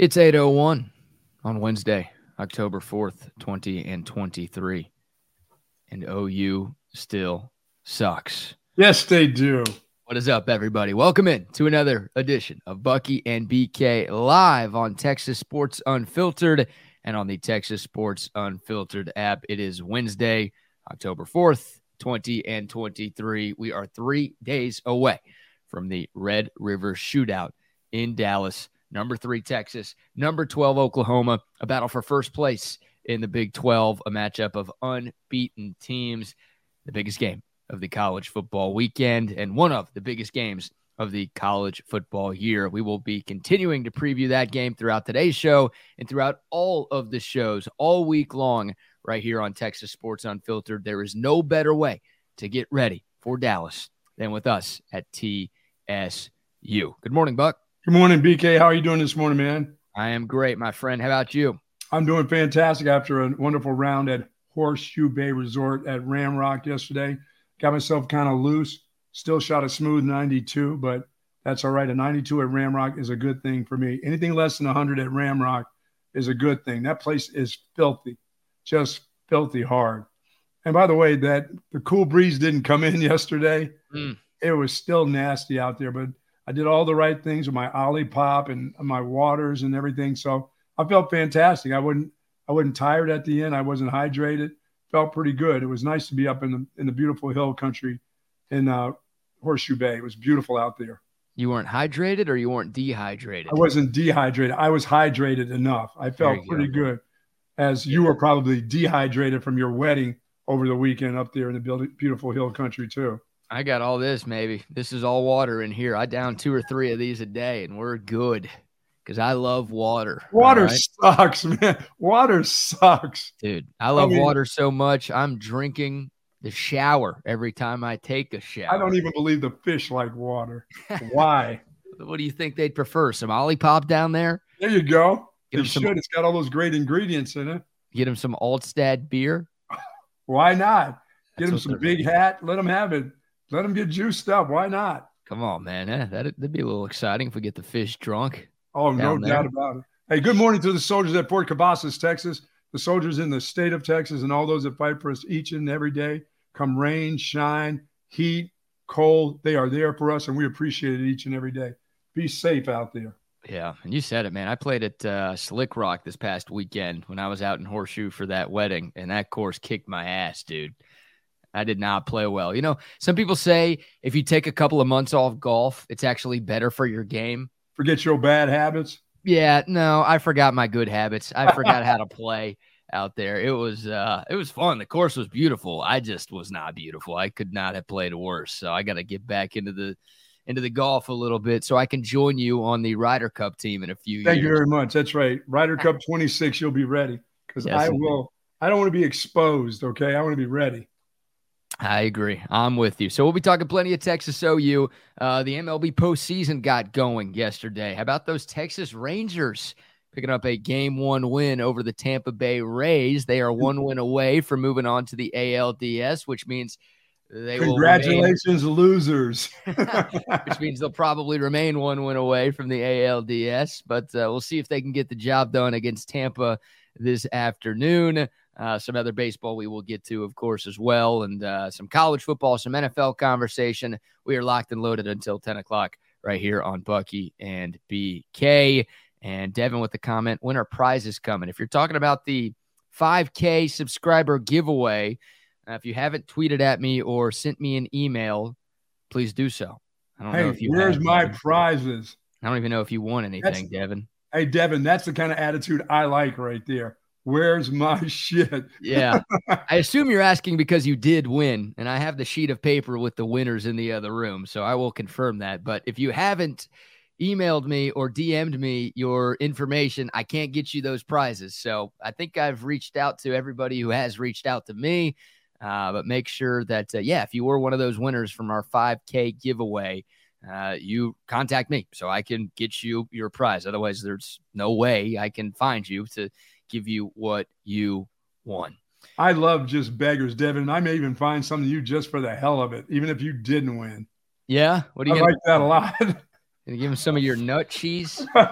It's 801 on Wednesday, October 4th, 20 and 23. And OU still sucks. Yes, they do. What is up, everybody? Welcome in to another edition of Bucky and BK live on Texas Sports Unfiltered and on the Texas Sports Unfiltered app. It is Wednesday, October 4th, 20 and 23. We are three days away from the Red River Shootout in Dallas number three Texas, number 12 Oklahoma, a battle for first place in the Big 12, a matchup of unbeaten teams, the biggest game of the college football weekend, and one of the biggest games of the college football year. We will be continuing to preview that game throughout today's show and throughout all of the shows all week long right here on Texas Sports Unfiltered. There is no better way to get ready for Dallas than with us at TSU. Good morning, Buck. Good morning, BK. How are you doing this morning, man? I am great, my friend. How about you? I'm doing fantastic after a wonderful round at Horseshoe Bay Resort at Ramrock yesterday. Got myself kind of loose. Still shot a smooth 92, but that's all right. A 92 at Ramrock is a good thing for me. Anything less than 100 at Ramrock is a good thing. That place is filthy, just filthy hard. And by the way, that the cool breeze didn't come in yesterday. Mm. It was still nasty out there, but I did all the right things with my Olipop and my waters and everything. So I felt fantastic. I wasn't I wasn't tired at the end. I wasn't hydrated. Felt pretty good. It was nice to be up in the in the beautiful hill country in uh, Horseshoe Bay. It was beautiful out there. You weren't hydrated or you weren't dehydrated? I wasn't dehydrated. I was hydrated enough. I felt pretty go. good. As you were probably dehydrated from your wedding over the weekend up there in the beautiful hill country too. I got all this, maybe. This is all water in here. I down two or three of these a day, and we're good because I love water. Water right? sucks, man. Water sucks. Dude, I love I mean, water so much. I'm drinking the shower every time I take a shower. I don't even believe the fish like water. Why? what do you think they'd prefer? Some Olipop down there? There you go. Get it should. Some, it's got all those great ingredients in it. Get them some Altstadt beer. Why not? Get them some big hat. Let them have it. Let them get juiced up. Why not? Come on, man. Eh, that'd, that'd be a little exciting if we get the fish drunk. Oh, no there. doubt about it. Hey, good morning to the soldiers at Fort Cavazos, Texas, the soldiers in the state of Texas, and all those that fight for us each and every day. Come rain, shine, heat, cold, they are there for us, and we appreciate it each and every day. Be safe out there. Yeah, and you said it, man. I played at uh, Slick Rock this past weekend when I was out in Horseshoe for that wedding, and that course kicked my ass, dude. I did not play well. You know, some people say if you take a couple of months off golf, it's actually better for your game. Forget your bad habits. Yeah, no, I forgot my good habits. I forgot how to play out there. It was uh it was fun. The course was beautiful. I just was not beautiful. I could not have played worse. So I got to get back into the into the golf a little bit so I can join you on the Ryder Cup team in a few Thank years. Thank you very much. That's right. Ryder Cup 26 you'll be ready cuz yes, I will I don't want to be exposed, okay? I want to be ready. I agree. I'm with you. So we'll be talking plenty of Texas OU. Uh, the MLB postseason got going yesterday. How about those Texas Rangers picking up a game one win over the Tampa Bay Rays? They are one win away from moving on to the ALDS, which means they congratulations, remain, losers. which means they'll probably remain one win away from the ALDS. But uh, we'll see if they can get the job done against Tampa this afternoon. Uh, some other baseball we will get to, of course, as well, and uh, some college football, some NFL conversation. We are locked and loaded until 10 o'clock right here on Bucky and BK. And Devin with the comment when are prizes coming? If you're talking about the 5K subscriber giveaway, uh, if you haven't tweeted at me or sent me an email, please do so. I don't hey, know if you where's my prizes? I don't even know if you won anything, that's, Devin. Hey, Devin, that's the kind of attitude I like right there. Where's my shit? yeah. I assume you're asking because you did win, and I have the sheet of paper with the winners in the other room. So I will confirm that. But if you haven't emailed me or DM'd me your information, I can't get you those prizes. So I think I've reached out to everybody who has reached out to me. Uh, but make sure that, uh, yeah, if you were one of those winners from our 5K giveaway, uh, you contact me so I can get you your prize. Otherwise, there's no way I can find you to give you what you want. I love just beggars, Devin. I may even find something you just for the hell of it, even if you didn't win. Yeah, what do you? I like that a lot. You give him some of your nut cheese? I've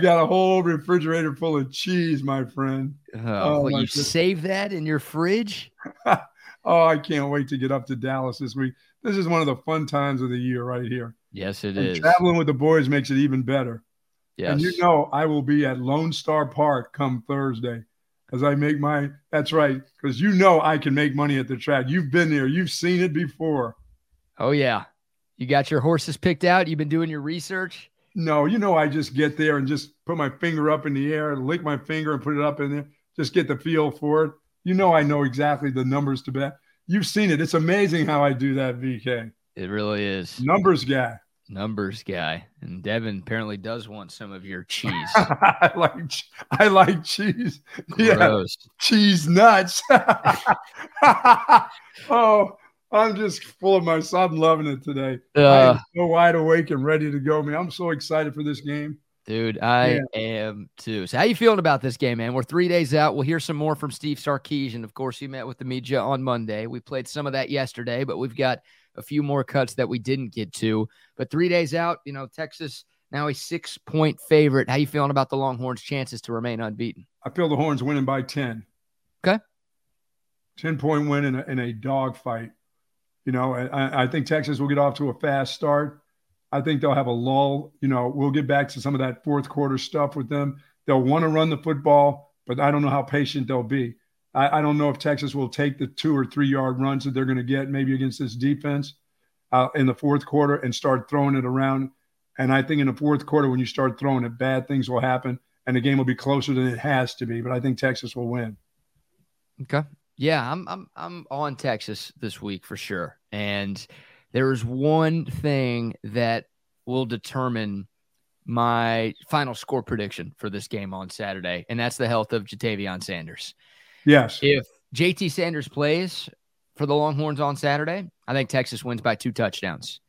got a whole refrigerator full of cheese, my friend. Oh, oh well, you save that in your fridge? oh, I can't wait to get up to Dallas this week. This is one of the fun times of the year right here. Yes, it and is. Traveling with the boys makes it even better. Yes. And you know, I will be at Lone Star Park come Thursday as I make my. That's right, because you know I can make money at the track. You've been there, you've seen it before. Oh yeah, you got your horses picked out. You've been doing your research. No, you know I just get there and just put my finger up in the air, lick my finger and put it up in there, just get the feel for it. You know I know exactly the numbers to bet. You've seen it. It's amazing how I do that, BK. It really is. Numbers guy numbers guy. And Devin apparently does want some of your cheese. I like I like cheese. Gross. Yeah, cheese nuts. oh, I'm just full of myself. I'm loving it today. Uh, I'm so wide awake and ready to go, man. I'm so excited for this game. Dude, I yeah. am too. So, how you feeling about this game, man? We're three days out. We'll hear some more from Steve Sarkisian. Of course, he met with the media on Monday. We played some of that yesterday, but we've got a few more cuts that we didn't get to. But three days out, you know, Texas now a six point favorite. How you feeling about the Longhorns' chances to remain unbeaten? I feel the Horns winning by 10. Okay. 10 point win in a, in a dog fight. You know, I, I think Texas will get off to a fast start. I think they'll have a lull. You know, we'll get back to some of that fourth quarter stuff with them. They'll want to run the football, but I don't know how patient they'll be. I, I, don't know if Texas will take the two or three yard runs that they're going to get maybe against this defense uh, in the fourth quarter and start throwing it around. And I think in the fourth quarter, when you start throwing it, bad things will happen and the game will be closer than it has to be. But I think Texas will win. Okay. Yeah, I'm I'm I'm on Texas this week for sure. And there's one thing that will determine my final score prediction for this game on Saturday, and that's the health of Ja'Tavion Sanders. Yes. If JT Sanders plays for the Longhorns on Saturday, I think Texas wins by two touchdowns.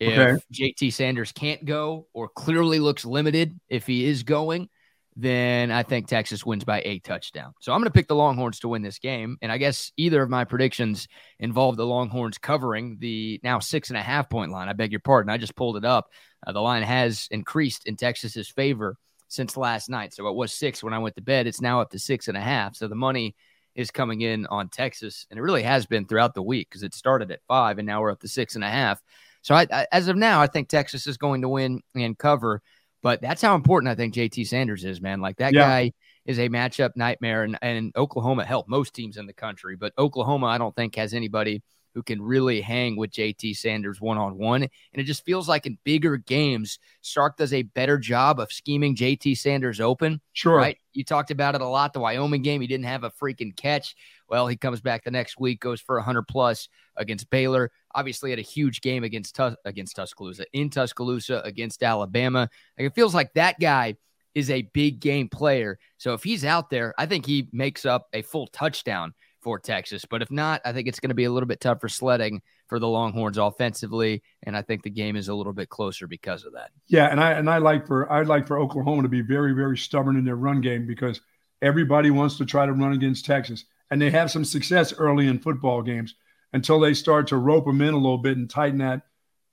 If okay. JT Sanders can't go or clearly looks limited if he is going, then I think Texas wins by eight touchdowns. So I'm going to pick the Longhorns to win this game. And I guess either of my predictions involve the Longhorns covering the now six and a half point line. I beg your pardon. I just pulled it up. Uh, the line has increased in Texas's favor since last night. So it was six when I went to bed. It's now up to six and a half. So the money is coming in on Texas, and it really has been throughout the week because it started at five and now we're up to six and a half. So I, I, as of now, I think Texas is going to win and cover. But that's how important I think JT Sanders is, man. Like that yeah. guy is a matchup nightmare, and, and Oklahoma helped most teams in the country, but Oklahoma, I don't think has anybody who can really hang with JT Sanders one on one. And it just feels like in bigger games, Sark does a better job of scheming JT Sanders open. Sure. Right. You talked about it a lot. The Wyoming game, he didn't have a freaking catch. Well, he comes back the next week, goes for 100 plus against Baylor. Obviously, had a huge game against Tus- against Tuscaloosa in Tuscaloosa against Alabama. Like it feels like that guy is a big game player. So if he's out there, I think he makes up a full touchdown for Texas. But if not, I think it's going to be a little bit tough for sledding for the Longhorns offensively, and I think the game is a little bit closer because of that. Yeah, and I and I like for I'd like for Oklahoma to be very very stubborn in their run game because everybody wants to try to run against Texas, and they have some success early in football games until they start to rope them in a little bit and tighten that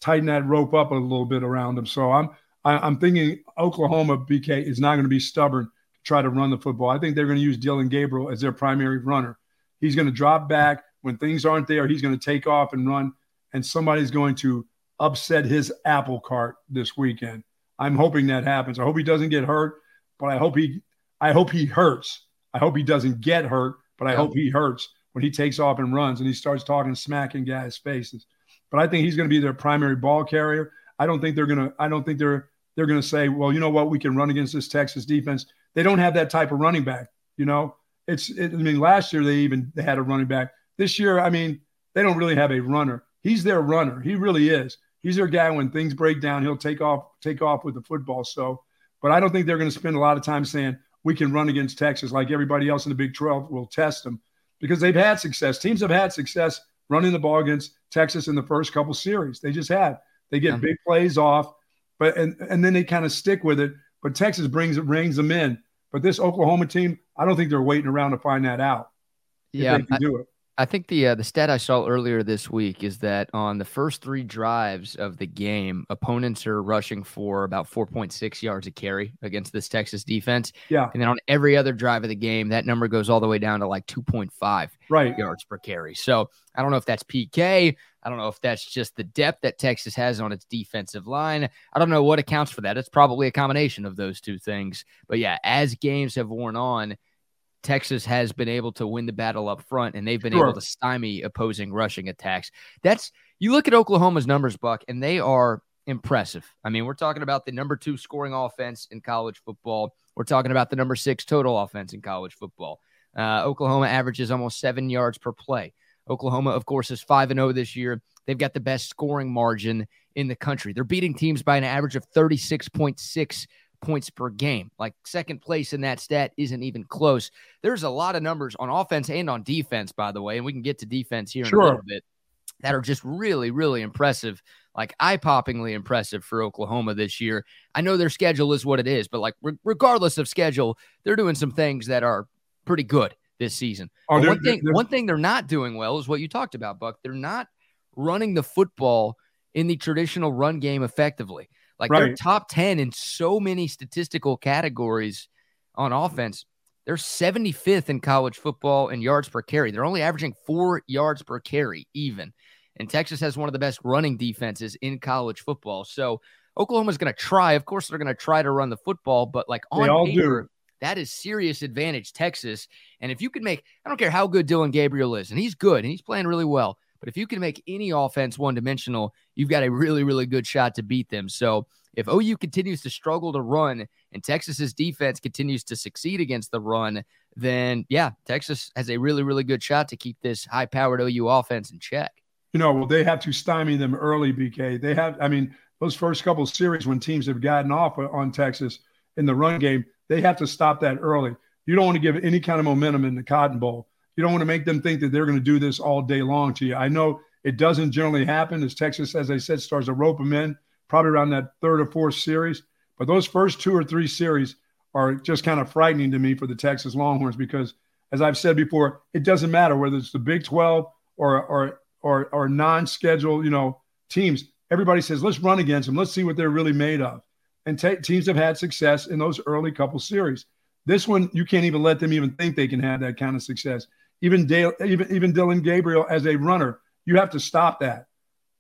tighten that rope up a little bit around them. So I'm I, am i am thinking Oklahoma BK is not going to be stubborn to try to run the football. I think they're going to use Dillon Gabriel as their primary runner He's going to drop back when things aren't there. He's going to take off and run, and somebody's going to upset his apple cart this weekend. I'm hoping that happens. I hope he doesn't get hurt, but I hope he I hope he hurts. I hope he doesn't get hurt, but I yeah. hope he hurts when he takes off and runs and he starts talking smack in guys' faces. But I think he's going to be their primary ball carrier. I don't think they're going to I don't think they're they're going to say, well, you know what, we can run against this Texas defense. They don't have that type of running back, you know. It's, it, I mean, last year they even they had a running back. This year, I mean, they don't really have a runner. He's their runner. He really is. He's their guy. When things break down, he'll take off, take off with the football. So, but I don't think they're going to spend a lot of time saying we can run against Texas like everybody else in the Big 12 will test them because they've had success. Teams have had success running the ball against Texas in the first couple series. They just have. They get yeah. big plays off, but and and then they kind of stick with it. But Texas brings brings them in. But this Oklahoma team, I don't think they're waiting around to find that out. Yeah, I, do it. I think the uh, the stat I saw earlier this week is that on the first three drives of the game, opponents are rushing for about 4.6 yards a carry against this Texas defense. Yeah. And then on every other drive of the game, that number goes all the way down to like 2.5 right. yards per carry. So I don't know if that's PK. I don't know if that's just the depth that Texas has on its defensive line. I don't know what accounts for that. It's probably a combination of those two things. But yeah, as games have worn on, Texas has been able to win the battle up front and they've been Sure. able to stymie opposing rushing attacks. That's you look at Oklahoma's numbers, Buck, and they are impressive. I mean, we're talking about the number two scoring offense in college football. We're talking about the number six total offense in college football. Uh, Oklahoma averages almost seven yards per play. Oklahoma, of course, is 5 and 0 this year. They've got the best scoring margin in the country. They're beating teams by an average of 36.6 points per game. Like second place in that stat isn't even close. There's a lot of numbers on offense and on defense, by the way, and we can get to defense here in a little bit that are just really, really impressive, like eye poppingly impressive for Oklahoma this year. I know their schedule is what it is, but like re- regardless of schedule, they're doing some things that are pretty good this season. Oh, one thing, they're- one thing they're not doing well is what you talked about, Buck. They're not running the football in the traditional run game effectively. Like they're top 10 in so many statistical categories on offense. They're 75th in college football in yards per carry. They're only averaging four yards per carry, even. And Texas has one of the best running defenses in college football. So Oklahoma's going to try. Of course, they're going to try to run the football, but like on paper, do. that is serious advantage Texas. And if you can make, I don't care how good Dillon Gabriel is, and he's good and he's playing really well. But if you can make any offense one dimensional, you've got a really, really good shot to beat them. So if OU continues to struggle to run and Texas's defense continues to succeed against the run, then yeah, Texas has a really, really good shot to keep this high powered OU offense in check. you know, well, they have to stymie them early, BK. They have, I mean, those first couple of series when teams have gotten off on Texas in the run game, they have to stop that early. You don't want to give any kind of momentum in the Cotton Bowl. You don't want to make them think that they're going to do this all day long to you. I know it doesn't generally happen as Texas, as I said, starts to rope them in probably around that third or fourth series. But those first two or three series are just kind of frightening to me for the Texas Longhorns because, as I've said before, it doesn't matter whether it's the Big 12 or, or or or non-scheduled, you know, teams. Everybody says, let's run against them. Let's see what they're really made of. And te- teams have had success in those early couple series. This one, you can't even let them even think they can have that kind of success. Even Dale, even even Dillon Gabriel as a runner, you have to stop that.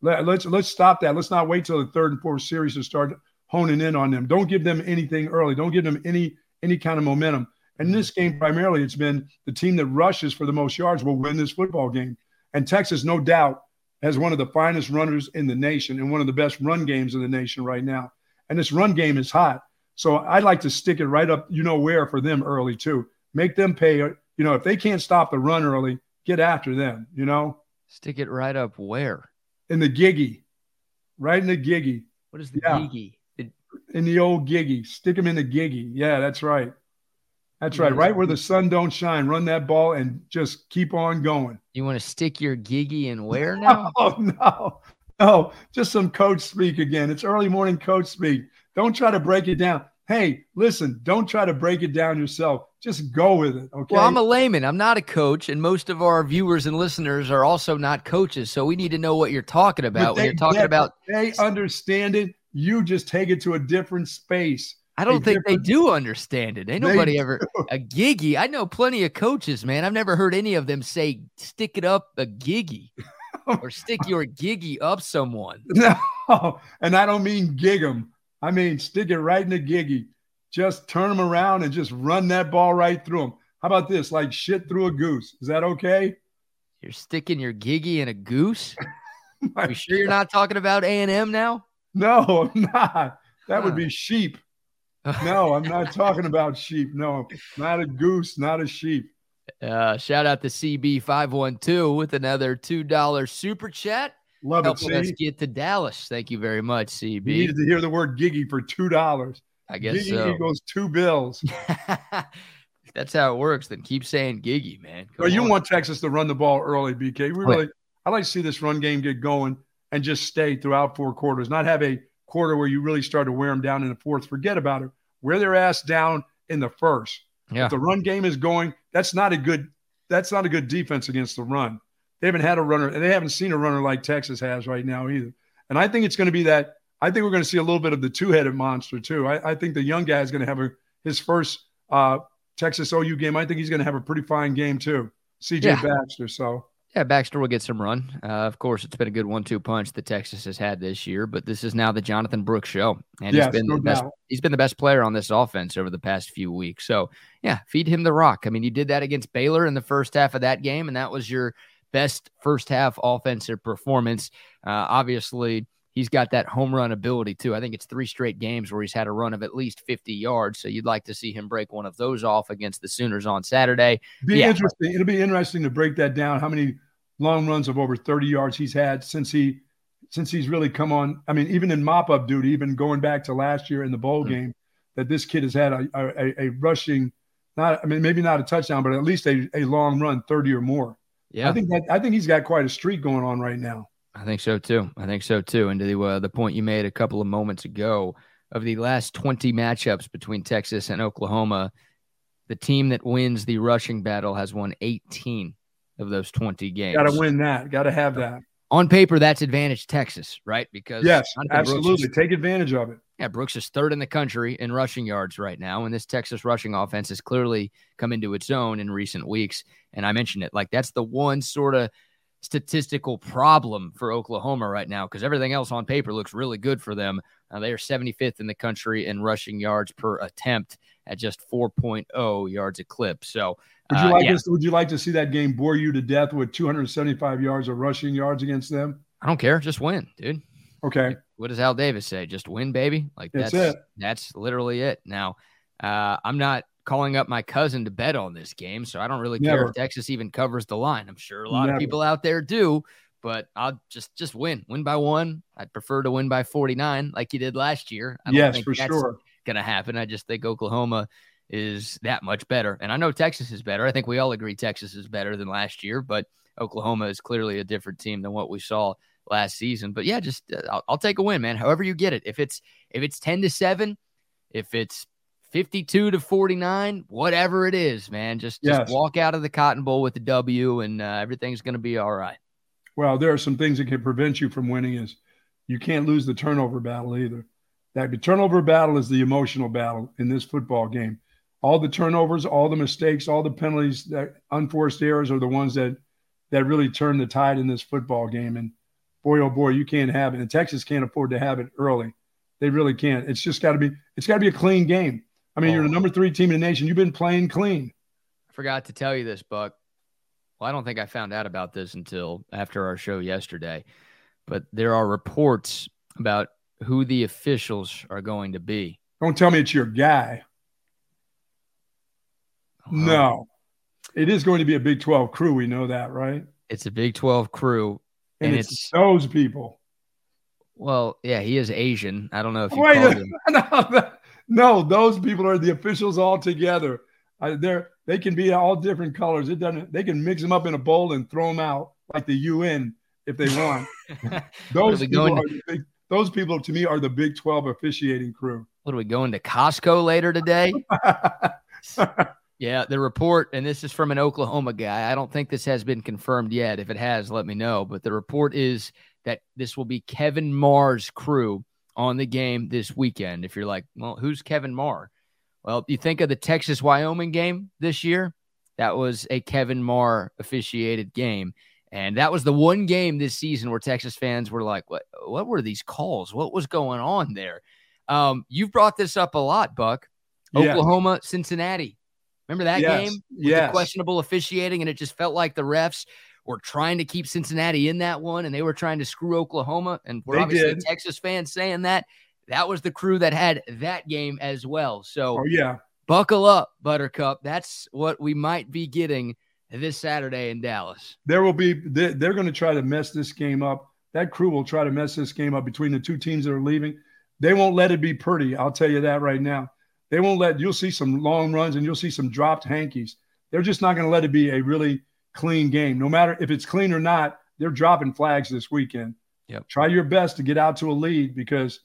Let, let's let's stop that. Let's not wait till the third and fourth series to start honing in on them. Don't give them anything early. Don't give them any any kind of momentum. And this game, primarily, it's been the team that rushes for the most yards will win this football game. And Texas, no doubt, has one of the finest runners in the nation and one of the best run games in the nation right now. And this run game is hot. So I'd like to stick it right up, you know, where for them early too. Make them pay. You know, if they can't stop the run early, get after them. You know, Stick it right up where? in the giggy, right in the giggy, What is the Yeah. gigi? The- in the old giggy. Stick them in the giggy. Yeah, that's right. That's right. Right where the sun don't shine. Run that ball and just keep on going. You want to stick your gigi in where now? Oh no, no, just some coach speak again. It's early morning coach speak. Don't try to break it down. Hey, listen, don't try to break it down yourself. Just go with it. Okay. Well, I'm a layman. I'm not a coach, and most of our viewers and listeners are also not coaches. So we need to know what you're talking about when you're talking get- about. they understand it. You just take it to a different space. I don't think they do understand it. Ain't They nobody do. ever a giggy. I know plenty of coaches, man. I've never heard any of them say "stick it up a giggy" or "stick your giggy up someone." No, and I don't mean gig 'em. I mean stick it right in the giggy. Just turn them around and just run that ball right through them. How about this? Like shit through a goose. Is that okay? You're sticking your gigi in a goose. Are you sure you're not talking about A and M now? No, I'm not. That would be sheep. No, I'm not talking about sheep. No, not a goose, not a sheep. Uh, shout out to CB512 with another $2 super chat. Love it. Helping us get to Dallas. Thank you very much, CB. you needed to hear the word giggy for two dollars. I guess Giggy so. equals two bills. If That's how it works. Then keep saying Giggy, man. Well, you on. want Texas to run the ball early, BK. We yeah. really, I like to see this run game get going and just stay throughout four quarters, not have a quarter where you really start to wear them down in the fourth. Forget about it. Wear their ass down in the first. Yeah. If the run game is going, that's not a good. That's not a good defense against the run. they haven't had a runner, and they haven't seen a runner like Texas has right now either. And I think it's going to be that. I think we're going to see a little bit of the two-headed monster too. I, I think the young guy is going to have a, his first uh, Texas OU game. I think he's going to have a pretty fine game too. CJ yeah. Baxter. So yeah, Baxter will get some run. Uh, of course, it's been a good one-two punch that Texas has had this year, but this is now the Jonathan Brooks show, and yes, he's been no the best. He's been the best player on this offense over the past few weeks. So yeah, feed him the rock. I mean, you did that against Baylor in the first half of that game, and that was your best first half offensive performance. Uh, obviously, he's got that home run ability too. I think it's three straight games where he's had a run of at least 50 yards. So you'd like to see him break one of those off against the Sooners on Saturday. Be yeah. interesting. It'll be interesting to break that down. How many long runs of over 30 yards he's had since he since he's really come on. I mean, even in mop up duty, even going back to last year in the bowl mm-hmm. game, that this kid has had a, a, a, rushing, not I mean maybe not a touchdown, but at least a, a long run, 30 or more. Yeah, I think that I think he's got quite a streak going on right now. I think so too. I think so too. And to the uh, the point you made a couple of moments ago of the last 20 matchups between Texas and Oklahoma, the team that wins the rushing battle has won 18 of those 20 games. Got to win that. Got to have that. On paper, that's advantage Texas, right? Because yes, absolutely, is, take advantage of it. Yeah, Brooks is third in the country in rushing yards right now, and this Texas rushing offense has clearly come into its own in recent weeks. And I mentioned it, like that's the one sort of statistical problem for Oklahoma right now because everything else on paper looks really good for them. Uh, they are 75th in the country in rushing yards per attempt at just 4.0 yards a clip. So would you uh, like yeah. Would you like to see that game bore you to death with 275 yards of rushing yards against them? I don't care. Just win, dude. Okay. What does Al Davis say? Just win, baby. Like that's that's, it. that's literally it. Now, uh, I'm not calling up my cousin to bet on this game, so I don't really Never. care if Texas even covers the line. I'm sure a lot Never. of people out there do, but I'll just just win, win by one. I'd prefer to win by 49, like you did last year. I yes, for sure. Going to happen. I just think Oklahoma is that much better. And I know Texas is better. I think we all agree Texas is better than last year, but Oklahoma is clearly a different team than what we saw last season. But yeah, just uh, I'll, I'll, take a win, man. However you get it. If it's if it's 10 to 7, if it's 52 to 49, whatever it is, man, just, yes. just walk out of the Cotton Bowl with the W and uh, everything's going to be all right. Well, there are some things that can prevent you from winning is you can't lose the turnover battle either. That the turnover battle is the emotional battle in this football game all the turnovers, all the mistakes, all the penalties, that unforced errors are the ones that that really turn the tide in this football game. And boy, oh boy, you can't have it. And Texas can't afford to have it early. They really can't. It's just got to be. It's got to be a clean game. I mean, oh. you're the oh. number three team in the nation. You've been playing clean. I forgot to tell you this, Buck. Well, I don't think I found out about this until after our show yesterday, but there are reports about who the officials are going to be. Don't tell me it's your guy. Oh, no, it is going to be a Big 12 crew. We know that, right? It's a Big 12 crew. And, and it's, it's, those people. Well, yeah, he is Asian. I don't know if you Wait, him. No, no, those people are the officials all together. Uh, they're they can be all different colors. It doesn't. They can mix them up in a bowl and throw them out like the UN if they want. those people, to- big, those people to me are the Big Twelve officiating crew. What are we going to Costco later today? Yeah, the report, and this is from an Oklahoma guy. I don't think this has been confirmed yet. If it has, let me know. But the report is that this will be Kevin Mar's crew on the game this weekend. If you're like, well, who's Kevin Mar? Well, you think of the Texas Wyoming game this year, that was a Kevin Mar officiated game. And that was the one game this season where Texas fans were like, what, what were these calls? What was going on there? Um, you've brought this up a lot, Buck. Oklahoma. Cincinnati Remember that yes. game? Yeah. questionable officiating, and it just felt like the refs were trying to keep Cincinnati in that one, and they were trying to screw Oklahoma. And we're they obviously did. Texas fans saying that. That was the crew that had that game as well. So, oh, yeah. Buckle up, Buttercup. That's what we might be getting this Saturday in Dallas. There will be, they're, they're going to try to mess this game up. That crew will try to mess this game up between the two teams that are leaving. They won't let it be pretty. I'll tell you that right now. They won't let you'll see some long runs and you'll see some dropped hankies. They're just not going to let it be a really clean game. No matter if it's clean or not, they're dropping flags this weekend. Yep. Try your best to get out to a lead because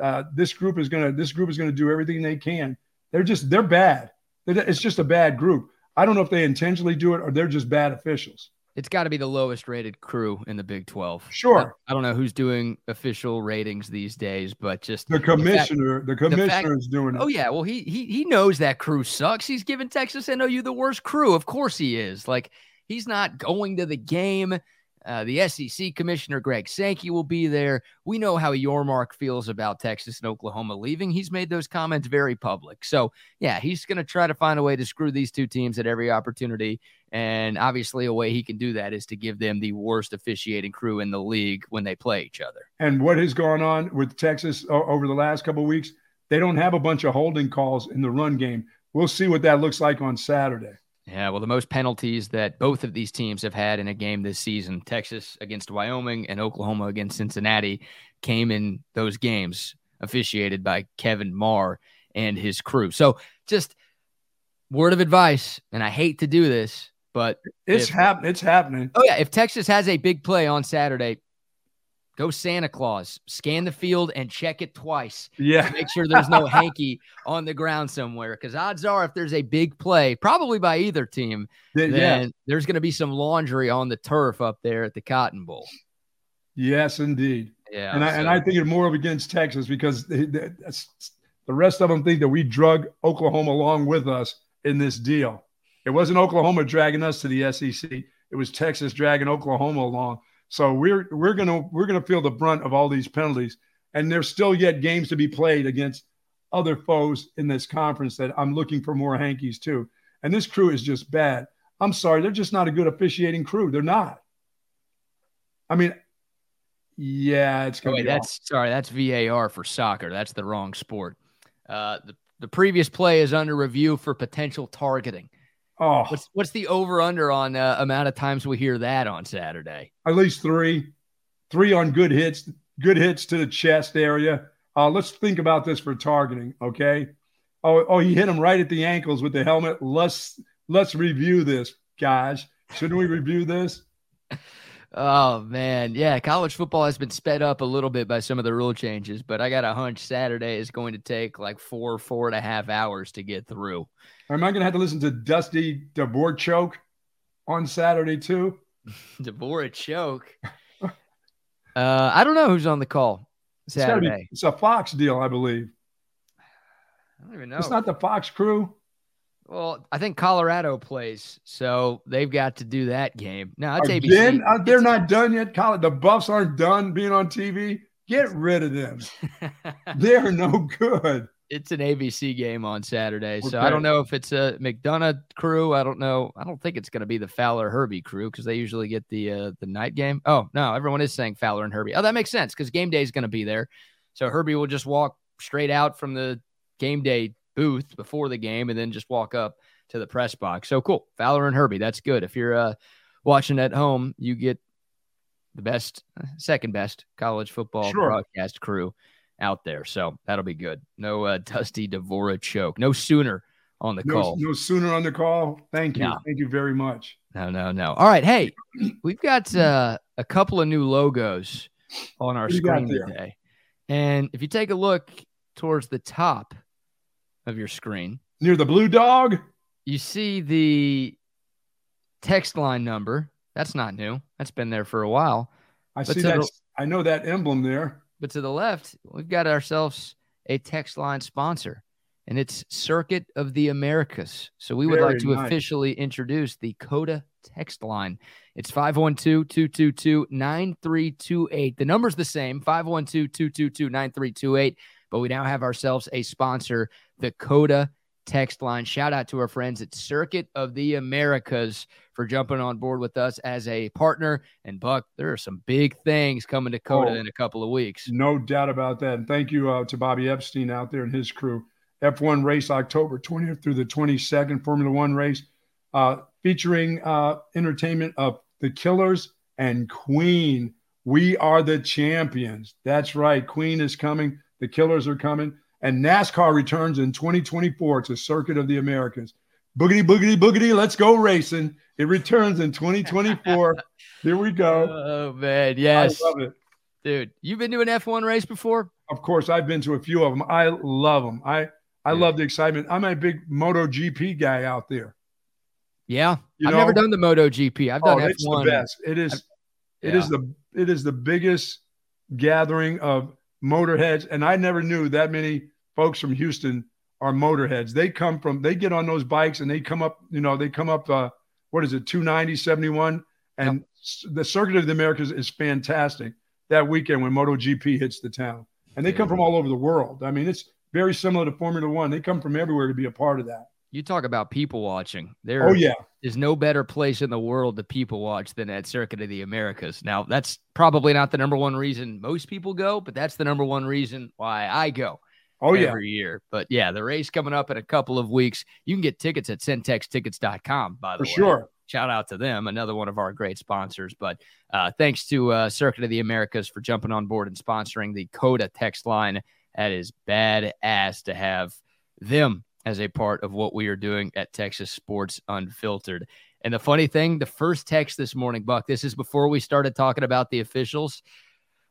uh, this group is gonna this group is gonna do everything they can. They're just they're bad. It's just a bad group. I don't know if they intentionally do it or they're just bad officials. it's got to be the lowest rated crew in the Big 12. Sure. I, I, don't know who's doing official ratings these days, but just the commissioner, the, fact, the commissioner is doing it. Oh yeah, well he he he knows that crew sucks. He's giving Texas NOU the worst crew. Of course he is. Like he's not going to the game. Uh, the SEC commissioner Greg Sankey will be there. We know how Yormark feels about Texas and Oklahoma leaving. He's made those comments very public. So yeah, he's going to try to find a way to screw these two teams at every opportunity. And obviously, a way he can do that is to give them the worst officiating crew in the league when they play each other. And what has gone on with Texas over the last couple weeks? They don't have a bunch of holding calls in the run game. We'll see what that looks like on Saturday. Yeah, well, the most penalties that both of these teams have had in a game this season, Texas against Wyoming and Oklahoma against Cincinnati, came in those games officiated by Kevin Mar and his crew. So, just word of advice, and I hate to do this, but it's happening. It's happening. Oh yeah, if Texas has a big play on Saturday, go Santa Claus, scan the field and check it twice. Yeah, make sure there's no hanky on the ground somewhere. Because odds are, if there's a big play, probably by either team, then yeah. there's going to be some laundry on the turf up there at the Cotton Bowl. Yes, indeed. Yeah, and I, and I think it more of against Texas because they, they, the rest of them think that we drug Oklahoma along with us in this deal. It wasn't Oklahoma dragging us to the SEC. It was Texas dragging Oklahoma along. So we're we're gonna we're gonna feel the brunt of all these penalties, and there's still yet games to be played against other foes in this conference that I'm looking for more hankies too. And this crew is just bad. I'm sorry, they're just not a good officiating crew. They're not. I mean, yeah, it's going. Oh, wait, that's sorry, that's VAR for soccer. That's the wrong sport. Uh, the the previous play is under review for potential targeting. Oh, what's what's the over under on uh, amount of times we hear that on Saturday? At least three, three on good hits, good hits to the chest area. Uh, let's think about this for targeting, okay? Oh, oh, he hit him right at the ankles with the helmet. Let's let's review this, guys. Shouldn't we review this? Oh man, yeah, college football has been sped up a little bit by some of the rule changes, but I got a hunch Saturday is going to take like four, four and a half hours to get through. Am I going to have to listen to Dusty Dvoracek on Saturday too? Dvoracek. uh, I don't know who's on the call Saturday. It's, be, it's a Fox deal, I believe. I don't even know. It's not the Fox crew. Well, I think Colorado plays, so they've got to do that game. Now it's Again, ABC. Uh, they're not done yet. College, the Buffs aren't done being on TV. Get rid of them. they're no good. It's an ABC game on Saturday, so I don't know if it's a McDonough crew. I don't know. I don't think it's going to be the Fowler Herbie crew because they usually get the uh, the night game. Oh no, everyone is saying Fowler and Herbie. Oh, that makes sense because game day is going to be there, so Herbie will just walk straight out from the game day booth before the game and then just walk up to the press box. So cool. Fowler and Herbie. That's good. If you're uh, watching at home, you get the best, second best college football sure. broadcast crew out there. So that'll be good. No uh, Dusty Dvoracek. No sooner on the no, call. No sooner on the call. Thank you. No. Thank you very much. No, no, no. All right. Hey, we've got uh, a couple of new logos on our screen today. And if you take a look towards the top, of your screen. Near the blue dog? You see the text line number. That's not new. That's been there for a while. I but see that. I know that emblem there. But to the left, we've got ourselves a text line sponsor, and it's Circuit of the Americas. So we would Very like to nice. officially introduce the COTA text line. It's 512 222 9328. The number's the same 512 222 9328 but we now have ourselves a sponsor, the COTA text line. Shout out to our friends at Circuit of the Americas for jumping on board with us as a partner. And Buck, there are some big things coming to COTA oh, in a couple of weeks. No doubt about that. And thank you uh, to Bobby Epstein out there and his crew. F1 race October 20th through the 22nd, Formula One race, uh, featuring uh, entertainment of the Killers and Queen. We are the champions. That's right. Queen is coming. The Killers are coming. And NASCAR returns in 2024 to Circuit of the Americas. Boogity, boogity, boogity. Let's go racing. It returns in 2024. Here we go. Oh, man. Yes. I love it. Dude, you've been to an F1 race before? Of course. I've been to a few of them. I love them. I, I yeah. love the excitement. I'm a big MotoGP guy out there. Yeah, you I've know? never done the Moto GP. I've done oh, F1. It's the best. It is. It is the it is the biggest gathering of motorheads, and I never knew that many folks from Houston are motorheads. They come from they get on those bikes and they come up. You know, they come up. Uh, what is it? 290, 71, and yep. the Circuit of the Americas is fantastic that weekend when MotoGP hits the town, and they come from all over the world. I mean, it's very similar to Formula One. They come from everywhere to be a part of that. You talk about people watching. There oh, yeah. Is no better place in the world to people watch than at Circuit of the Americas. Now, that's probably not the number one reason most people go, but that's the number one reason why I go. Oh, every yeah. Every year. But yeah, the race coming up in a couple of weeks. You can get tickets at centextickets.com, by the For way. sure. Shout out to them, another one of our great sponsors. But uh, thanks to uh, Circuit of the Americas for jumping on board and sponsoring the COTA text line. That is badass to have them as a part of what we are doing at Texas Sports Unfiltered. And the funny thing, the first text this morning, Buck, this is before we started talking about the officials.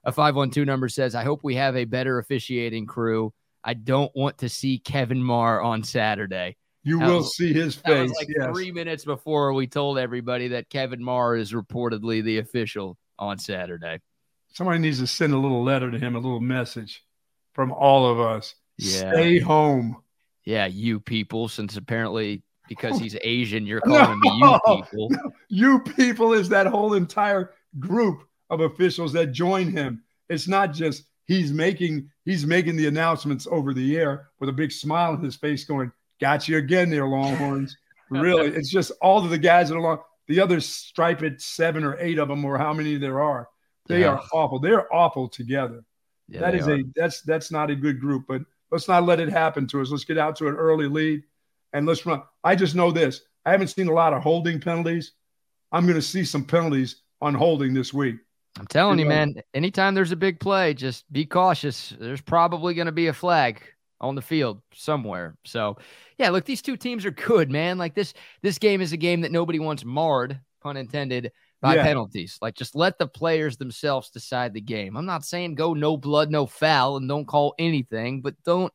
A 512 number says, I hope we have a better officiating crew. I don't want to see Kevin Mar on Saturday. You that will was, see his face. like yes. three minutes before we told everybody that Kevin Mar is reportedly the official on Saturday. Somebody needs to send a little letter to him, a little message from all of us. Yeah. Stay home yeah, you people, since apparently because he's Asian, you're calling no, him you people. No. You people is that whole entire group of officials that join him. It's not just he's making he's making the announcements over the air with a big smile on his face, going, "Got you again, there, Longhorns." really, it's just all of the guys that are along. The other striped seven or eight of them, or how many there are, they yeah. are awful. They're awful together. Yeah, that is are. a that's that's not a good group, but Let's not let it happen to us. Let's get out to an early lead and let's run. I just know this. I haven't seen a lot of holding penalties. I'm going to see some penalties on holding this week. I'm telling you, you know, man, anytime there's a big play, just be cautious. There's probably going to be a flag on the field somewhere. So, yeah, look, these two teams are good, man. Like this this game is a game that nobody wants marred, pun intended, by yeah. penalties. Like just let the players themselves decide the game. I'm not saying go no blood, no foul, and don't call anything, but don't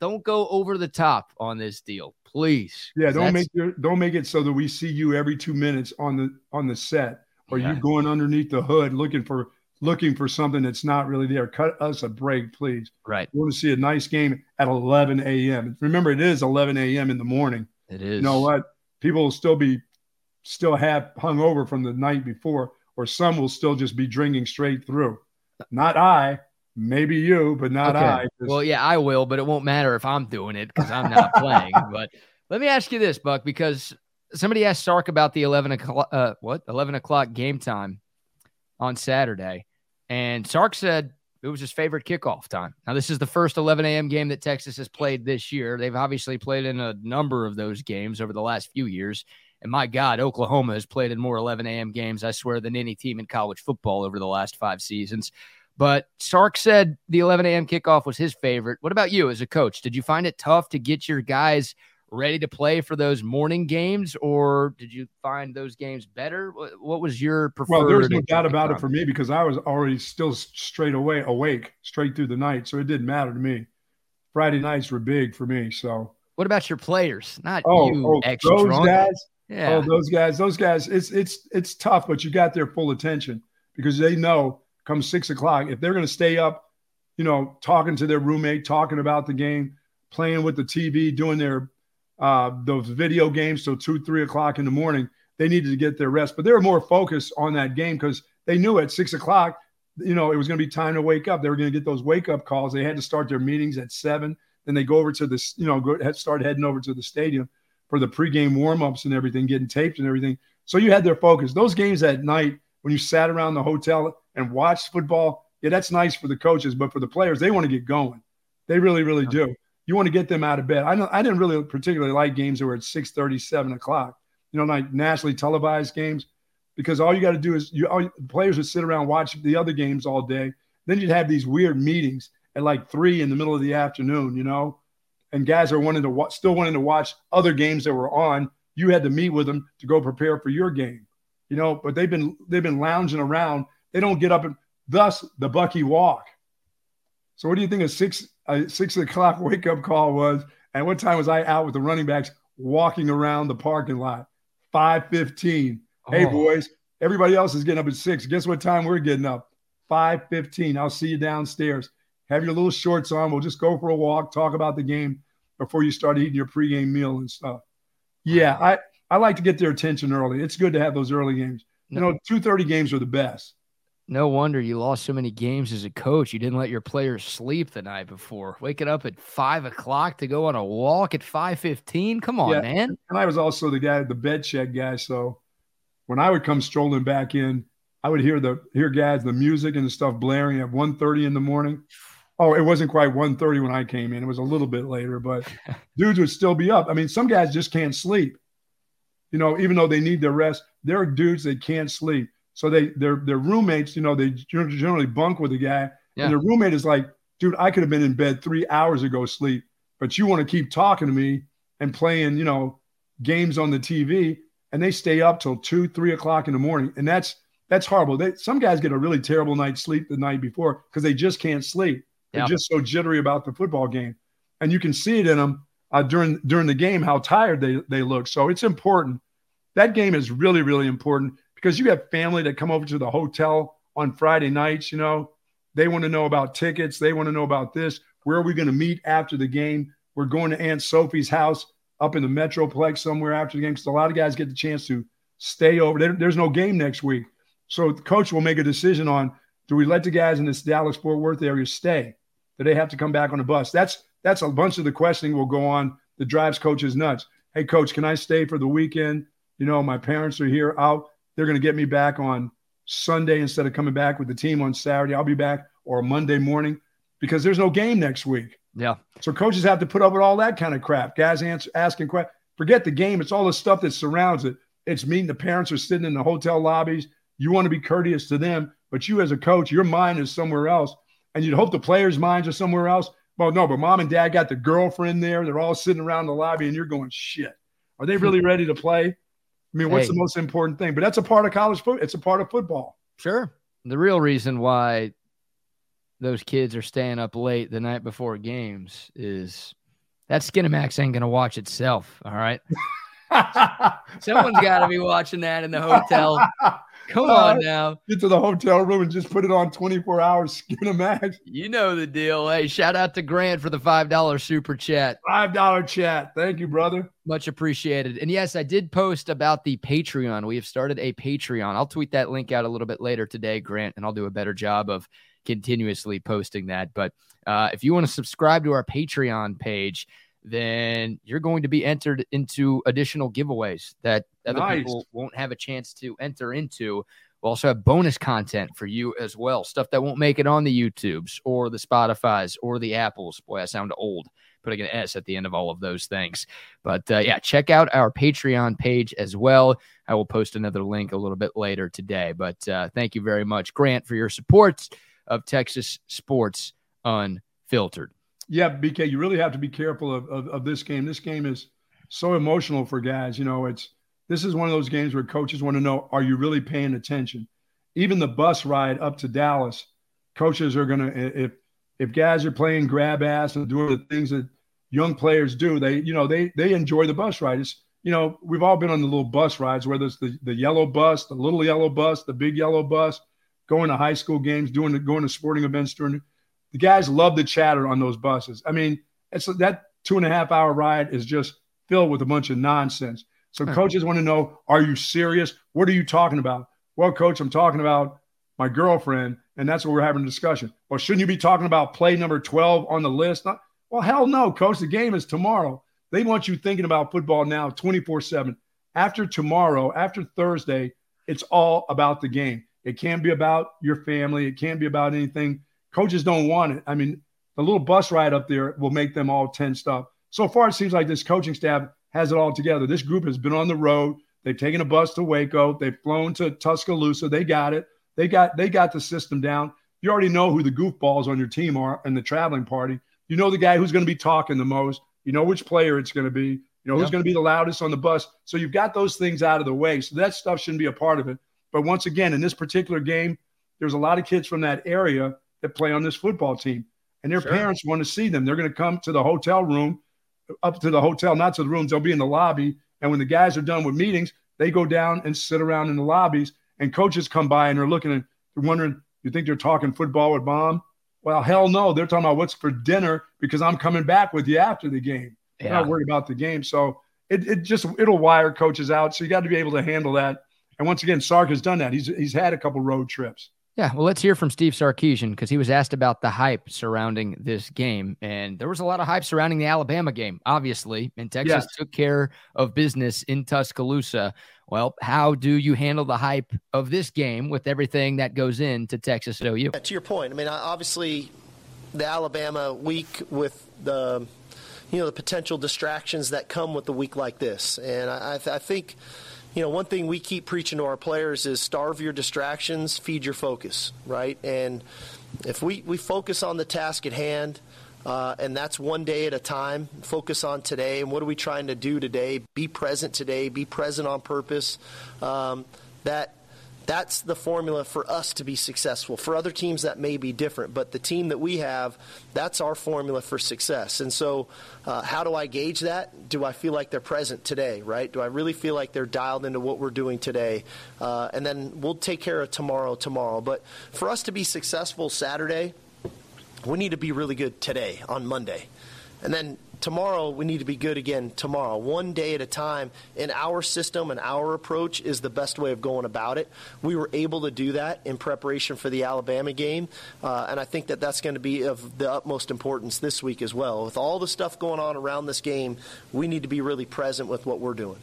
don't go over the top on this deal, please. Yeah, don't make your, don't make it so that we see you every two minutes on the on the set, or yeah. you going underneath the hood looking for looking for something that's not really there. Cut us a break, please. Right. We want to see a nice game at 11 a.m. Remember, it is 11 a.m. in the morning. It is. You know what? People will still be still have hung over from the night before, or some will still just be drinking straight through. Not I, maybe you, but not okay. I. Well, yeah, I will, but it won't matter if I'm doing it because I'm not playing. But let me ask you this, Buck, because somebody asked Sark about the 11 o'clock, uh, what 11 o'clock game time on Saturday, and Sark said it was his favorite kickoff time. Now, this is the first 11 a.m. game that Texas has played this year. They've obviously played in a number of those games over the last few years. And my God, Oklahoma has played in more 11 a.m. games, I swear, than any team in college football over the last five seasons. But Sark said the 11 a.m. kickoff was his favorite. What about you as a coach? Did you find it tough to get your guys ready to play for those morning games, or did you find those games better? What was your preferred? Well, there's no doubt about it for me because I was already still straight away awake straight through the night, so it didn't matter to me. Friday nights were big for me. So, what about your players? Not oh, you, oh, extra those drunk. guys. Yeah. Oh, those guys, those guys, it's it's it's tough, but you got their full attention because they know come six o'clock, if they're gonna stay up, you know, talking to their roommate, talking about the game, playing with the TV, doing their uh those video games till two, three o'clock in the morning, they needed to get their rest. But they were more focused on that game because they knew at six o'clock, you know, it was gonna be time to wake up. They were gonna get those wake up calls. They had to start their meetings at seven. Then they go over to this, you know, go start heading over to the stadium for the pregame warmups and everything, getting taped and everything. So you had their focus. Those games at night when you sat around the hotel and watched football, yeah, that's nice for the coaches, but for the players, they want to get going. They really, really do. You want to get them out of bed. I know I didn't really particularly like games that were at 6 7 o'clock, you know, like nationally televised games, because all you got to do is you all, players would sit around watch the other games all day. Then you'd have these weird meetings at like three in the middle of the afternoon, you know, and guys are wanting to watch, still wanting to watch other games that were on. You had to meet with them to go prepare for your game, you know. But they've been they've been lounging around. They don't get up and thus the Bucky walk. So what do you think a six a six o'clock wake up call was? And what time was I out with the running backs walking around the parking lot? 5:15. Oh. Hey boys, everybody else is getting up at six. Guess what time we're getting up? 5:15. I'll see you downstairs. Have your little shorts on. We'll just go for a walk, talk about the game before you start eating your pregame meal and stuff. Yeah, I I like to get their attention early. It's good to have those early games. You know, 2:30 games are the best. No wonder you lost so many games as a coach. You didn't let your players sleep the night before. Waking up at five o'clock to go on a walk at five fifteen. Come on, yeah. man. And I was also the guy, the bed check guy. So when I would come strolling back in, I would hear the hear guys, the music and the stuff blaring at 1.30 in the morning. Oh, it wasn't quite 1.30 when I came in. It was a little bit later, but dudes would still be up. I mean, some guys just can't sleep. You know, even though they need their rest, there are dudes that can't sleep. So they their their roommates, you know, they generally bunk with a guy, yeah. and their roommate is like, "Dude, I could have been in bed three hours ago sleep, but you want to keep talking to me and playing, you know, games on the TV." And they stay up till two, three o'clock in the morning, and that's that's horrible. They, some guys get a really terrible night's sleep the night before because they just can't sleep. They're just so jittery about the football game, and you can see it in them uh, during during the game how tired they they look. So it's important. That game is really really important because you have family that come over to the hotel on Friday nights, you know, they want to know about tickets. They want to know about this. Where are we going to meet after the game? We're going to Aunt Sophie's house up in the Metroplex somewhere after the game. Because a lot of guys get the chance to stay over. There, there's no game next week. So the coach will make a decision on do we let the guys in this Dallas Fort Worth area stay? Do they have to come back on the bus? That's that's a bunch of the questioning will go on that drives coaches nuts. Hey, coach, can I stay for the weekend? You know, my parents are here. I'll they're going to get me back on Sunday instead of coming back with the team on Saturday. I'll be back or Monday morning because there's no game next week. Yeah. So coaches have to put up with all that kind of crap. Guys answer, asking questions. Forget the game. It's all the stuff that surrounds it. It's meeting the parents are sitting in the hotel lobbies. You want to be courteous to them, but you as a coach, your mind is somewhere else. And you'd hope the players' minds are somewhere else. Well, no, but mom and dad got the girlfriend there. They're all sitting around the lobby, and you're going, shit. Are they really ready to play? I mean, what's hey. the most important thing? But that's a part of college football. It's a part of football. Sure. The real reason why those kids are staying up late the night before games is that Skinamax ain't going to watch itself. All right. Someone's got to be watching that in the hotel. Come uh, on now. Get to the hotel room and just put it on 24 hours. skin a match. You know the deal. Hey, shout out to Grant for the $5 super chat. $5 chat. Thank you, brother. Much appreciated. And yes, I did post about the Patreon. We have started a Patreon. I'll tweet that link out a little bit later today, Grant, and I'll do a better job of continuously posting that. But uh, if you want to subscribe to our Patreon page, then you're going to be entered into additional giveaways that other nice. people won't have a chance to enter into. We'll also have bonus content for you as well, stuff that won't make it on the YouTubes or the Spotify's or the Apples. Boy, I sound old putting an S at the end of all of those things. But uh, yeah, check out our Patreon page as well. I will post another link a little bit later today. But uh, thank you very much, Grant, for your support of Texas Sports Unfiltered. Yeah, BK, you really have to be careful of, of, of this game. This game is so emotional for guys. You know, it's this is one of those games where coaches want to know, are you really paying attention? Even the bus ride up to Dallas, coaches are gonna if if guys are playing grab ass and doing the things that young players do, they you know they they enjoy the bus ride. It's you know we've all been on the little bus rides, whether it's the the yellow bus, the little yellow bus, the big yellow bus, going to high school games, doing going to sporting events during the guys love the chatter on those buses. I mean, it's that two and a half hour ride is just filled with a bunch of nonsense. So hmm. coaches want to know, are you serious? What are you talking about? Well, coach, I'm talking about my girlfriend, and that's what we're having a discussion. Well, shouldn't you be talking about play number 12 on the list? Not, well, hell no, coach. The game is tomorrow. They want you thinking about football now 24 7. After tomorrow, after Thursday, it's all about the game. It can't be about your family. It can't be about anything Coaches don't want it. I mean, the little bus ride up there will make them all tensed up. So far, it seems like this coaching staff has it all together. This group has been on the road. They've taken a bus to Waco. They've flown to Tuscaloosa. They got it. They got they got the system down. You already know who the goofballs on your team are and the traveling party. You know the guy who's going to be talking the most. You know which player it's going to be. You know who's yep. going to be the loudest on the bus. So you've got those things out of the way. So that stuff shouldn't be a part of it. But once again, in this particular game, there's a lot of kids from that area that play on this football team. And their sure. parents want to see them. They're going to come to the hotel room, up to the hotel, not to the rooms. They'll be in the lobby. And when the guys are done with meetings, they go down and sit around in the lobbies, and coaches come by and they're looking and they're wondering, you think they're talking football with mom? Well, hell no. They're talking about what's for dinner because I'm coming back with you after the game. Yeah. Not worried about the game. So it, it just it'll wire coaches out. So you got to be able to handle that. And once again, Sark has done that. He's he's had a couple road trips. Yeah, well, let's hear from Steve Sarkisian because he was asked about the hype surrounding this game, and there was a lot of hype surrounding the Alabama game, obviously. And Texas yes. took care of business in Tuscaloosa. Well, how do you handle the hype of this game with everything that goes into Texas OU? Yeah, to your point, I mean, obviously, the Alabama week with the you know the potential distractions that come with a week like this, and I, I think you know, one thing we keep preaching to our players is starve your distractions, feed your focus, right? And if we, we focus on the task at hand, uh, and that's one day at a time, focus on today, and what are we trying to do today? Be present today, be present on purpose. Um, that that's the formula for us to be successful. For other teams, that may be different, but the team that we have, that's our formula for success. And so, uh, how do I gauge that? Do I feel like they're present today, right? Do I really feel like they're dialed into what we're doing today? Uh, and then we'll take care of tomorrow, tomorrow. But for us to be successful Saturday, we need to be really good today on Monday. And then tomorrow we need to be good again tomorrow. One day at a time. In our system and our approach is the best way of going about it. We were able to do that in preparation for the alabama game uh, and i think that that's going to be of the utmost importance this week as well. With all the stuff going on around this game we need to be really present with what we're doing.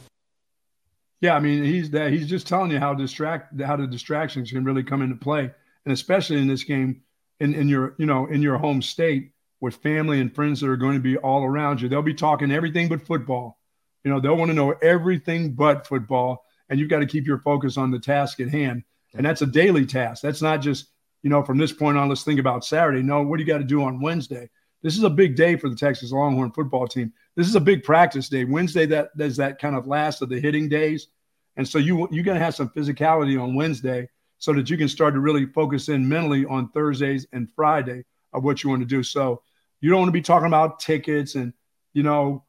Yeah i mean he's that he's just telling you how distract how the distractions can really come into play and especially in this game in, in your you know in your home state with family and friends that are going to be all around you. They'll be talking everything but football. You know, they'll want to know everything but football. And you've got to keep your focus on the task at hand. And that's a daily task. That's not just, you know, from this point on, let's think about Saturday. No, what do you got to do on Wednesday? This is a big day for the Texas Longhorn football team. This is a big practice day. Wednesday, that is that kind of last of the hitting days. And so you you're going to have some physicality on Wednesday so that you can start to really focus in mentally on Thursdays and Friday of what you want to do. So you don't want to be talking about tickets and you know,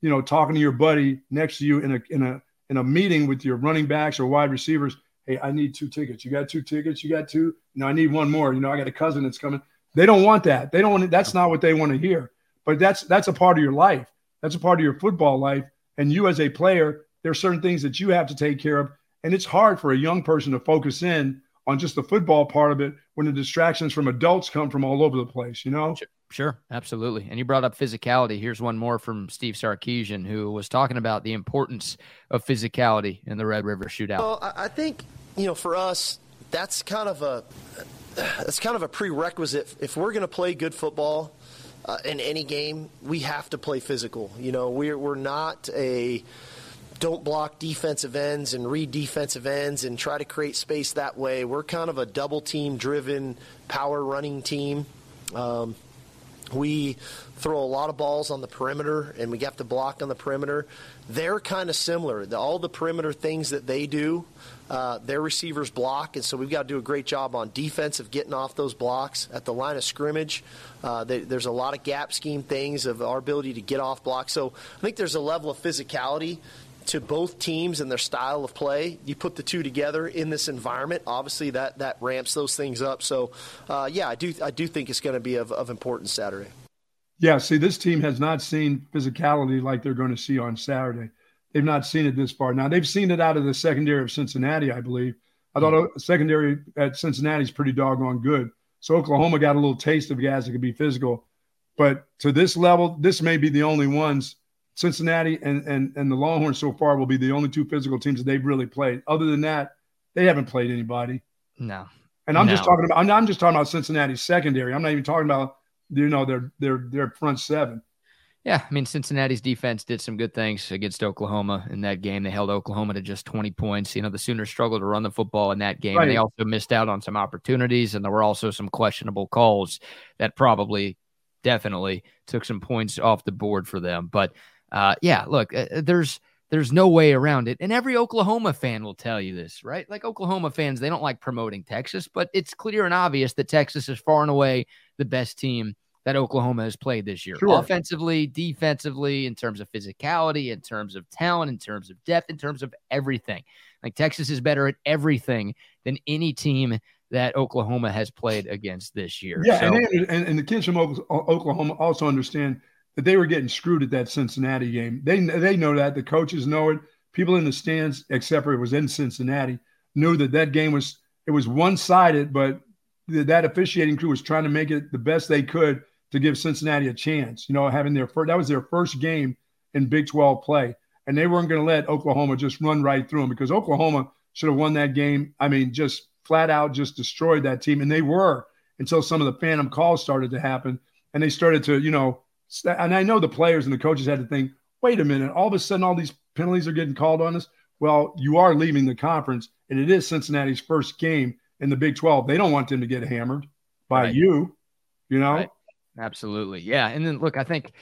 you know, talking to your buddy next to you in a in a in a meeting with your running backs or wide receivers. Hey, I need two tickets. You got two tickets. You got two. Know, I need one more. You know, I got a cousin that's coming. They don't want that. They don't want. That's not what they want to hear. But that's that's a part of your life. That's a part of your football life. And you as a player, there are certain things that you have to take care of. And it's hard for a young person to focus in on just the football part of it when the distractions from adults come from all over the place, you know? Sure, absolutely. And you brought up physicality. Here's one more from Steve Sarkisian, who was talking about the importance of physicality in the Red River Shootout. Well, I think you know, for us, that's kind of a that's kind of a prerequisite. If we're going to play good football uh, in any game, we have to play physical. You know, we're we're not a don't block defensive ends and read defensive ends and try to create space that way. We're kind of a double team driven power running team. Um, we throw a lot of balls on the perimeter and we have to block on the perimeter. They're kind of similar. The, all the perimeter things that they do, uh, their receivers block, and so we've got to do a great job on defense of getting off those blocks at the line of scrimmage. Uh, they, there's a lot of gap scheme things of our ability to get off blocks. So I think there's a level of physicality to both teams and their style of play. You put the two together in this environment, obviously that that ramps those things up. So, uh, yeah, I do I do think it's going to be of, of importance Saturday. Yeah, see, this team has not seen physicality like they're going to see on Saturday. They've not seen it this far. Now they've seen it out of the secondary of Cincinnati, I believe. I thought mm-hmm. secondary at Cincinnati is pretty doggone good. So Oklahoma got a little taste of guys that could be physical, but to this level, this may be the only ones Cincinnati and, and, and the Longhorns so far will be the only two physical teams that they've really played. Other than that, they haven't played anybody. No. And I'm no. just talking about I'm, I'm just talking about Cincinnati's secondary. I'm not even talking about you know their their their front seven. Yeah, I mean Cincinnati's defense did some good things against Oklahoma in that game. They held Oklahoma to just 20 points. You know, the Sooners struggled to run the football in that game. Right. They also missed out on some opportunities, and there were also some questionable calls that probably, definitely took some points off the board for them. But uh, yeah, look, uh, uh, there's there's no way around it. And every Oklahoma fan will tell you this, right? Like Oklahoma fans, they don't like promoting Texas, but it's clear and obvious that Texas is far and away the best team that Oklahoma has played this year. Sure. Offensively, defensively, in terms of physicality, in terms of talent, in terms of depth, in terms of everything. Like Texas is better at everything than any team that Oklahoma has played against this year. Yeah, So- and, and, and the kids from Oklahoma also understand that they were getting screwed at that Cincinnati game. They they know that the coaches know it. People in the stands, except for it was in Cincinnati, knew that that game was it was one sided, but th- that officiating crew was trying to make it the best they could to give Cincinnati a chance. You know, having their first that was their first game in Big 12 play, and they weren't going to let Oklahoma just run right through them because Oklahoma should have won that game. I mean, just flat out just destroyed that team, and they were until some of the phantom calls started to happen, and they started to, you know, and I know the players and the coaches had to think, wait a minute, all of a sudden all these penalties are getting called on us. Well, you are leaving the conference, and it is Cincinnati's first game in the Big 12. They don't want them to get hammered by Right. you, you know. Right. Absolutely. Yeah. And then look, I think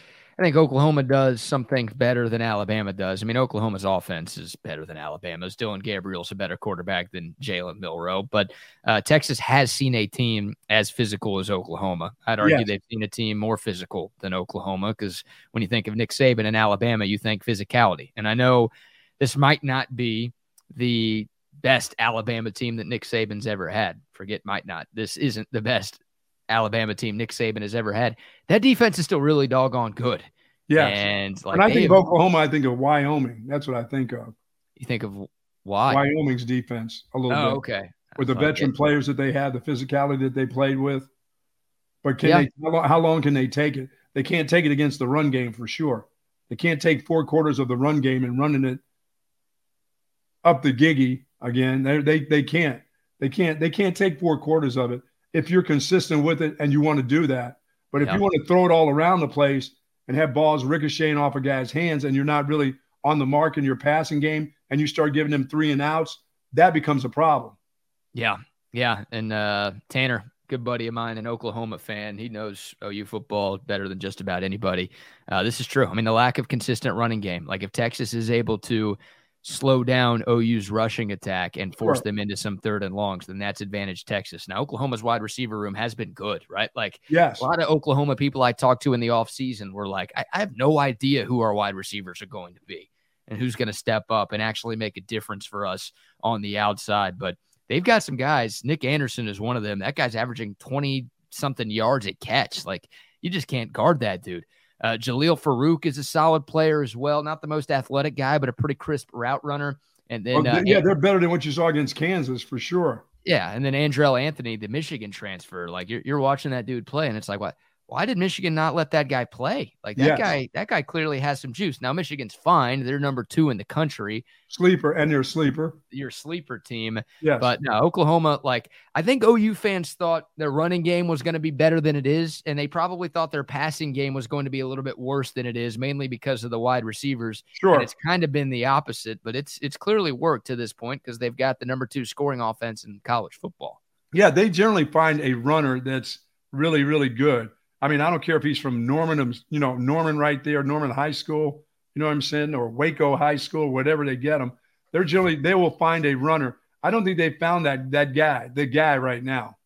I think Oklahoma does some things better than Alabama does. I mean, Oklahoma's offense is better than Alabama's. Dillon Gabriel's a better quarterback than Jalen Milroe, but uh, Texas has seen a team as physical as Oklahoma. I'd argue Yes. they've seen a team more physical than Oklahoma because when you think of Nick Saban in Alabama, you think physicality. And I know this might not be the best Alabama team that Nick Saban's ever had. Forget might not. This isn't the best Alabama team Nick Saban has ever had. That defense is still really doggone good. Yeah. And like when I think have- of Oklahoma, I think of Wyoming. That's what I think of. you think of why? Wyoming's defense a little bit. oh, bit okay. with the veteran players that they have, the physicality that they played with. But can Yeah. they? How long, how long can they take it? They can't take it against the run game for sure. They can't take four quarters of the run game and running it up the giggy again. They they they can't. They can't. They can't take four quarters of it if you're consistent with it and you want to do that. But if Yeah. you want to throw it all around the place and have balls ricocheting off a guy's hands and you're not really on the mark in your passing game and you start giving them three and outs, that becomes a problem. Yeah. Yeah. And uh, Tanner, good buddy of mine, an Oklahoma fan, he knows OU football better than just about anybody. Uh, this is true. I mean, the lack of consistent running game. Like if Texas is able to slow down OU's rushing attack and force them into some third and longs, then that's advantage Texas. Now, Oklahoma's wide receiver room has been good, right? Like Yes. a lot of Oklahoma people I talked to in the offseason were like, I, I have no idea who our wide receivers are going to be and who's going to step up and actually make a difference for us on the outside. But they've got some guys. Nic Anderson is one of them. That guy's averaging 20 something yards at catch. Like, you just can't guard that dude. Uh, Jalil Farooq is a solid player as well. Not the most athletic guy, but a pretty crisp route runner. And then, Well, uh, yeah, they're better than what you saw against Kansas for sure. yeah, and then Andrel Anthony, the Michigan transfer, like you're, you're watching that dude play, and it's like, what? Why did Michigan not let that guy play? Like that Yes. guy, that guy clearly has some juice. Now Michigan's fine; they're number two in the country. Sleeper and their sleeper. Your sleeper team, Yeah, but no, Oklahoma. Like I think OU fans thought their running game was going to be better than it is, and they probably thought their passing game was going to be a little bit worse than it is, mainly because of the wide receivers. sure. And it's kind of been the opposite, but it's it's clearly worked to this point because they've got the number two scoring offense in college football. Yeah, they generally find a runner that's really, really good. I mean, I don't care if he's from Norman, um, you know, Norman right there, Norman High School, you know what I'm saying, or Waco High School, whatever they get them. They're generally they will find a runner. I don't think they found that that guy, the guy right now.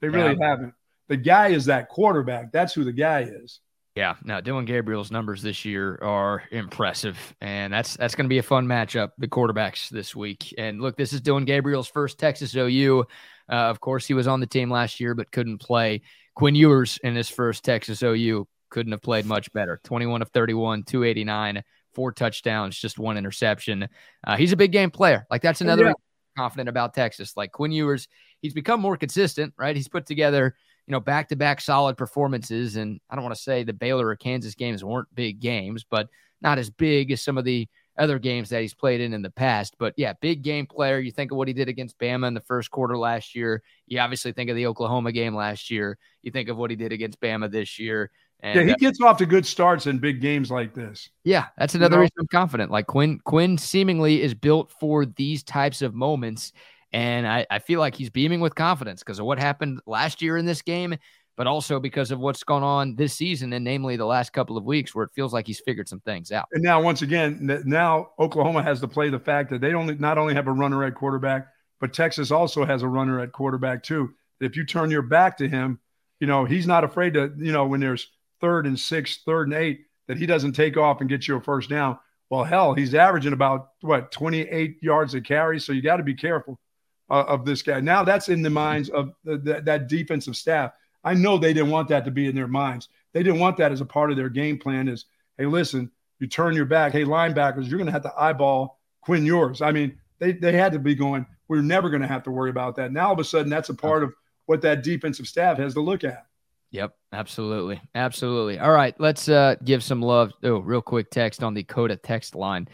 They really haven't. The guy is that quarterback. That's who the guy is. Yeah, no, Dillon Gabriel's numbers this year are impressive, and that's that's going to be a fun matchup. The quarterbacks this week, and look, this is Dillon Gabriel's first Texas OU. Uh, of course, he was on the team last year, but couldn't play. Quinn Ewers in his first Texas OU couldn't have played much better. Twenty-one of thirty-one, two eighty-nine, four touchdowns, just one interception. Uh, he's a big game player. Like that's another Yeah. confident about Texas. Like Quinn Ewers, he's become more consistent, right? He's put together you know, back to back solid performances. And I don't want to say the Baylor or Kansas games weren't big games, but not as big as some of the other games that he's played in in the past. But yeah, big game player. You think of what he did against Bama in the first quarter last year. You obviously think of the Oklahoma game last year. You think of what he did against Bama this year. And yeah, he uh, gets off to good starts in big games like this. yeah, that's another know? reason I'm confident. Like Quinn, Quinn seemingly is built for these types of moments. And I, I feel like he's beaming with confidence because of what happened last year in this game, but also because of what's gone on this season, and namely the last couple of weeks where it feels like he's figured some things out. And now, once again, now Oklahoma has to play the fact that they only not only have a runner at quarterback, but Texas also has a runner at quarterback too. If you turn your back to him, you know, he's not afraid to, you know, when there's third and six, third and eight, that he doesn't take off and get you a first down. Well, hell, he's averaging about what 28 yards a carry. So you got to be careful uh, of this guy. Now that's in the minds of the, the, that defensive staff. I know they didn't want that to be in their minds. They didn't want that as a part of their game plan. Is hey, listen, you turn your back. Hey, linebackers, you're going to have to eyeball Quinn Ewers. I mean, they they had to be going. We're never going to have to worry about that. Now all of a sudden, that's a part of what that defensive staff has to look at. Yep, absolutely. Absolutely. All right, let's uh give some love. Oh, real quick text on the COTA text line.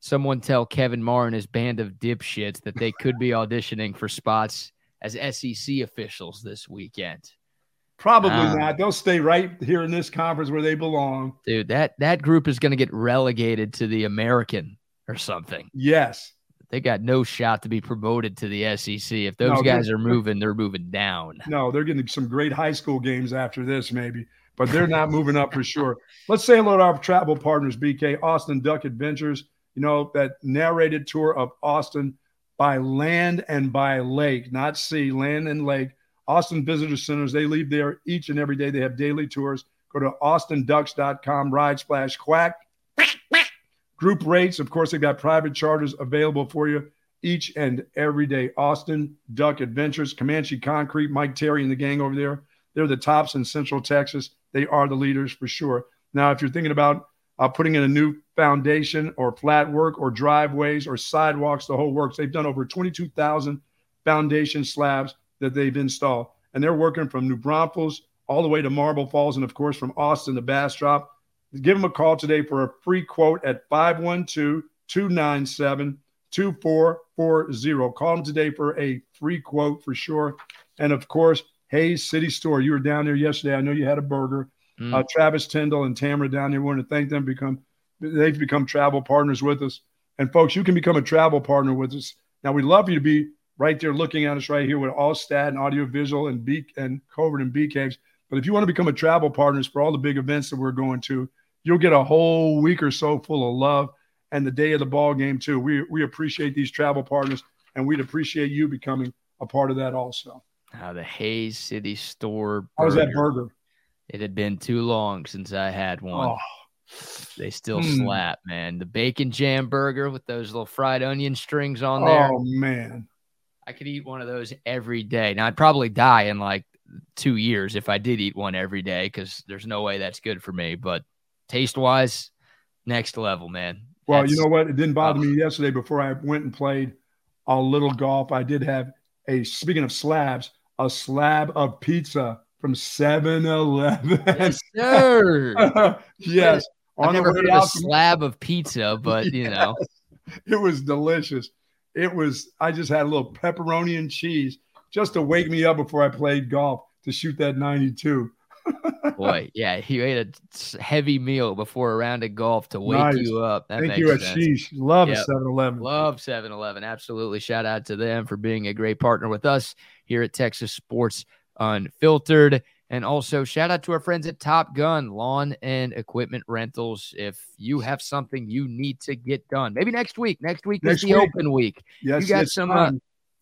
Someone tell Kevin Mar and his band of dipshits that they could be auditioning for spots as SEC officials this weekend. Probably uh, not. They'll stay right here in this conference where they belong. Dude, that that group is going to get relegated to the American or something. Yes they got no shot to be promoted to the SEC. If those no, guys are moving, they're moving down. No, they're getting some great high school games after this, maybe, but they're not moving up for sure. Let's say hello to our travel partners, BK Austin Duck Adventures. You know that narrated tour of Austin by land and by lake, not sea, land and lake. Austin Visitor Centers, they leave there each and every day. They have daily tours. Go to austinducks.com, ride, splash, quack Group rates, of course, they've got private charters available for you each and every day. Austin, Duck Adventures, Comanche Concrete, Mike Terry and the gang over there. They're the tops in Central Texas. They are the leaders for sure. Now, if you're thinking about uh, putting in a new foundation or flat work or driveways or sidewalks, the whole works, they've done over 22,000 foundation slabs that they've installed. And they're working from New Braunfels all the way to Marble Falls and, of course, from Austin to Bastrop Give them a call today for a free quote at 512 297 2440. Call them today for a free quote for sure. And of course, Hays City Store. You were down there yesterday. I know you had a burger. Mm. Uh, Travis Tyndall and Tamara down there. We want to thank them. Become they've become travel partners with us. And folks, you can become a travel partner with us. Now we'd love you to be right there looking at us right here with Altstadt and audio visual and beak and covert and bee caves. But if you want to become a travel partners for all the big events that we're going to, you'll get a whole week or so full of love and the day of the ball game too. We we appreciate these travel partners and we'd appreciate you becoming a part of that also. Uh, the Hays City Store. Burger. How was that burger? It had been too long since I had one. Oh. They still mm. slap, man. The bacon jam burger with those little fried onion strings on there. Oh man. I could eat one of those every day. Now I'd probably die in like two years if I did eat one every day because there's no way that's good for me. But taste wise, next level, man. Well, That's, you know what? It didn't bother me yesterday before I went and played a little golf. I did have a, speaking of slabs, a slab of pizza from 7 Eleven. Yes, sir. yes. I've never heard of a slab of pizza, but you know, it was delicious. It was, I just had a little pepperoni and cheese just to wake me up before I played golf to shoot that 92. Boy, yeah, he ate a heavy meal before a round of golf to wake nice. you up. That Thank you, Ashish. Love yep. 7 Eleven. Love 7 Eleven. Absolutely. Shout out to them for being a great partner with us here at Texas Sports Unfiltered. And also, shout out to our friends at Top Gun Lawn and Equipment Rentals. If you have something you need to get done, maybe next week. Next week next is the week. open week. Yes, you got some, uh,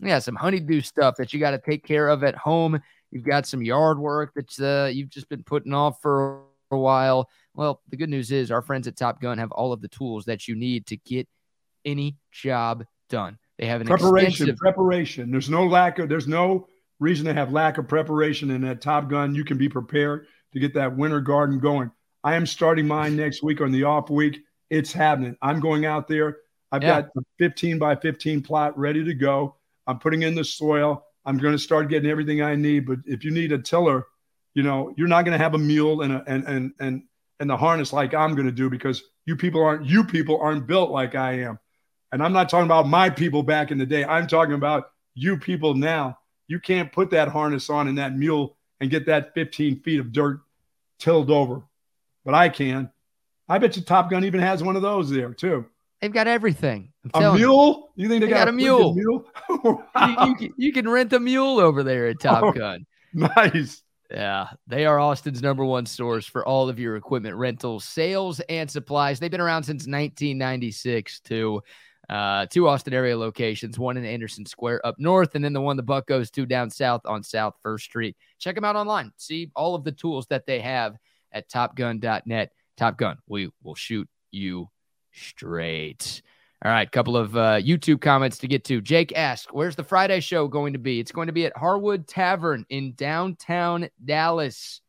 yeah, some honeydew stuff that you got to take care of at home You've got some yard work that uh, you've just been putting off for a while. Well, the good news is our friends at Top Gun have all of the tools that you need to get any job done. They have an preparation. Extensive- preparation. There's no lack of. There's no reason to have lack of preparation in that Top Gun. You can be prepared to get that winter garden going. I am starting mine next week on the off week. It's happening. I'm going out there. I've yeah. got a 15 by 15 plot ready to go. I'm putting in the soil. I'm going to start getting everything I need. But if you need a tiller, you know, you're not going to have a mule and a, and and and and the harness like I'm going to do because you people aren't you people aren't built like I am. And I'm not talking about my people back in the day. I'm talking about you people now. You can't put that harness on in that mule and get that 15 feet of dirt tilled over. But I can. I bet you Top Gun even has one of those there too. They've got everything. A mule? You. you think they, they got, got, a mule? mule? wow. you, you, can, you, can, rent a mule over there at Top oh, Gun. Nice. Yeah, they are Austin's number one source for all of your equipment rentals, sales, and supplies. They've been around since 1996 too. Uh, two Austin area locations, one in Anderson Square up north, and then the one the Buck goes to down south on South First Street. Check them out online. See all of the tools that they have at topgunn.net. Top Gun, we will shoot you straight. All right, couple of uh, YouTube comments to get to. Jake asked, "Where's the Friday show going to be?" It's going to be at Harwood Tavern in downtown Dallas.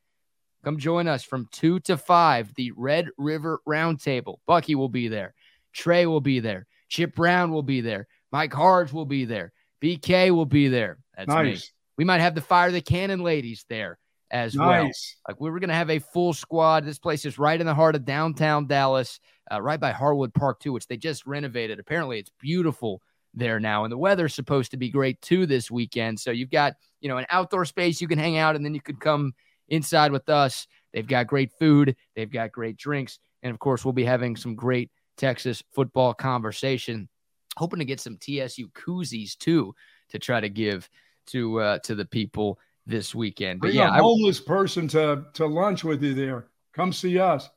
Come join us from two to five. The Red River Roundtable. Bucky will be there. Trey will be there. Chip Brown will be there. Mike Harge will be there. BK will be there. That's nice. me. We might have the Fire the Cannon ladies there as nice. well. Like we were going to have a full squad. This place is right in the heart of downtown Dallas uh, right by Harwood Park, too, which they just renovated. Apparently, it's beautiful there now. And the weather's supposed to be great, too, this weekend. So you've got, you know, an outdoor space you can hang out, and then you can come inside with us. They've got great food, they've got great drinks. And of course, we'll be having some great Texas football conversation. Hoping to get some TSU koozies, too, to try to give to uh, to the people this weekend. But Bring yeah, a homeless I, person to to lunch with you there. Come see us.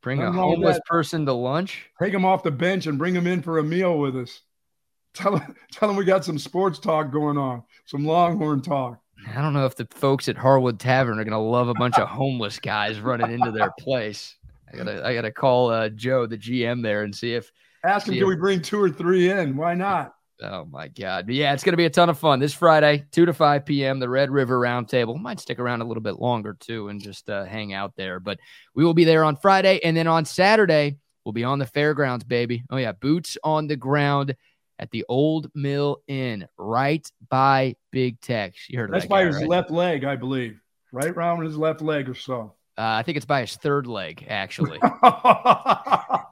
Bring a homeless person to lunch. Take them off the bench and bring them in for a meal with us. Tell them, tell them we got some sports talk going on, some Longhorn talk. I don't know if the folks at Harwood Tavern are going to love a bunch of homeless guys running into their place. I gotta, I gotta call uh, Joe, the GM there, and see if ask him. Can if, we bring two or three in? Why not? Oh my God. But yeah, it's going to be a ton of fun this Friday, 2 to 5 p.m., the Red River Roundtable. Might stick around a little bit longer too and just uh, hang out there. But we will be there on Friday. And then on Saturday, we'll be on the fairgrounds, baby. Oh, yeah. Boots on the ground at the Old Mill Inn right by Big Tex. You heard That's that by guy, his right? left leg, I believe. Right around his left leg or so. Uh, I think it's by his third leg, actually. oh,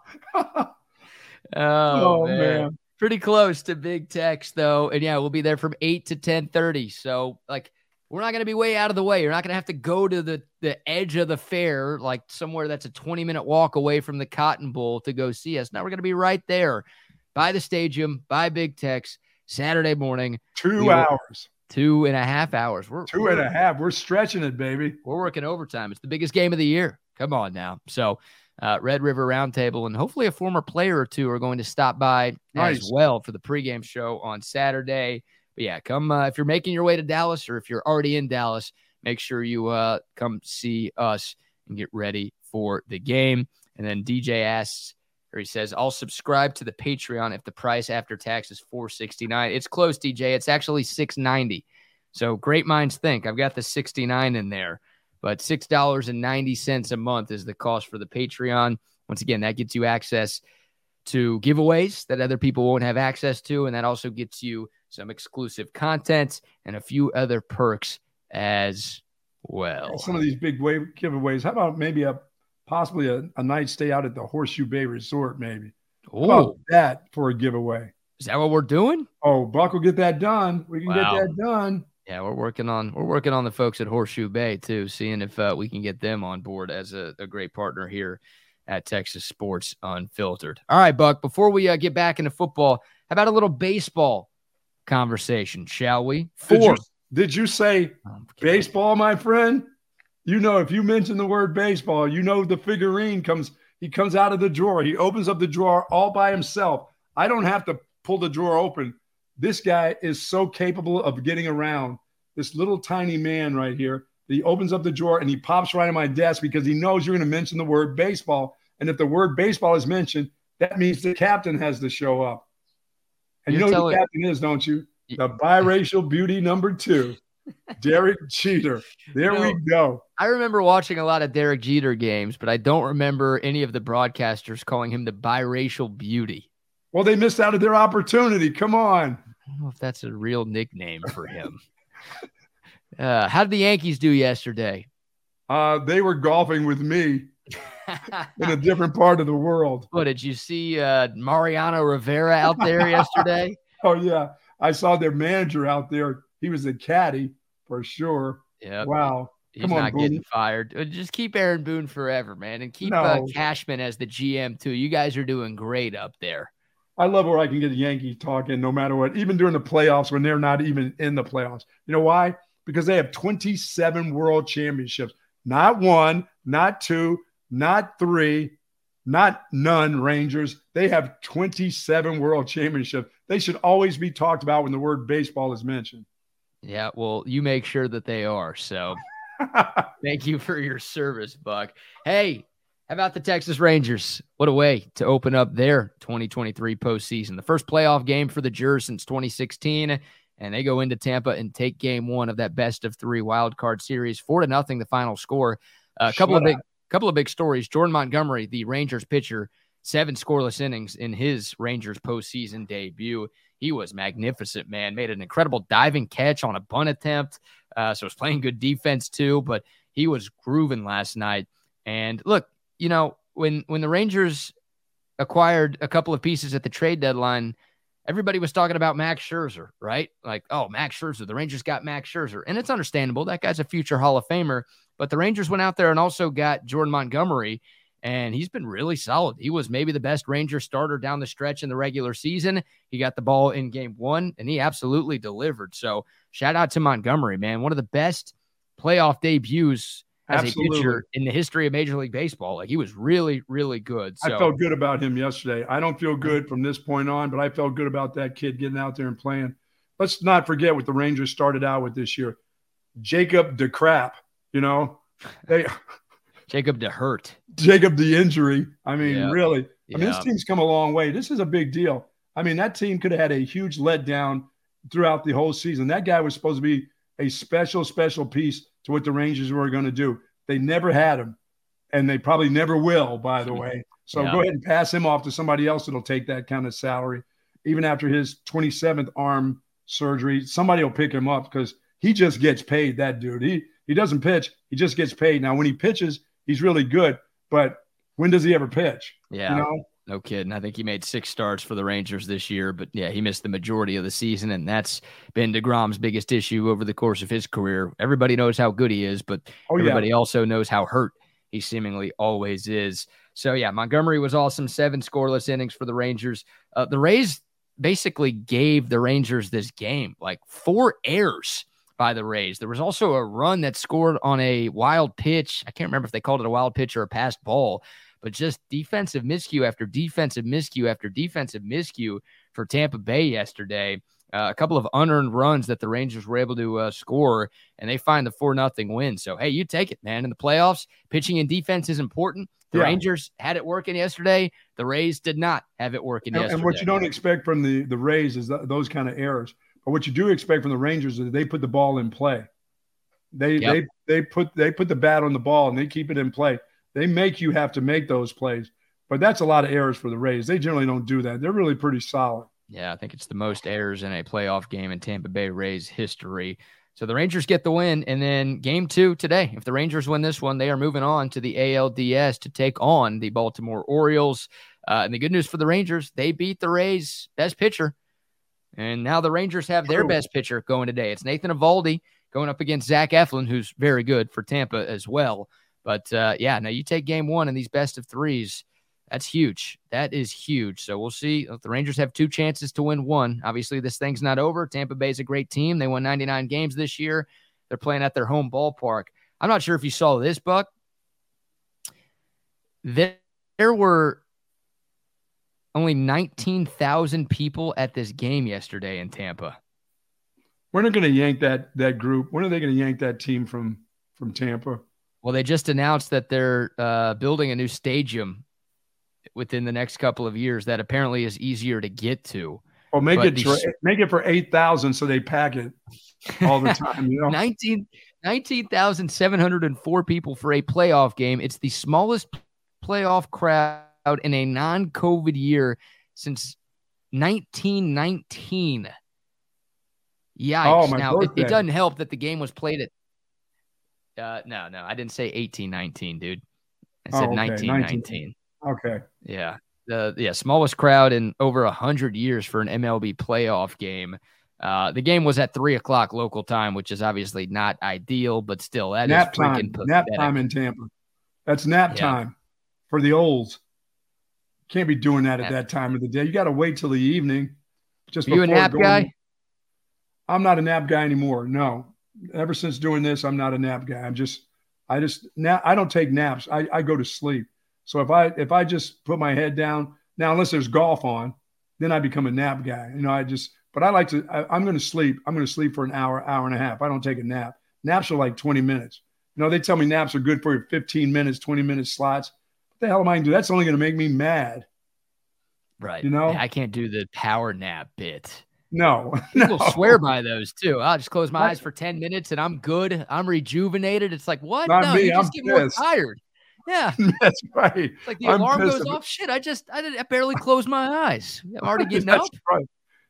oh, man. man pretty close to Big Tex though. And yeah, we'll be there from 8 to 10:30. So like we're not going to be way out of the way. You're not going to have to go to the the edge of the fair like somewhere that's a 20 minute walk away from the Cotton Bowl to go see us. Now we're going to be right there by the stadium, by Big Tex, Saturday morning. 2 hours. Two and a half hours. We're two and a half. We're stretching it, baby. We're working overtime. It's the biggest game of the year. Come on now. So uh, Red River Roundtable, and hopefully a former player or two are going to stop by nice. as well for the pregame show on Saturday. But yeah, come uh, if you're making your way to Dallas or if you're already in Dallas, make sure you uh, come see us and get ready for the game. And then DJ asks, or he says, I'll subscribe to the Patreon if the price after tax is 469. It's close, DJ. It's actually 690. So great minds think. I've got the 69 in there. But $6.90 a month is the cost for the Patreon. Once again, that gets you access to giveaways that other people won't have access to. And that also gets you some exclusive content and a few other perks as well. Some of these big wave giveaways. How about maybe a possibly a, a night stay out at the Horseshoe Bay Resort, maybe? Oh, that for a giveaway. Is that what we're doing? Oh, Buck will get that done. We can wow. get that done. Yeah, we're working on we're working on the folks at Horseshoe Bay too, seeing if uh, we can get them on board as a, a, great partner here at Texas Sports Unfiltered. All right, Buck. Before we uh, get back into football, how about a little baseball conversation, shall we? Four. Did you, did you say baseball, my friend? You know, if you mention the word baseball, you know the figurine comes. He comes out of the drawer. He opens up the drawer all by himself. I don't have to pull the drawer open. This guy is so capable of getting around. This little tiny man right here. He opens up the drawer and he pops right on my desk because he knows you're going to mention the word baseball. And if the word baseball is mentioned, that means the captain has to show up. And you're you know who the captain is, don't you? The biracial beauty number two, Derek Jeter. There you know, we go. I remember watching a lot of Derek Jeter games, but I don't remember any of the broadcasters calling him the biracial beauty. Well, they missed out of their opportunity. Come on. I don't know if that's a real nickname for him. uh, how did the Yankees do yesterday? Uh, they were golfing with me in a different part of the world. What did you see uh, Mariano Rivera out there yesterday? oh yeah, I saw their manager out there. He was a caddy for sure. Yeah. Wow. He's Come on, not Boone. getting fired. Uh, just keep Aaron Boone forever, man, and keep no. uh, Cashman as the GM too. You guys are doing great up there. I love where I can get a Yankee talking no matter what, even during the playoffs when they're not even in the playoffs. You know why? Because they have 27 world championships, not one, not two, not three. not none Rangers. They have 27 world championships. They should always be talked about when the word baseball is mentioned. Yeah, well, you make sure that they are. So thank you for your service, Buck. Hey, how about the Texas Rangers? What a way to open up their 2023 postseason. The first playoff game for the Jers since 2016. And they go into Tampa and take game one of that best of three wild card series. Four to nothing, the final score. A couple of big couple of big stories. Jordan Montgomery, the Rangers pitcher, seven scoreless innings in his Rangers postseason debut. He was magnificent, man. Made an incredible diving catch on a bunt attempt. Uh, so was playing good defense too, but he was grooving last night. And look, you know, when when the Rangers acquired a couple of pieces at the trade deadline, everybody was talking about Max Scherzer, right? Like, oh, Max Scherzer, the Rangers got Max Scherzer. And it's understandable. That guy's a future Hall of Famer. But the Rangers went out there and also got Jordan Montgomery, and he's been really solid. He was maybe the best Ranger starter down the stretch in the regular season. He got the ball in game one, and he absolutely delivered. So shout out to Montgomery, man. One of the best playoff debuts as Absolutely. a pitcher in the history of Major League Baseball. Like he was really, really good. So. I felt good about him yesterday. I don't feel good from this point on, but I felt good about that kid getting out there and playing. Let's not forget what the Rangers started out with this year. Jacob DeCrap, you know, they Jacob DeHurt. Jacob the injury. I mean, yep. really. I mean, this team's come a long way. This is a big deal. I mean, that team could have had a huge letdown throughout the whole season. That guy was supposed to be a special, special piece to what the Rangers were going to do. They never had him, and they probably never will, by the way. So yeah. go ahead and pass him off to somebody else that'll take that kind of salary. Even after his 27th arm surgery, somebody will pick him up because he just gets paid. That dude, he he doesn't pitch, he just gets paid. Now, when he pitches, he's really good, but when does he ever pitch? Yeah. You know? No kidding. I think he made six starts for the Rangers this year, but yeah, he missed the majority of the season, and that's been DeGrom's biggest issue over the course of his career. Everybody knows how good he is, but oh, everybody yeah. also knows how hurt he seemingly always is. So yeah, Montgomery was awesome. Seven scoreless innings for the Rangers. Uh, the Rays basically gave the Rangers this game, like four errors by the Rays. There was also a run that scored on a wild pitch. I can't remember if they called it a wild pitch or a passed ball but just defensive miscue after defensive miscue after defensive miscue for Tampa Bay yesterday. Uh, a couple of unearned runs that the Rangers were able to uh, score, and they find the four nothing win. So hey, you take it, man. In the playoffs, pitching and defense is important. The yeah. Rangers had it working yesterday. The Rays did not have it working and, yesterday. And what you don't expect from the the Rays is th- those kind of errors. But what you do expect from the Rangers is they put the ball in play. They yep. they they put they put the bat on the ball and they keep it in play. They make you have to make those plays. But that's a lot of errors for the Rays. They generally don't do that. They're really pretty solid. Yeah, I think it's the most errors in a playoff game in Tampa Bay Rays history. So the Rangers get the win. And then game two today, if the Rangers win this one, they are moving on to the ALDS to take on the Baltimore Orioles. Uh, and the good news for the Rangers, they beat the Rays' best pitcher. And now the Rangers have their best pitcher going today. It's Nathan Eovaldi going up against Zach Eflin, who's very good for Tampa as well. But uh, yeah, now you take game one and these best of threes. That's huge. That is huge. So we'll see. The Rangers have two chances to win one. Obviously, this thing's not over. Tampa Bay is a great team. They won 99 games this year. They're playing at their home ballpark. I'm not sure if you saw this, Buck. There were only 19,000 people at this game yesterday in Tampa. We're not going to yank that that group? When are they going to yank that team from from Tampa? Well, they just announced that they're uh, building a new stadium within the next couple of years that apparently is easier to get to. Well, make but it for, make it for eight thousand, so they pack it all the time. You know, 19 19,704 people for a playoff game. It's the smallest playoff crowd in a non-COVID year since 1919. Yikes! Oh, now it, it, doesn't help that the game was played at uh, no, no, I didn't say eighteen nineteen, dude. I said oh, okay. 1919. Okay. Yeah. The yeah, smallest crowd in over a hundred years for an MLB playoff game. Uh, the game was at three o'clock local time, which is obviously not ideal, but still that nap is freaking time. Nap time in Tampa. That's nap yeah. time for the olds. Can't be doing that at that time of the day. You got to wait till the evening. Just Are you a nap going. guy? I'm not a nap guy anymore. No, ever since doing this, I'm not a nap guy. I'm just, I just, now I don't take naps. I, I go to sleep. So if I if I just put my head down now, unless there's golf on, then I become a nap guy. You know, I just but I like to. I, am going to sleep. I'm going to sleep for an hour, hour and a half. I don't take a nap. Naps are like 20 minutes. You know, they tell me naps are good for 15 minutes, 20 minute slots. What the hell am I going to do? That's only going to make me mad. Right. You know, I can't do the power nap bit. No, people no. swear by those too. I'll just close my eyes for 10 minutes and I'm good. I'm rejuvenated. It's like, what? Not no, me. you just I'm get more tired. Yeah. That's right. It's like the I'm alarm goes off. Shit, I just, I, did, I barely closed my eyes. I'm already getting That's up. Right.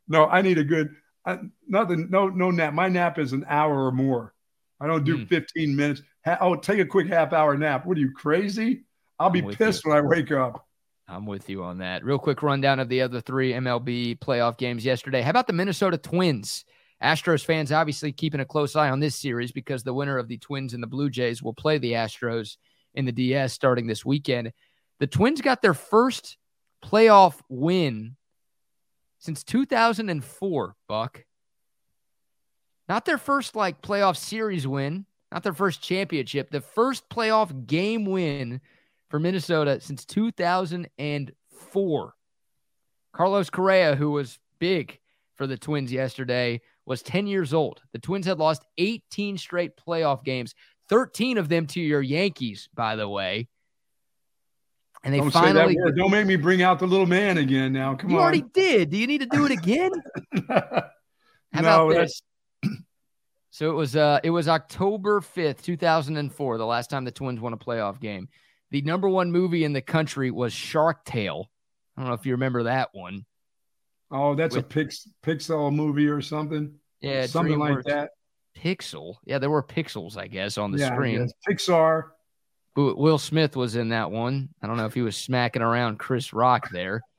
No, I need a good, I, nothing, no, no nap. My nap is an hour or more. I don't do mm. 15 minutes. Ha- oh, take a quick half hour nap. What are you crazy? I'll be pissed you. when I wake up. I'm with you on that. Real quick rundown of the other three MLB playoff games yesterday. How about the Minnesota Twins? Astros fans obviously keeping a close eye on this series because the winner of the Twins and the Blue Jays will play the Astros in the DS starting this weekend. The Twins got their first playoff win since 2004, Buck. Not their first like playoff series win, not their first championship, the first playoff game win for Minnesota since 2004. Carlos Correa, who was big for the Twins yesterday, was 10 years old. The Twins had lost 18 straight playoff games, 13 of them to your Yankees, by the way. And they Don't finally Don't make me bring out the little man again now. Come you on. You already did. Do you need to do it again? How no, about this? So it was uh it was October 5th, 2004, the last time the Twins won a playoff game. The number one movie in the country was Shark Tale. I don't know if you remember that one. Oh, that's With, a Pix, Pixel movie or something. Yeah, something like that. Pixel. Yeah, there were pixels, I guess, on the yeah, screen. Pixar. Will Smith was in that one. I don't know if he was smacking around Chris Rock there.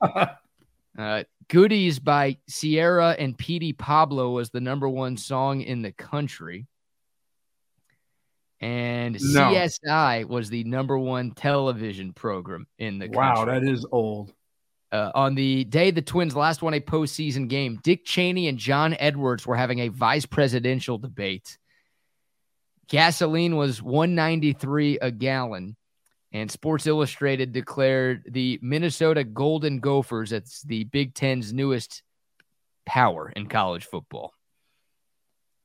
uh, Goodies by Ciara and Petey Pablo was the number one song in the country. And no. CSI was the number one television program in the wow, country. Wow, that is old. Uh, on the day the Twins last won a postseason game, Dick Cheney and John Edwards were having a vice presidential debate. Gasoline was 193 a gallon. And Sports Illustrated declared the Minnesota Golden Gophers, as the Big Ten's newest power in college football.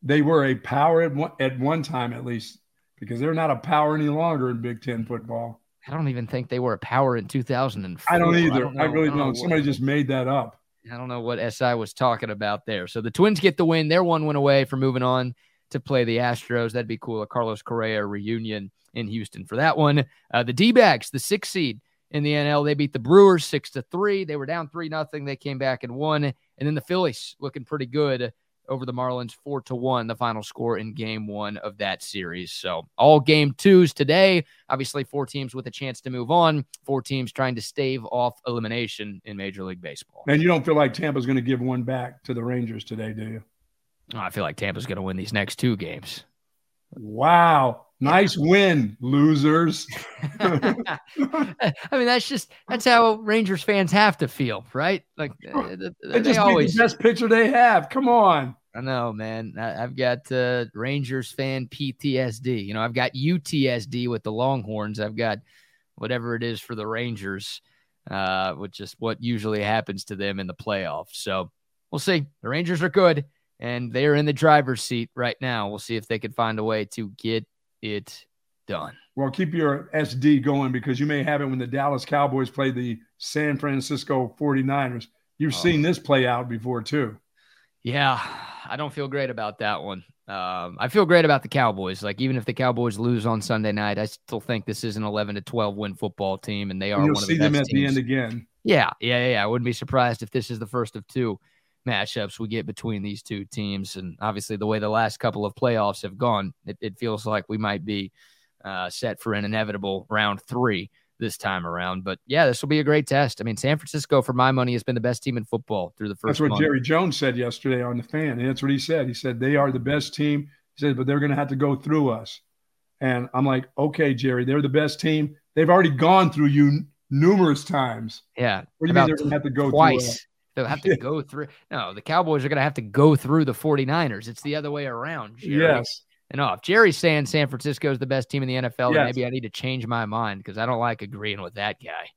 They were a power at one, at one time, at least, because they're not a power any longer in Big Ten football. I don't even think they were a power in 2004. I don't either. I, don't know, I really I don't. don't. Somebody just made that up. I don't know what SI was talking about there. So the Twins get the win. They're one win away from moving on to play the Astros. That'd be cool. A Carlos Correa reunion in Houston for that one. Uh, the D backs, the six seed in the NL, they beat the Brewers six to three. They were down three nothing. They came back and won. And then the Phillies looking pretty good over the Marlins four to one, the final score in game one of that series. So all game twos today. Obviously, four teams with a chance to move on, four teams trying to stave off elimination in Major League Baseball. And you don't feel like Tampa's going to give one back to the Rangers today, do you? Oh, I feel like Tampa's going to win these next two games. Wow. Nice win, losers. I mean, that's just that's how Rangers fans have to feel, right? Like they, they just always the best pitcher they have. Come on. I know, man. I, have got uh, Rangers fan PTSD. You know, I've got UTSD with the Longhorns. I've got whatever it is for the Rangers, uh, which is what usually happens to them in the playoffs. So we'll see. The Rangers are good, and they are in the driver's seat right now. We'll see if they can find a way to get it done. Well, keep your SD going because you may have it when the Dallas Cowboys play the San Francisco 49ers. You've oh. seen this play out before, too. Yeah, I don't feel great about that one. Um, I feel great about the Cowboys. Like even if the Cowboys lose on Sunday night, I still think this is an 11 to 12 win football team, and they are. You'll one see of the them at teams. the end again. Yeah, yeah, yeah. I wouldn't be surprised if this is the first of two matchups we get between these two teams. And obviously, the way the last couple of playoffs have gone, it, it feels like we might be uh, set for an inevitable round three this time around. But yeah, this will be a great test. I mean, San Francisco, for my money, has been the best team in football through the first. That's what month. Jerry Jones said yesterday on the fan. And that's what he said. He said they are the best team. He said, but they're going to have to go through us. And I'm like, okay, Jerry, they're the best team. They've already gone through you numerous times. Yeah. What do you mean they're going to have to go twice? They'll have to go through. No, the Cowboys are going to have to go through the 49ers. It's the other way around. Jerry. Yes. And oh, if Jerry's saying San Francisco is the best team in the NFL, Yes. maybe I need to change my mind because I don't like agreeing with that guy.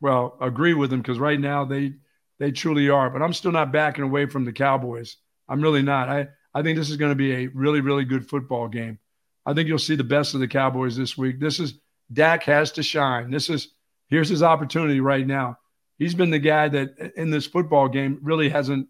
Well, agree with them because right now they they truly are. But I'm still not backing away from the Cowboys. I'm really not. I I think this is going to be a really really good football game. I think you'll see the best of the Cowboys this week. This is Dak has to shine. This is here's his opportunity right now. He's been the guy that in this football game really hasn't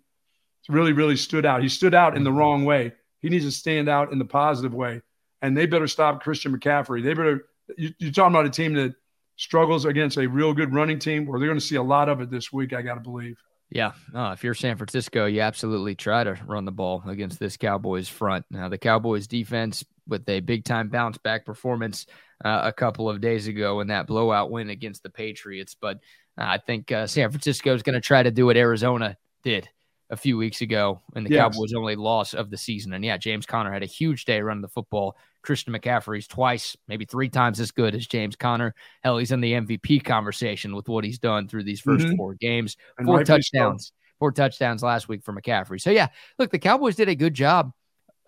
really really stood out. He stood out in the wrong way. He needs to stand out in the positive way. And they better stop Christian McCaffrey. They better you, you're talking about a team that struggles against a real good running team, where they're going to see a lot of it this week. I got to believe. Yeah, oh, if you're San Francisco, you absolutely try to run the ball against this Cowboys front. Now, the Cowboys defense with a big time bounce back performance uh, a couple of days ago in that blowout win against the Patriots, but uh, I think uh, San Francisco is going to try to do what Arizona did a few weeks ago in the Yes. Cowboys' only loss of the season. And yeah, James Conner had a huge day running the football. Christian McCaffrey's twice, maybe three times as good as James Conner. Hell, he's in the MVP conversation with what he's done through these 1st Mhm. four games And four so. touchdowns, four touchdowns last week for McCaffrey. So yeah, look, the Cowboys did a good job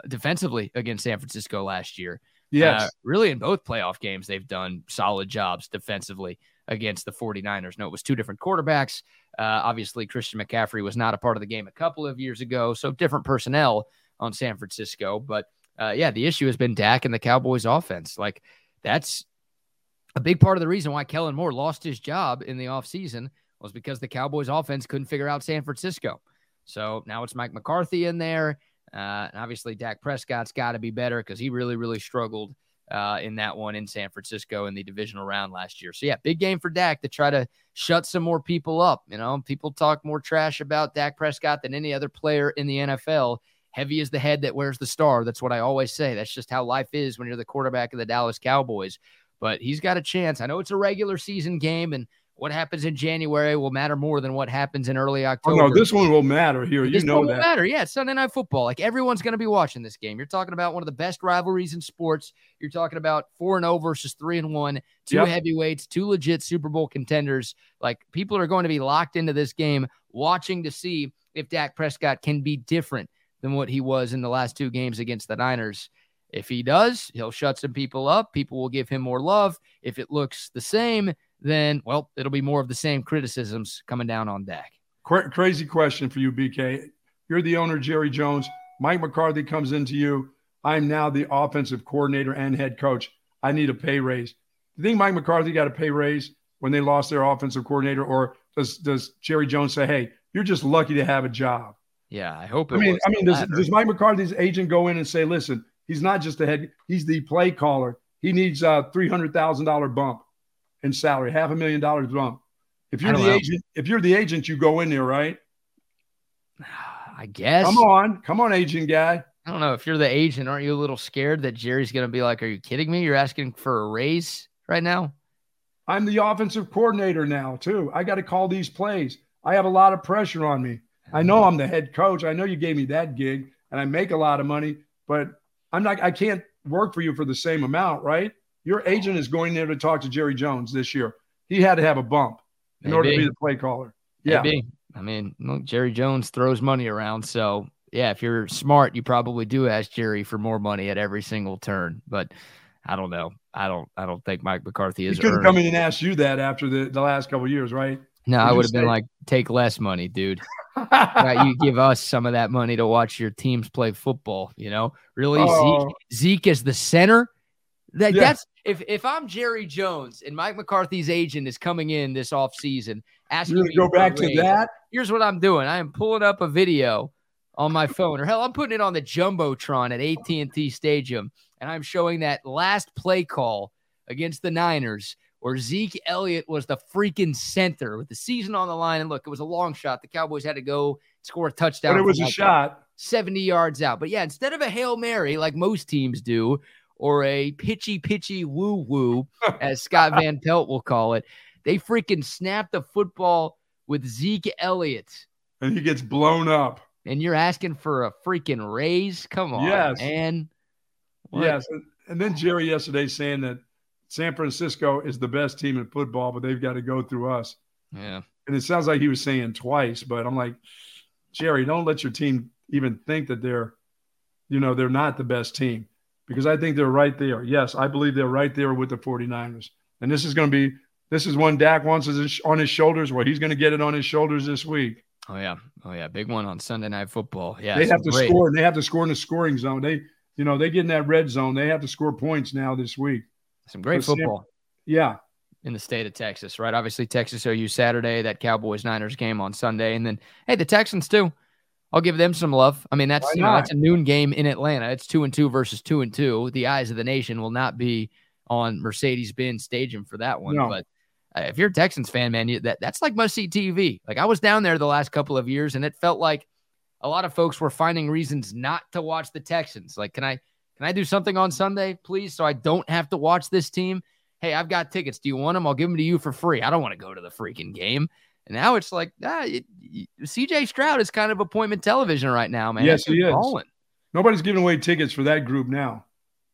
defensively against San Francisco last year. Yes. Uh, really in both playoff games, they've done solid jobs defensively against the 49ers. No, it was two different quarterbacks. Uh, obviously, Christian McCaffrey was not a part of the game a couple of years ago, so different personnel on San Francisco. But uh, yeah, the issue has been Dak and the Cowboys offense. Like that's a big part of the reason why Kellen Moore lost his job in the offseason was because the Cowboys offense couldn't figure out San Francisco. So now it's Mike McCarthy in there. Uh, and obviously, Dak Prescott's got to be better because he really, really struggled uh, in that one in San Francisco in the divisional round last year. So, yeah, big game for Dak to try to shut some more people up. You know, people talk more trash about Dak Prescott than any other player in the NFL. Heavy is the head that wears the star. That's what I always say. That's just how life is when you're the quarterback of the Dallas Cowboys. But he's got a chance. I know it's a regular season game, and what happens in January will matter more than what happens in early Oh October. no, this one will matter here. You This know one that. won't matter. Yeah, Sunday night football. Like everyone's going to be watching this game. You're talking about one of the best rivalries in sports. You're talking about four and zero versus three and one, two Yep. heavyweights, two legit Super Bowl contenders. Like people are going to be locked into this game, watching to see if Dak Prescott can be different than what he was in the last two games against the Niners. If he does, he'll shut some people up. People will give him more love. If it looks the same, then well, it'll be more of the same criticisms coming down on Dak. Cra- crazy question for you, BK. You're the owner, Jerry Jones. Mike McCarthy comes into you. I'm now the offensive coordinator and head coach. I need a pay raise. Do you think Mike McCarthy got a pay raise when they lost their offensive coordinator, or does does Jerry Jones say, "Hey, you're just lucky to have a job"? Yeah, I hope. It I mean, was I mean, does, does Mike McCarthy's agent go in and say, "Listen, he's not just the head; he's the play caller. He needs a three hundred thousand dollar bump in salary, half a million dollars bump." If you're the know. agent, if you're the agent, you go in there, right? I guess. Come on, come on, agent guy. I don't know if you're the agent. Aren't you a little scared that Jerry's going to be like, "Are you kidding me? You're asking for a raise right now?" I'm the offensive coordinator now, too. I got to call these plays. I have a lot of pressure on me. I know I'm the head coach. I know you gave me that gig and I make a lot of money, but I'm not, I can't work for you for the same amount, right? Your agent is going there to talk to Jerry Jones this year. He had to have a bump in order to be the play caller. Yeah. Maybe. I mean, look, Jerry Jones throws money around, so yeah, if you're smart, you probably do ask Jerry for more money at every single turn. But I don't know. I don't. I don't think Mike McCarthy is. He couldn't come in and ask you that after the, the last couple of years, right? No, I would have been like, take less money, dude. Right, you give us some of that money to watch your teams play football. You know, really, Oh. Zeke, Zeke is the center. That Yeah. that's if if I'm Jerry Jones and Mike McCarthy's agent is coming in this offseason asking me to go back to that? Here's what I'm doing. I am pulling up a video on my phone, or hell, I'm putting it on the jumbotron at AT&T Stadium, and I'm showing that last play call against the Niners where Zeke Elliott was the freaking center with the season on the line. And look, it was a long shot. The Cowboys had to go score a touchdown. But it was a like shot. 70 yards out. But yeah, instead of a Hail Mary like most teams do, or a pitchy pitchy woo woo, as Scott Van Pelt will call it, they freaking snap the football with Zeke Elliott. And he gets blown up. And you're asking for a freaking raise? Come on, Yes. man. What? Yes. And, and then Jerry yesterday saying that San Francisco is the best team in football, but they've got to go through us. Yeah. And it sounds like he was saying twice, but I'm like, Jerry, don't let your team even think that they're, you know, they're not the best team. Because I think they're right there. Yes, I believe they're right there with the 49ers. And this is going to be this is one Dak wants on his shoulders. Well, he's going to get it on his shoulders this week. Oh yeah, oh yeah, big one on Sunday Night Football. Yeah, they have to great. score, and they have to score in the scoring zone. They, you know, they get in that red zone. They have to score points now this week. Some great football. yeah, in the state of Texas, right? Obviously, Texas OU Saturday, that Cowboys Niners game on Sunday, and then hey, the Texans too. I'll give them some love. I mean, that's you know that's a noon game in Atlanta. It's two and two versus two and two. The eyes of the nation will not be on Mercedes-Benz Stadium for that one. No. But uh, if you're a Texans fan, man, you, that that's like must see TV. Like I was down there the last couple of years, and it felt like a lot of folks were finding reasons not to watch the Texans. Like, can I can I do something on Sunday, please, so I don't have to watch this team? hey, I've got tickets. Do you want them? I'll give them to you for free. I don't want to go to the freaking game. And now it's like, ah, it, it, CJ Stroud is kind of appointment television right now, man. Yes, he is. Nobody's giving away tickets for that group now.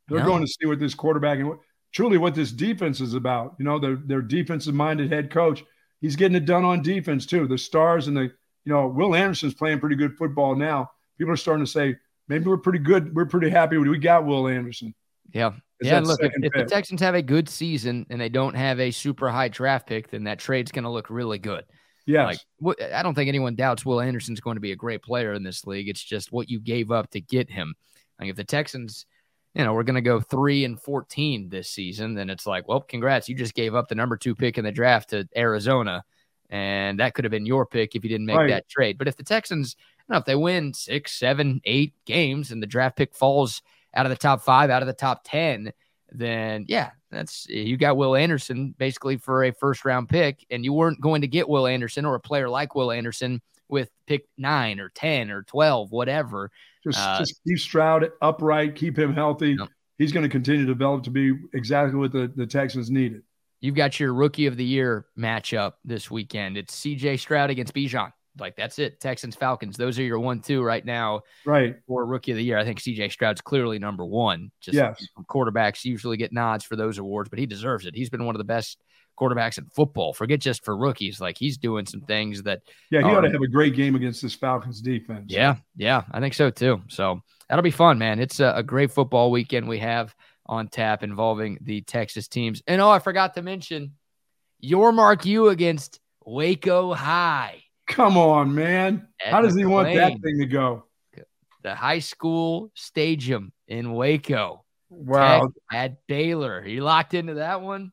They're no. going to see what this quarterback and what, truly what this defense is about. You know, their their defensive minded head coach. He's getting it done on defense too. The stars and the you know Will Anderson's playing pretty good football now. People are starting to say maybe we're pretty good. We're pretty happy we got Will Anderson. Yeah, yeah, look, if, if, the Texans have a good season and they don't have a super high draft pick, then that trade's going to look really good. Yes. Like, I don't think anyone doubts Will Anderson's going to be a great player in this league. It's just what you gave up to get him. Like, if the Texans, you know, we're going to go three and 14 this season, then it's like, well, congrats. You just gave up the number two pick in the draft to Arizona. And that could have been your pick if you didn't make right. that trade. But if the Texans, know, if they win six, seven, eight games and the draft pick falls – out of the top five, out of the top 10, then yeah, that's you got Will Anderson basically for a first round pick, and you weren't going to get Will Anderson or a player like Will Anderson with pick nine or 10 or 12, whatever. Just, uh, just keep Stroud upright, keep him healthy. He's going to continue to develop to be exactly what the, the Texans needed. You've got your rookie of the year matchup this weekend. It's CJ Stroud against Bijan. Like that's it. Texans, Falcons. Those are your one, two right now. Right. For rookie of the year. I think CJ Stroud's clearly number one. Just yes. quarterbacks usually get nods for those awards, but he deserves it. He's been one of the best quarterbacks in football. Forget just for rookies. Like he's doing some things that Yeah, he ought to um, have a great game against this Falcons defense. Yeah, yeah. I think so too. So that'll be fun, man. It's a, a great football weekend we have on tap involving the Texas teams. And oh, I forgot to mention your mark you against Waco High. Come on, man. At How does he want that thing to go? The high school stadium in Waco. Wow. Tech at Baylor. He locked into that one?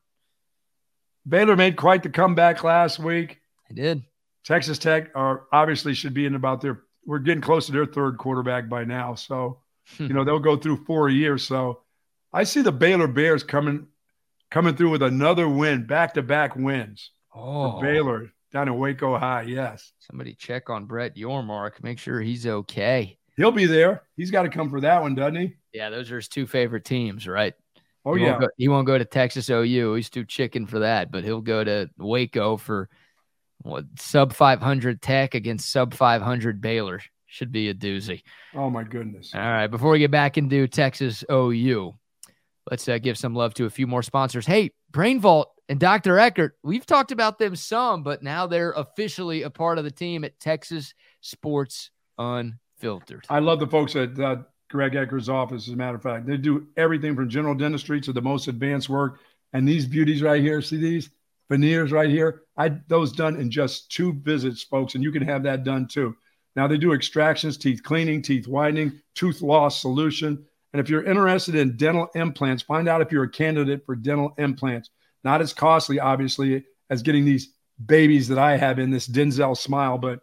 Baylor made quite the comeback last week. I did. Texas Tech are obviously should be in about their we're getting close to their third quarterback by now. So, hmm. you know, they'll go through four years. So I see the Baylor Bears coming coming through with another win, back to back wins. Oh, Baylor down in Waco High. Yes. Somebody check on Brett Yormark. Make sure he's okay. He'll be there. He's got to come for that one, doesn't he? Yeah, those are his two favorite teams, right? Oh he yeah. Won't go, he won't go to Texas OU. He's too chicken for that, but he'll go to Waco for what sub 500 Tech against sub 500 Baylor. Should be a doozy. Oh my goodness. All right, before we get back into Texas OU, let's uh, give some love to a few more sponsors. Hey, Brain Vault and Dr. Eckert, we've talked about them some, but now they're officially a part of the team at Texas Sports Unfiltered. I love the folks at uh, Greg Eckert's office, as a matter of fact. They do everything from general dentistry to the most advanced work. And these beauties right here, see these veneers right here? I those done in just two visits, folks, and you can have that done too. Now they do extractions, teeth cleaning, teeth whitening, tooth loss solution. And if you're interested in dental implants, find out if you're a candidate for dental implants. Not as costly, obviously, as getting these babies that I have in this Denzel smile, but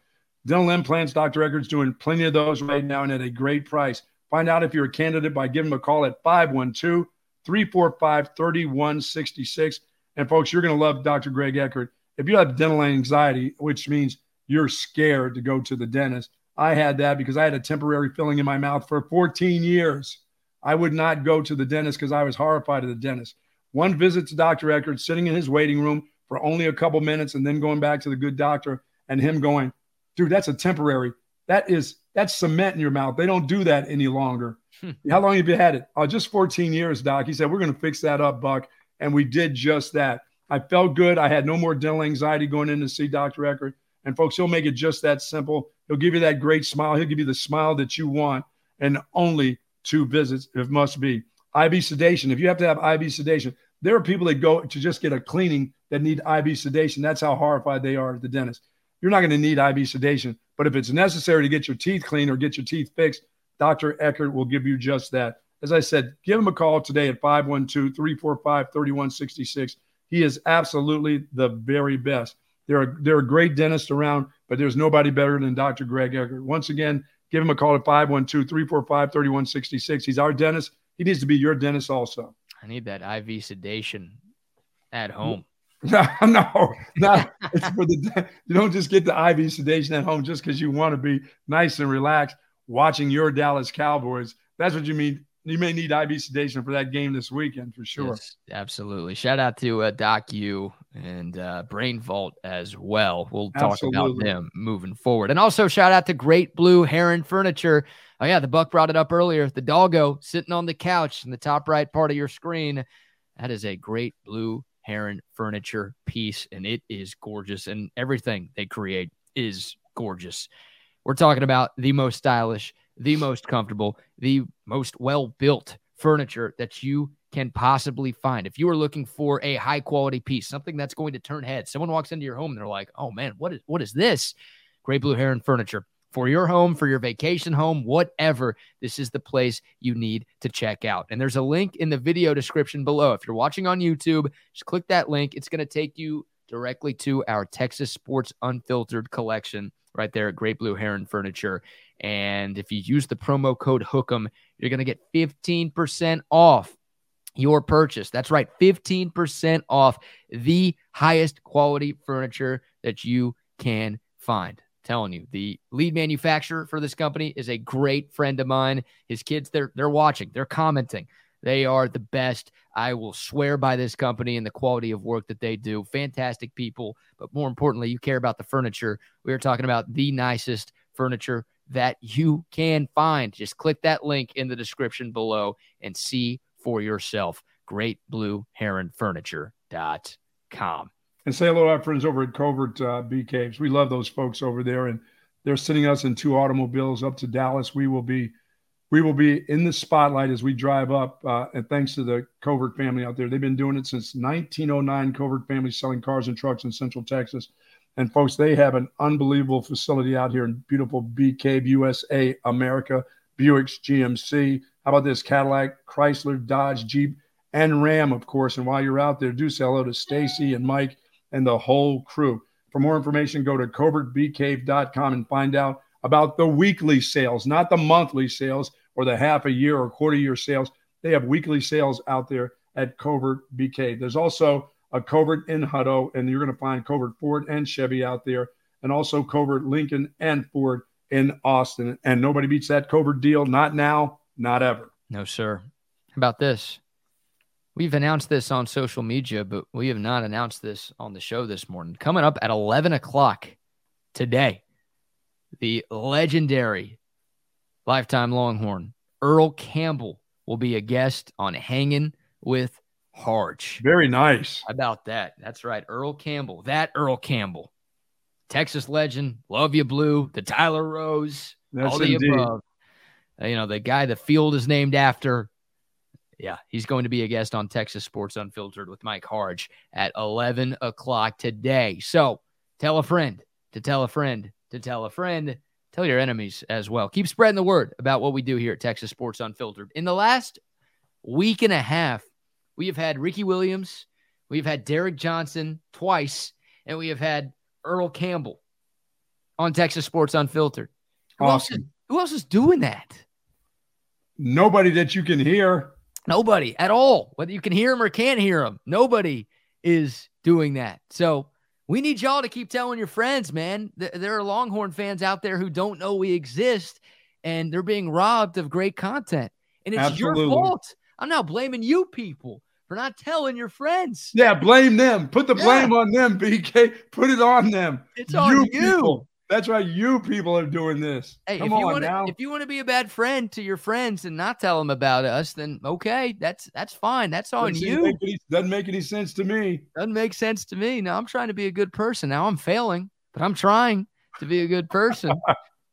dental implants, Dr. Eckert's doing plenty of those right now and at a great price. Find out if you're a candidate by giving them a call at 512 345 3166. And folks, you're going to love Dr. Greg Eckert. If you have dental anxiety, which means you're scared to go to the dentist, I had that because I had a temporary filling in my mouth for 14 years. I would not go to the dentist because I was horrified of the dentist. One visit to Dr. Eckert, sitting in his waiting room for only a couple minutes, and then going back to the good doctor and him going, dude, that's a temporary. That is that's cement in your mouth. They don't do that any longer. Hmm. How long have you had it? Oh, just 14 years, doc. He said, We're gonna fix that up, Buck. And we did just that. I felt good. I had no more dental anxiety going in to see Dr. Eckert. And folks, he'll make it just that simple. He'll give you that great smile. He'll give you the smile that you want, and only two visits if must be. IV sedation. If you have to have IV sedation, there are people that go to just get a cleaning that need IV sedation. That's how horrified they are at the dentist. You're not going to need IV sedation, but if it's necessary to get your teeth clean or get your teeth fixed, Dr. Eckert will give you just that. As I said, give him a call today at 512 345 3166. He is absolutely the very best. There are, there are great dentists around, but there's nobody better than Dr. Greg Eckert. Once again, give him a call at 512 345 3166. He's our dentist. He needs to be your dentist also. I need that IV sedation at home. No, no, no. it's for the you don't just get the IV sedation at home just because you want to be nice and relaxed watching your Dallas Cowboys. That's what you mean you may need IV sedation for that game this weekend for sure. Yes, absolutely. Shout out to uh, Doc U and uh, Brain Vault as well. We'll talk absolutely. about them moving forward. And also shout out to Great Blue Heron Furniture. Oh yeah, the Buck brought it up earlier. The doggo sitting on the couch in the top right part of your screen. That is a Great Blue Heron Furniture piece, and it is gorgeous. And everything they create is gorgeous. We're talking about the most stylish the most comfortable, the most well built furniture that you can possibly find. If you are looking for a high quality piece, something that's going to turn heads, someone walks into your home and they're like, "Oh man, what is what is this?" Great Blue Heron Furniture for your home, for your vacation home, whatever. This is the place you need to check out. And there's a link in the video description below. If you're watching on YouTube, just click that link. It's going to take you directly to our Texas Sports Unfiltered collection right there at Great Blue Heron Furniture. And if you use the promo code HOOK'em, you're going to get 15% off your purchase. That's right, 15% off the highest quality furniture that you can find. Telling you, the lead manufacturer for this company is a great friend of mine. His kids, they're they're watching, they're commenting. They are the best. I will swear by this company and the quality of work that they do. Fantastic people, but more importantly, you care about the furniture. We are talking about the nicest furniture that you can find. Just click that link in the description below and see for yourself. Great Blue Heron Furniture.com. And say hello to our friends over at Covert uh, Bee Caves. We love those folks over there, and they're sending us in two automobiles up to Dallas. We will be we will be in the spotlight as we drive up. Uh, and thanks to the Covert family out there, they've been doing it since 1909. Covert family selling cars and trucks in Central Texas. And folks, they have an unbelievable facility out here in beautiful Bee Cave, USA, America, Buick's, GMC. How about this? Cadillac, Chrysler, Dodge, Jeep, and Ram, of course. And while you're out there, do say hello to Stacy and Mike and the whole crew. For more information, go to covertbeecave.com and find out about the weekly sales, not the monthly sales or the half a year or quarter year sales. They have weekly sales out there at Covert Cave. There's also a Covert in Hutto, and you're going to find Covert Ford and Chevy out there, and also Covert Lincoln and Ford in Austin. And nobody beats that Covert deal. Not now, not ever. No, sir. How about this? We've announced this on social media, but we have not announced this on the show this morning. Coming up at 11 o'clock today, the legendary lifetime Longhorn Earl Campbell will be a guest on Hanging with Harge. Very nice. How about that? That's right. Earl Campbell. That Earl Campbell. Texas legend. Love you, Blue. The Tyler Rose. That's all the indeed. above. Uh, you know, the guy the field is named after. Yeah, he's going to be a guest on Texas Sports Unfiltered with Mike Harge at 11 o'clock today. So tell a friend to tell a friend to tell a friend. Tell your enemies as well. Keep spreading the word about what we do here at Texas Sports Unfiltered. In the last week and a half, we have had Ricky Williams, we've had Derrick Johnson twice, and we have had Earl Campbell on Texas Sports Unfiltered. Who, awesome. else, is, who else is doing that? Nobody that you can hear. Nobody at all. Whether you can hear him or can't hear him, nobody is doing that. So we need y'all to keep telling your friends, man. There are Longhorn fans out there who don't know we exist and they're being robbed of great content. And it's Absolutely. your fault. I'm now blaming you people for not telling your friends. Yeah, blame them. Put the blame on them, BK. Put it on them. It's you on you. People. That's why You people are doing this. Hey, Come if you want to, if you want to be a bad friend to your friends and not tell them about us, then okay, that's that's fine. That's on doesn't you. Make any, doesn't make any sense to me. Doesn't make sense to me. Now I'm trying to be a good person. Now I'm failing, but I'm trying to be a good person.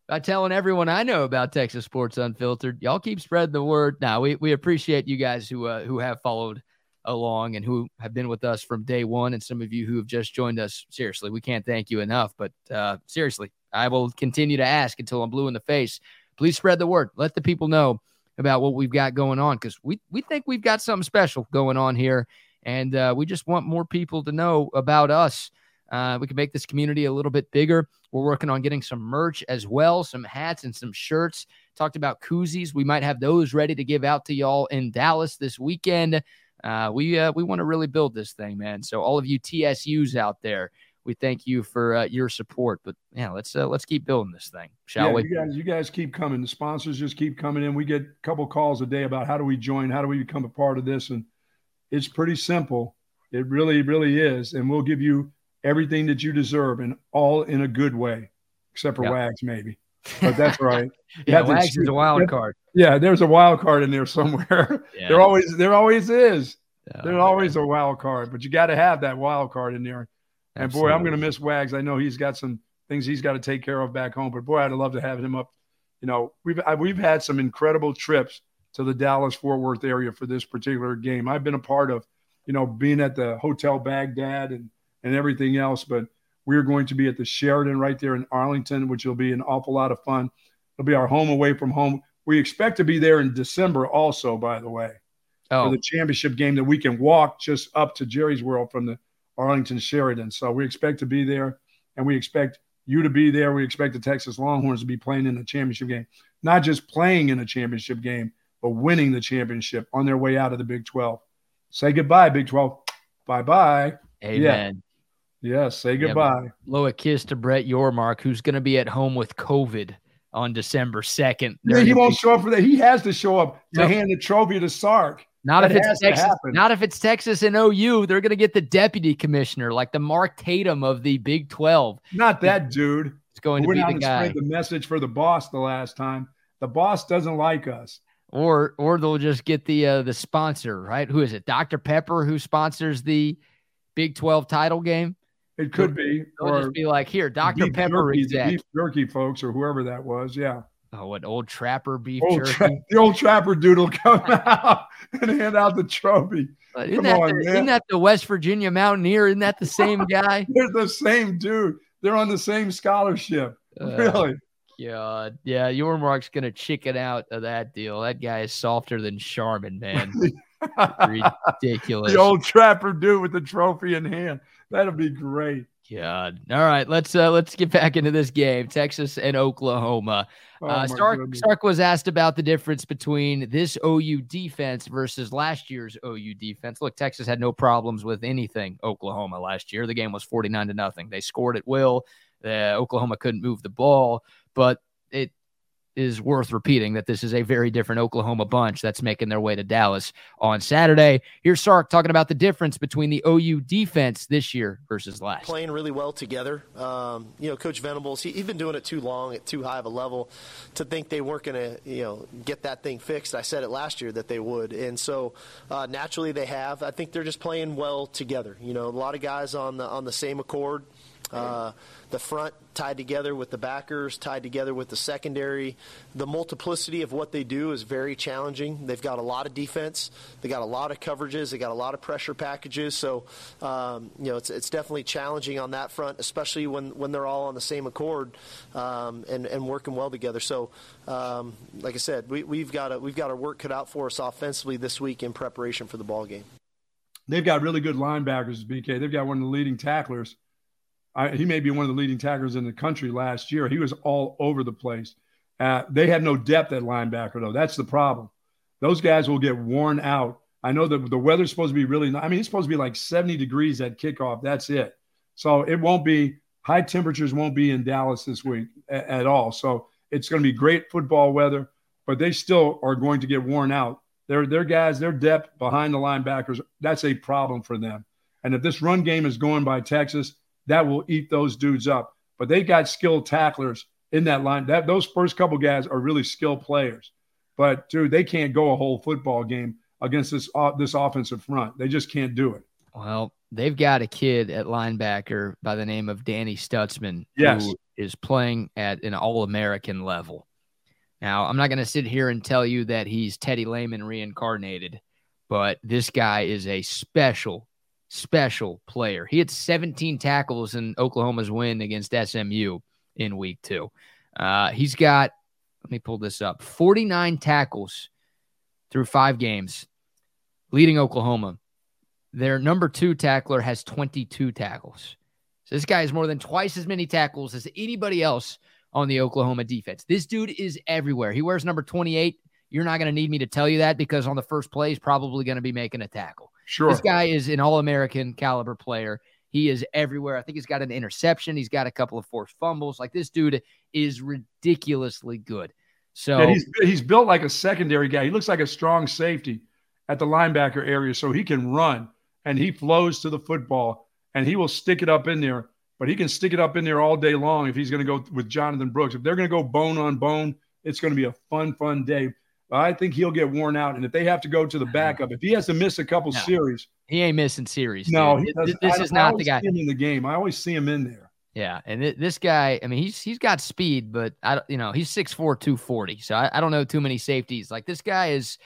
by telling everyone I know about Texas Sports Unfiltered. Y'all keep spreading the word. Now we we appreciate you guys who uh, who have followed along and who have been with us from day one, and some of you who have just joined us. Seriously, we can't thank you enough. But uh, seriously, I will continue to ask until I'm blue in the face. Please spread the word. Let the people know about what we've got going on because we we think we've got something special going on here, and uh, we just want more people to know about us. Uh, we can make this community a little bit bigger. We're working on getting some merch as well, some hats and some shirts. Talked about koozies. We might have those ready to give out to y'all in Dallas this weekend. Uh, we uh, we want to really build this thing, man. So all of you TSUs out there, we thank you for uh, your support. But yeah, let's uh, let's keep building this thing, shall yeah, we? You guys, you guys keep coming. The sponsors just keep coming in. We get a couple calls a day about how do we join, how do we become a part of this, and it's pretty simple. It really, really is, and we'll give you everything that you deserve, and all in a good way, except for yep. Wags, maybe. But that's right. yeah, Wags is a wild card. Yeah, there's a wild card in there somewhere. Yeah. there always, there always is. There's always a wild card, but you got to have that wild card in there. And Absolutely. boy, I'm going to miss Wags. I know he's got some things he's got to take care of back home, but boy, I'd love to have him up. You know, we've we've had some incredible trips to the Dallas Fort Worth area for this particular game. I've been a part of, you know, being at the Hotel Baghdad and and everything else, but we're going to be at the Sheraton right there in Arlington, which will be an awful lot of fun. It'll be our home away from home. We expect to be there in December, also, by the way, oh. for the championship game that we can walk just up to Jerry's World from the Arlington Sheraton. So we expect to be there, and we expect you to be there. We expect the Texas Longhorns to be playing in the championship game, not just playing in a championship game, but winning the championship on their way out of the Big 12. Say goodbye, Big 12. Bye bye. Amen. Yeah. Yes. Say goodbye. Yeah, blow a kiss to Brett Yormark, who's going to be at home with COVID on December 2nd. Yeah, he won't show up for that. He has to show up to yep. hand the trophy to Sark. Not that if it's Texas. Not if it's Texas and OU. They're going to get the deputy commissioner, like the Mark Tatum of the Big Twelve. Not that dude. It's going we to be the guy. the message for the boss the last time. The boss doesn't like us. Or or they'll just get the uh, the sponsor, right? Who is it? Dr Pepper, who sponsors the Big Twelve title game. It could be. Or just be like, here, Dr Pepper, jerky, beef jerky folks, or whoever that was. Yeah. Oh, what old trapper beef old jerky? Tra- the old trapper doodle come out and hand out the trophy. isn't, come that on, the, isn't that the West Virginia Mountaineer? Isn't that the same guy? They're the same dude. They're on the same scholarship. Uh, really? God, yeah, Yormark's gonna chicken out of that deal. That guy is softer than Charmin, man. Ridiculous. the old trapper dude with the trophy in hand. That'll be great. God. All right, let's uh let's get back into this game. Texas and Oklahoma. Oh, uh, Sark Sark was asked about the difference between this OU defense versus last year's OU defense. Look, Texas had no problems with anything Oklahoma last year. The game was 49 to nothing. They scored at will. Uh, Oklahoma couldn't move the ball, but it is worth repeating that this is a very different Oklahoma bunch that's making their way to Dallas on Saturday. Here's Sark talking about the difference between the OU defense this year versus last. Playing really well together. Um, you know, Coach Venables, he, he's been doing it too long at too high of a level to think they weren't going to, you know, get that thing fixed. I said it last year that they would, and so uh, naturally they have. I think they're just playing well together. You know, a lot of guys on the on the same accord. Uh, the front tied together with the backers, tied together with the secondary. The multiplicity of what they do is very challenging. They've got a lot of defense. They got a lot of coverages. They got a lot of pressure packages. So, um, you know, it's, it's definitely challenging on that front, especially when, when they're all on the same accord um, and, and working well together. So, um, like I said, we, we've got we've got our work cut out for us offensively this week in preparation for the ball game. They've got really good linebackers, BK. They've got one of the leading tacklers I, he may be one of the leading tacklers in the country last year. He was all over the place. Uh, they have no depth at linebacker, though. That's the problem. Those guys will get worn out. I know that the weather's supposed to be really, I mean, it's supposed to be like 70 degrees at kickoff. That's it. So it won't be, high temperatures won't be in Dallas this week at, at all. So it's going to be great football weather, but they still are going to get worn out. Their, their guys, their depth behind the linebackers, that's a problem for them. And if this run game is going by Texas, that will eat those dudes up. But they got skilled tacklers in that line. That those first couple guys are really skilled players. But dude, they can't go a whole football game against this uh, this offensive front. They just can't do it. Well, they've got a kid at linebacker by the name of Danny Stutsman. yes. who is playing at an All American level. Now, I'm not going to sit here and tell you that he's Teddy Lehman reincarnated, but this guy is a special, special player. He had 17 tackles in Oklahoma's win against SMU in week two. Uh, he's got, let me pull this up 49 tackles through five games, leading Oklahoma. Their number two tackler has 22 tackles. So this guy has more than twice as many tackles as anybody else on the Oklahoma defense. This dude is everywhere. He wears number 28. You're not going to need me to tell you that because on the first play, he's probably going to be making a tackle. Sure. This guy is an All American caliber player. He is everywhere. I think he's got an interception. He's got a couple of forced fumbles. Like this dude is ridiculously good. So yeah, he's he's built like a secondary guy. He looks like a strong safety at the linebacker area, so he can run and he flows to the football and he will stick it up in there but he can stick it up in there all day long if he's going to go with Jonathan Brooks. If they're going to go bone on bone, it's going to be a fun, fun day. I think he'll get worn out. And if they have to go to the uh-huh. backup, if he has to miss a couple no, series, he ain't missing series. No, this, this is not the guy. in the game. I always see him in there. Yeah, and th- this guy, I mean, he's he's got speed, but I, you know, he's 6'4", 240. So I, I don't know too many safeties. Like this guy is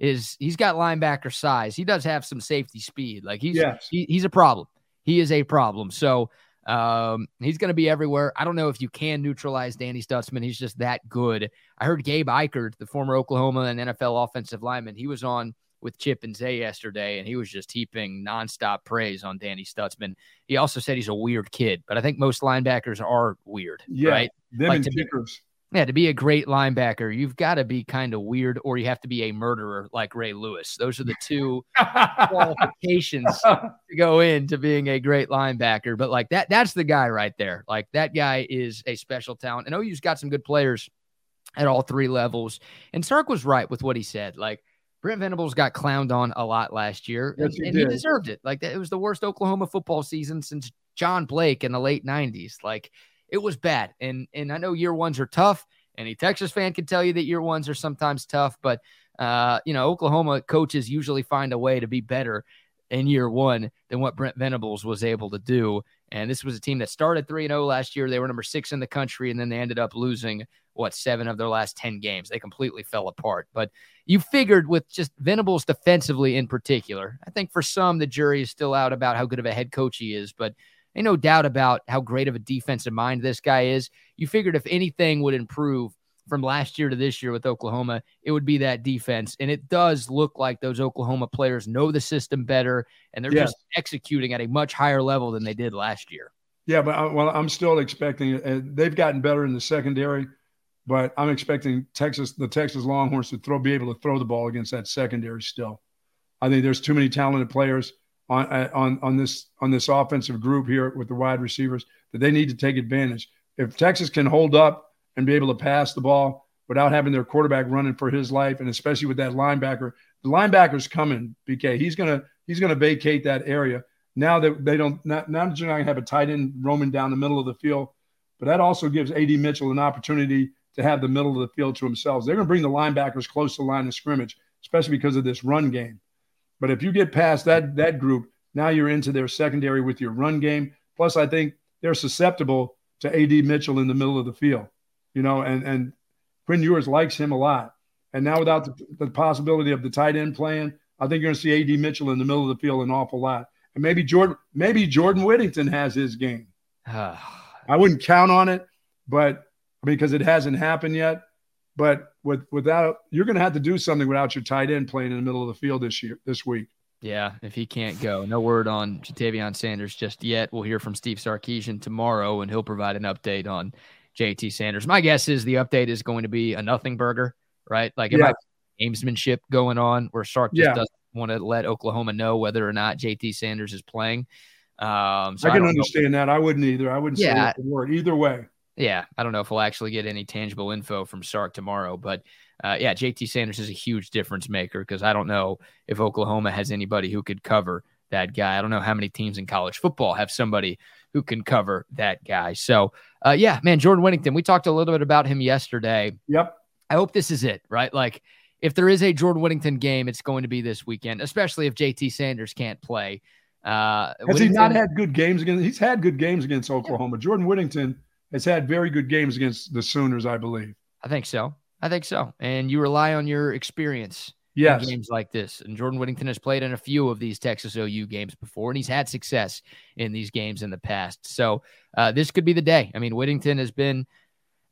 is he's got linebacker size. He does have some safety speed. Like he's yes. he, he's a problem. He is a problem. So um, he's going to be everywhere. I don't know if you can neutralize Danny Stutsman. He's just that good. I heard Gabe Ikard, the former Oklahoma and NFL offensive lineman, he was on with Chip and Zay yesterday, and he was just heaping nonstop praise on Danny Stutsman. He also said he's a weird kid, but I think most linebackers are weird, yeah, right? Them like and be, yeah, to be a great linebacker, you've got to be kind of weird, or you have to be a murderer like Ray Lewis. Those are the two qualifications to go into being a great linebacker. But like that, that's the guy right there. Like that guy is a special talent. And OU's got some good players at all three levels. And Sark was right with what he said. Like Brent Venables got clowned on a lot last year, yes, and, he, and he deserved it. Like it was the worst Oklahoma football season since John Blake in the late '90s. Like it was bad. And and I know year ones are tough. Any Texas fan can tell you that year ones are sometimes tough, but uh, you know, Oklahoma coaches usually find a way to be better in year one than what Brent Venables was able to do. And this was a team that started 3 0 last year. They were number six in the country, and then they ended up losing, what, seven of their last 10 games. They completely fell apart. But you figured with just Venables defensively in particular, I think for some, the jury is still out about how good of a head coach he is. But ain't no doubt about how great of a defensive mind this guy is. You figured if anything would improve from last year to this year with Oklahoma, it would be that defense. And it does look like those Oklahoma players know the system better and they're just executing at a much higher level than they did last year. Yeah, but I, uh, well, I'm still expecting uh, they've gotten better in the secondary, but I'm expecting Texas, the Texas Longhorns, to throw, be able to throw the ball against that secondary still. I think there's too many talented players on uh, on on this on this offensive group here with the wide receivers that they need to take advantage. If Texas can hold up and be able to pass the ball without having their quarterback running for his life, and especially with that linebacker. The linebacker's coming, BK. He's gonna he's gonna vacate that area. Now that they don't not now that you're not gonna have a tight end roaming down the middle of the field, but that also gives AD Mitchell an opportunity to have the middle of the field to themselves. They're gonna bring the linebackers close to the line of scrimmage, especially because of this run game. But if you get past that that group, now you're into their secondary with your run game. Plus, I think they're susceptible to AD Mitchell in the middle of the field you know, and and Quinn Ewers likes him a lot. And now without the, the possibility of the tight end playing, I think you're going to see AD Mitchell in the middle of the field an awful lot. And maybe Jordan, maybe Jordan Whittington has his game. I wouldn't count on it, but because it hasn't happened yet. But with without, you're going to have to do something without your tight end playing in the middle of the field this year, this week. Yeah, if he can't go, no word on Ja'Tavion Sanders just yet. We'll hear from Steve Sarkisian tomorrow, and he'll provide an update on JT Sanders. My guess is the update is going to be a nothing burger, right? Like, yeah. gamesmanship going on where Sark just yeah. doesn't want to let Oklahoma know whether or not JT Sanders is playing. Um, so I can I understand know. that. I wouldn't either. I wouldn't yeah. say a word either way. Yeah, I don't know if we'll actually get any tangible info from Sark tomorrow, but uh, yeah, JT Sanders is a huge difference maker because I don't know if Oklahoma has anybody who could cover that guy. I don't know how many teams in college football have somebody who can cover that guy. So, uh, yeah, man, Jordan Whittington, we talked a little bit about him yesterday. Yep. I hope this is it, right? Like, if there is a Jordan Whittington game, it's going to be this weekend, especially if JT Sanders can't play. Uh, has he not had good games against? He's had good games against Oklahoma. Yeah. Jordan Whittington has had very good games against the Sooners, I believe. I think so. I think so. And you rely on your experience yes. games like this. And Jordan Whittington has played in a few of these Texas OU games before, and he's had success in these games in the past. So uh, this could be the day. I mean, Whittington has been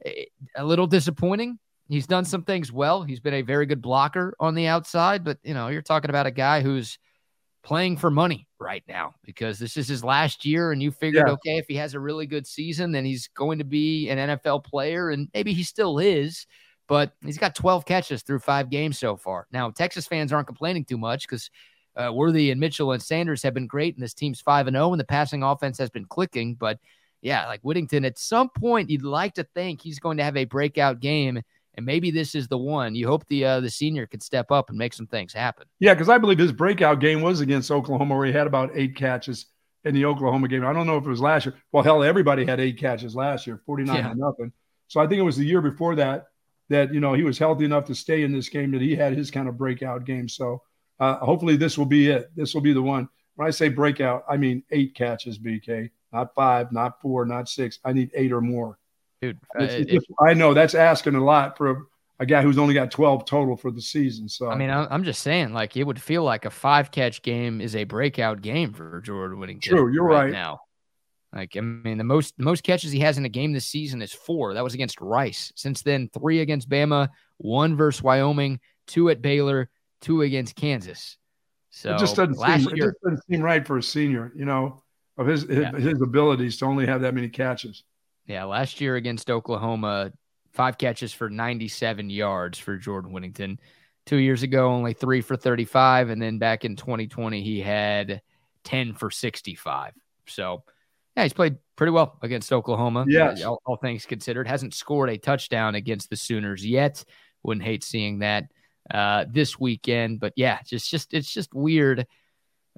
a little disappointing. He's done some things well. He's been a very good blocker on the outside, but you know, you're talking about a guy who's playing for money right now because this is his last year and you figured yeah. okay if he has a really good season then he's going to be an NFL player and maybe he still is but he's got 12 catches through 5 games so far. Now Texas fans aren't complaining too much cuz uh, Worthy and Mitchell and Sanders have been great and this team's 5 and 0 and the passing offense has been clicking but yeah like Whittington at some point you'd like to think he's going to have a breakout game and maybe this is the one. You hope the uh, the senior could step up and make some things happen. Yeah, because I believe his breakout game was against Oklahoma, where he had about eight catches in the Oklahoma game. I don't know if it was last year. Well, hell, everybody had eight catches last year, forty nine yeah. to nothing. So I think it was the year before that that you know he was healthy enough to stay in this game that he had his kind of breakout game. So uh, hopefully this will be it. This will be the one. When I say breakout, I mean eight catches, BK, not five, not four, not six. I need eight or more dude. Uh, if, I know that's asking a lot for a, a, guy who's only got 12 total for the season. So I mean, I'm just saying, like it would feel like a five catch game is a breakout game for Jordan Whittington. True, you're right, right. now. Like I mean, the most the most catches he has in a game this season is four. That was against Rice. Since then, three against Bama, one versus Wyoming, two at Baylor, two against Kansas. So it just doesn't, seem, year, it just doesn't seem right for a senior, you know, of his his, yeah. his abilities to only have that many catches. Yeah, last year against Oklahoma, five catches for 97 yards for Jordan Whittington. Two years ago, only three for 35. And then back in 2020, he had 10 for 65. So, yeah, he's played pretty well against Oklahoma. Yes. All, all things considered. Hasn't scored a touchdown against the Sooners yet. Wouldn't hate seeing that uh, this weekend. But yeah, just just it's just weird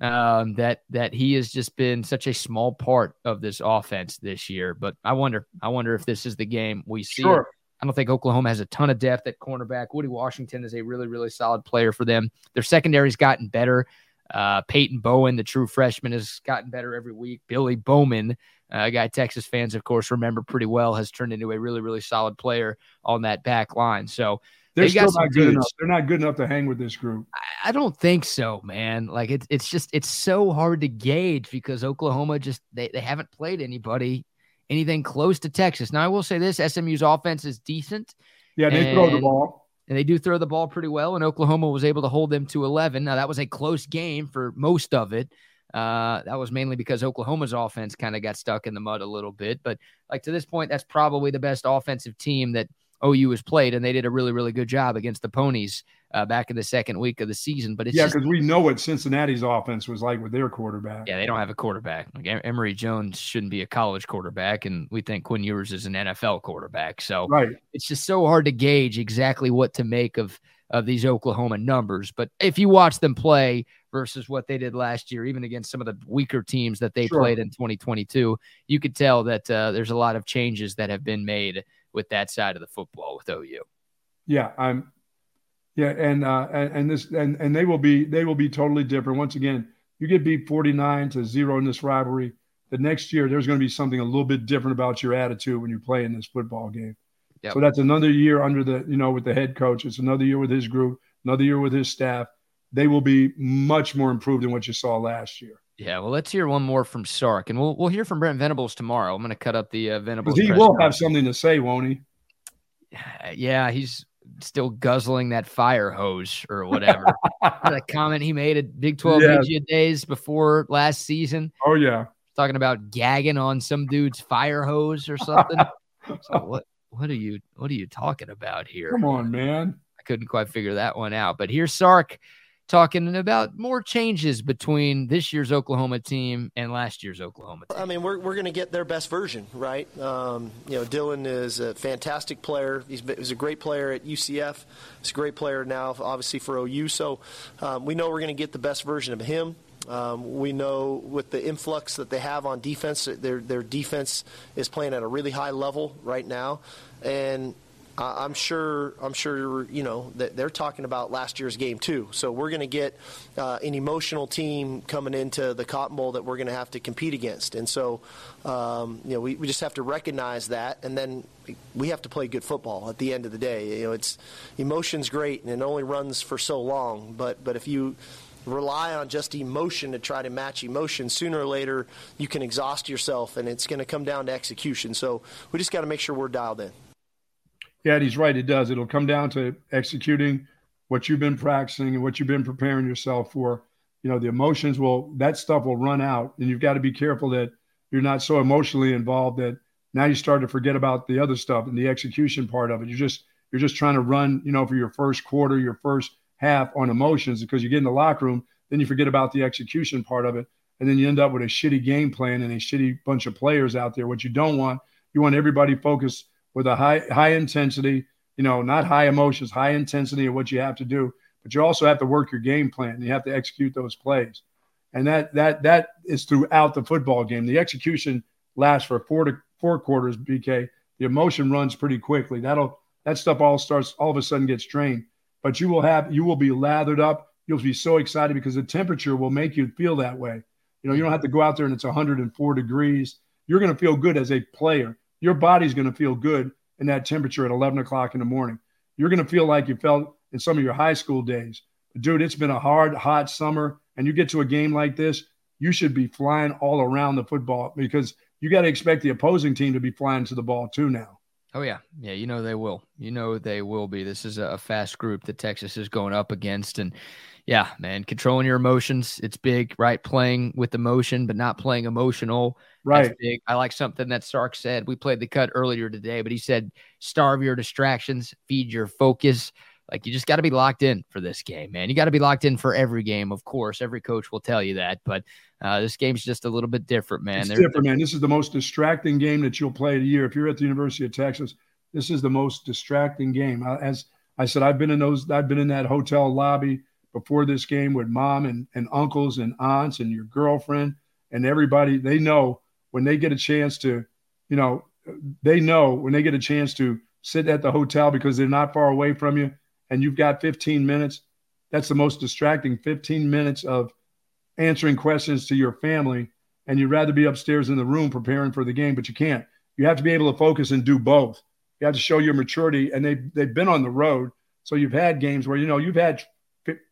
um, that that he has just been such a small part of this offense this year. But I wonder, I wonder if this is the game we see. Sure. I don't think Oklahoma has a ton of depth at cornerback. Woody Washington is a really, really solid player for them. Their secondary's gotten better. Uh, Peyton Bowen, the true freshman, has gotten better every week. Billy Bowman, uh, a guy Texas fans, of course, remember pretty well, has turned into a really, really solid player on that back line. So they're still not good dudes. enough. They're not good enough to hang with this group. I don't think so, man. Like it's it's just it's so hard to gauge because Oklahoma just they, they haven't played anybody anything close to Texas. Now I will say this: SMU's offense is decent. Yeah, they and, throw the ball. And they do throw the ball pretty well, and Oklahoma was able to hold them to 11. Now, that was a close game for most of it. Uh, that was mainly because Oklahoma's offense kind of got stuck in the mud a little bit. But like to this point, that's probably the best offensive team that OU has played, and they did a really, really good job against the Ponies uh, back in the second week of the season. But yeah, because we know what Cincinnati's offense was like with their quarterback. Yeah, they don't have a quarterback. Like Emory Jones shouldn't be a college quarterback, and we think Quinn Ewers is an NFL quarterback. So right. it's just so hard to gauge exactly what to make of of these Oklahoma numbers. But if you watch them play versus what they did last year, even against some of the weaker teams that they sure. played in 2022, you could tell that uh, there's a lot of changes that have been made with that side of the football with OU. Yeah, I'm. Yeah, and uh, and, and this and and they will be they will be totally different. Once again, you get beat 49 to zero in this rivalry. The next year, there's going to be something a little bit different about your attitude when you play in this football game. Yep. So that's another year under the you know with the head coach. It's another year with his group, another year with his staff. They will be much more improved than what you saw last year. Yeah, well, let's hear one more from Sark, and we'll we'll hear from Brent Venables tomorrow. I'm going to cut up the uh, Venables. He will have something to say, won't he? Yeah, he's still guzzling that fire hose or whatever. that comment he made at Big 12 yes. Media Days before last season. Oh yeah, talking about gagging on some dude's fire hose or something. so what what are you what are you talking about here? Come on, man. I couldn't quite figure that one out. But here's Sark talking about more changes between this year's Oklahoma team and last year's Oklahoma team. I mean, we're, we're going to get their best version, right? Um, you know, Dillon is a fantastic player. He's, been, he's a great player at UCF. He's a great player now, obviously, for OU. So um, we know we're going to get the best version of him. Um, we know with the influx that they have on defense, their, their defense is playing at a really high level right now. And I'm sure. I'm sure. You know that they're talking about last year's game too. So we're going to get uh, an emotional team coming into the Cotton Bowl that we're going to have to compete against. And so, um, you know, we, we just have to recognize that, and then we have to play good football. At the end of the day, you know, it's emotion's great, and it only runs for so long. But but if you rely on just emotion to try to match emotion, sooner or later you can exhaust yourself, and it's going to come down to execution. So we just got to make sure we're dialed in. Yeah, he's right. It does. It'll come down to executing what you've been practicing and what you've been preparing yourself for. You know, the emotions will, that stuff will run out. And you've got to be careful that you're not so emotionally involved that now you start to forget about the other stuff and the execution part of it. You're just, you're just trying to run, you know, for your first quarter, your first half on emotions because you get in the locker room, then you forget about the execution part of it. And then you end up with a shitty game plan and a shitty bunch of players out there. What you don't want, you want everybody focused with a high high intensity, you know, not high emotions, high intensity of what you have to do, but you also have to work your game plan. You have to execute those plays. And that that that is throughout the football game. The execution lasts for four to four quarters, BK. The emotion runs pretty quickly. That'll that stuff all starts all of a sudden gets drained. But you will have you will be lathered up. You'll be so excited because the temperature will make you feel that way. You know, you don't have to go out there and it's 104 degrees. You're going to feel good as a player your body's going to feel good in that temperature at 11 o'clock in the morning. You're going to feel like you felt in some of your high school days. Dude, it's been a hard, hot summer, and you get to a game like this, you should be flying all around the football because you got to expect the opposing team to be flying to the ball too now. Oh yeah, yeah. You know they will. You know they will be. This is a fast group that Texas is going up against, and yeah, man, controlling your emotions. It's big, right? Playing with emotion, but not playing emotional. Right. big. I like something that Sark said. We played the cut earlier today, but he said, starve your distractions, feed your focus. Like you just got to be locked in for this game, man. You got to be locked in for every game, of course. Every coach will tell you that, but uh, this game's just a little bit different, man. It's they're, different, man. This is the most distracting game that you'll play a year. If you're at the University of Texas, this is the most distracting game. As I said, I've been in those. I've been in that hotel lobby before this game with mom and, and uncles and aunts and your girlfriend and everybody. They know when they get a chance to, you know, they know when they get a chance to sit at the hotel because they're not far away from you and you've got 15 minutes. That's the most distracting 15 minutes of answering questions to your family. And you'd rather be upstairs in the room preparing for the game, but you can't. You have to be able to focus and do both. You have to show your maturity. And they've, they've been on the road. So you've had games where, you know, you've had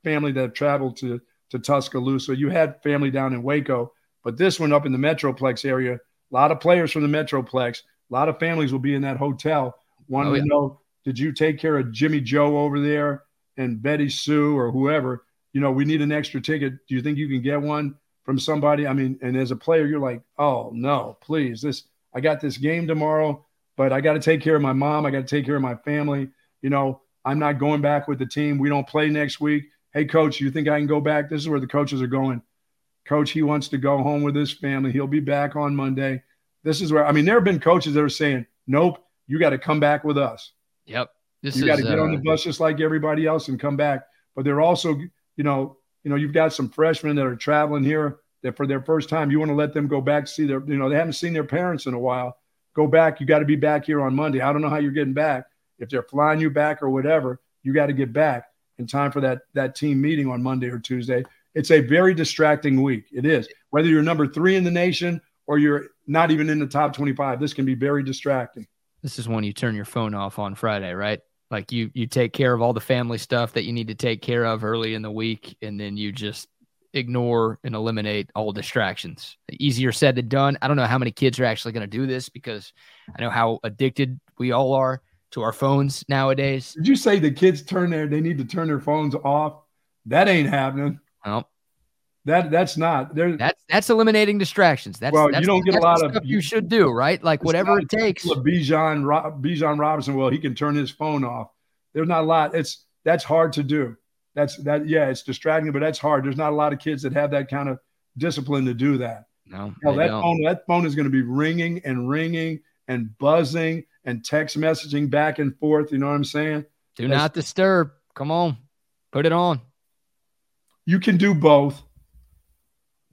family that have traveled to to Tuscaloosa. You had family down in Waco, but this one up in the Metroplex area, a lot of players from the Metroplex, a lot of families will be in that hotel. Wanting oh, yeah. to know, did you take care of Jimmy Joe over there and Betty Sue or whoever? You know, we need an extra ticket. Do you think you can get one from somebody? I mean, and as a player, you're like, oh no, please, this I got this game tomorrow, but I got to take care of my mom. I got to take care of my family. You know, I'm not going back with the team. We don't play next week. Hey, coach, you think I can go back? This is where the coaches are going. Coach, he wants to go home with his family. He'll be back on Monday. This is where, I mean, there have been coaches that are saying, nope, you got to come back with us. Yep. This you got to get uh, on the uh, bus just like everybody else and come back. But they're also, you know, you know, you've got some freshmen that are traveling here that for their first time, you want to let them go back see their, you know, they haven't seen their parents in a while. Go back. You got to be back here on Monday. I don't know how you're getting back, if they're flying you back or whatever, you got to get back in time for that that team meeting on Monday or Tuesday. It's a very distracting week. It is. Whether you're number three in the nation or you're not even in the top 25, this can be very distracting. This is when you turn your phone off on Friday, right? Like you you take care of all the family stuff that you need to take care of early in the week, and then you just ignore and eliminate all distractions. Easier said than done. I don't know how many kids are actually going to do this because I know how addicted we all are to our phones nowadays. Did you say the kids turn their they need to turn their phones off? That ain't happening. Well, that that's not there. That's that's eliminating distractions. That's well, that's, you don't get a lot of you should do right. Like whatever it takes. Bijan Bijan Robinson. Well, he can turn his phone off. There's not a lot. It's that's hard to do. That's that. Yeah, it's distracting, but that's hard. There's not a lot of kids that have that kind of discipline to do that. No, no that don't. phone that phone is going to be ringing and ringing and buzzing and text messaging back and forth. You know what I'm saying? Do That's, not disturb. Come on, put it on. You can do both.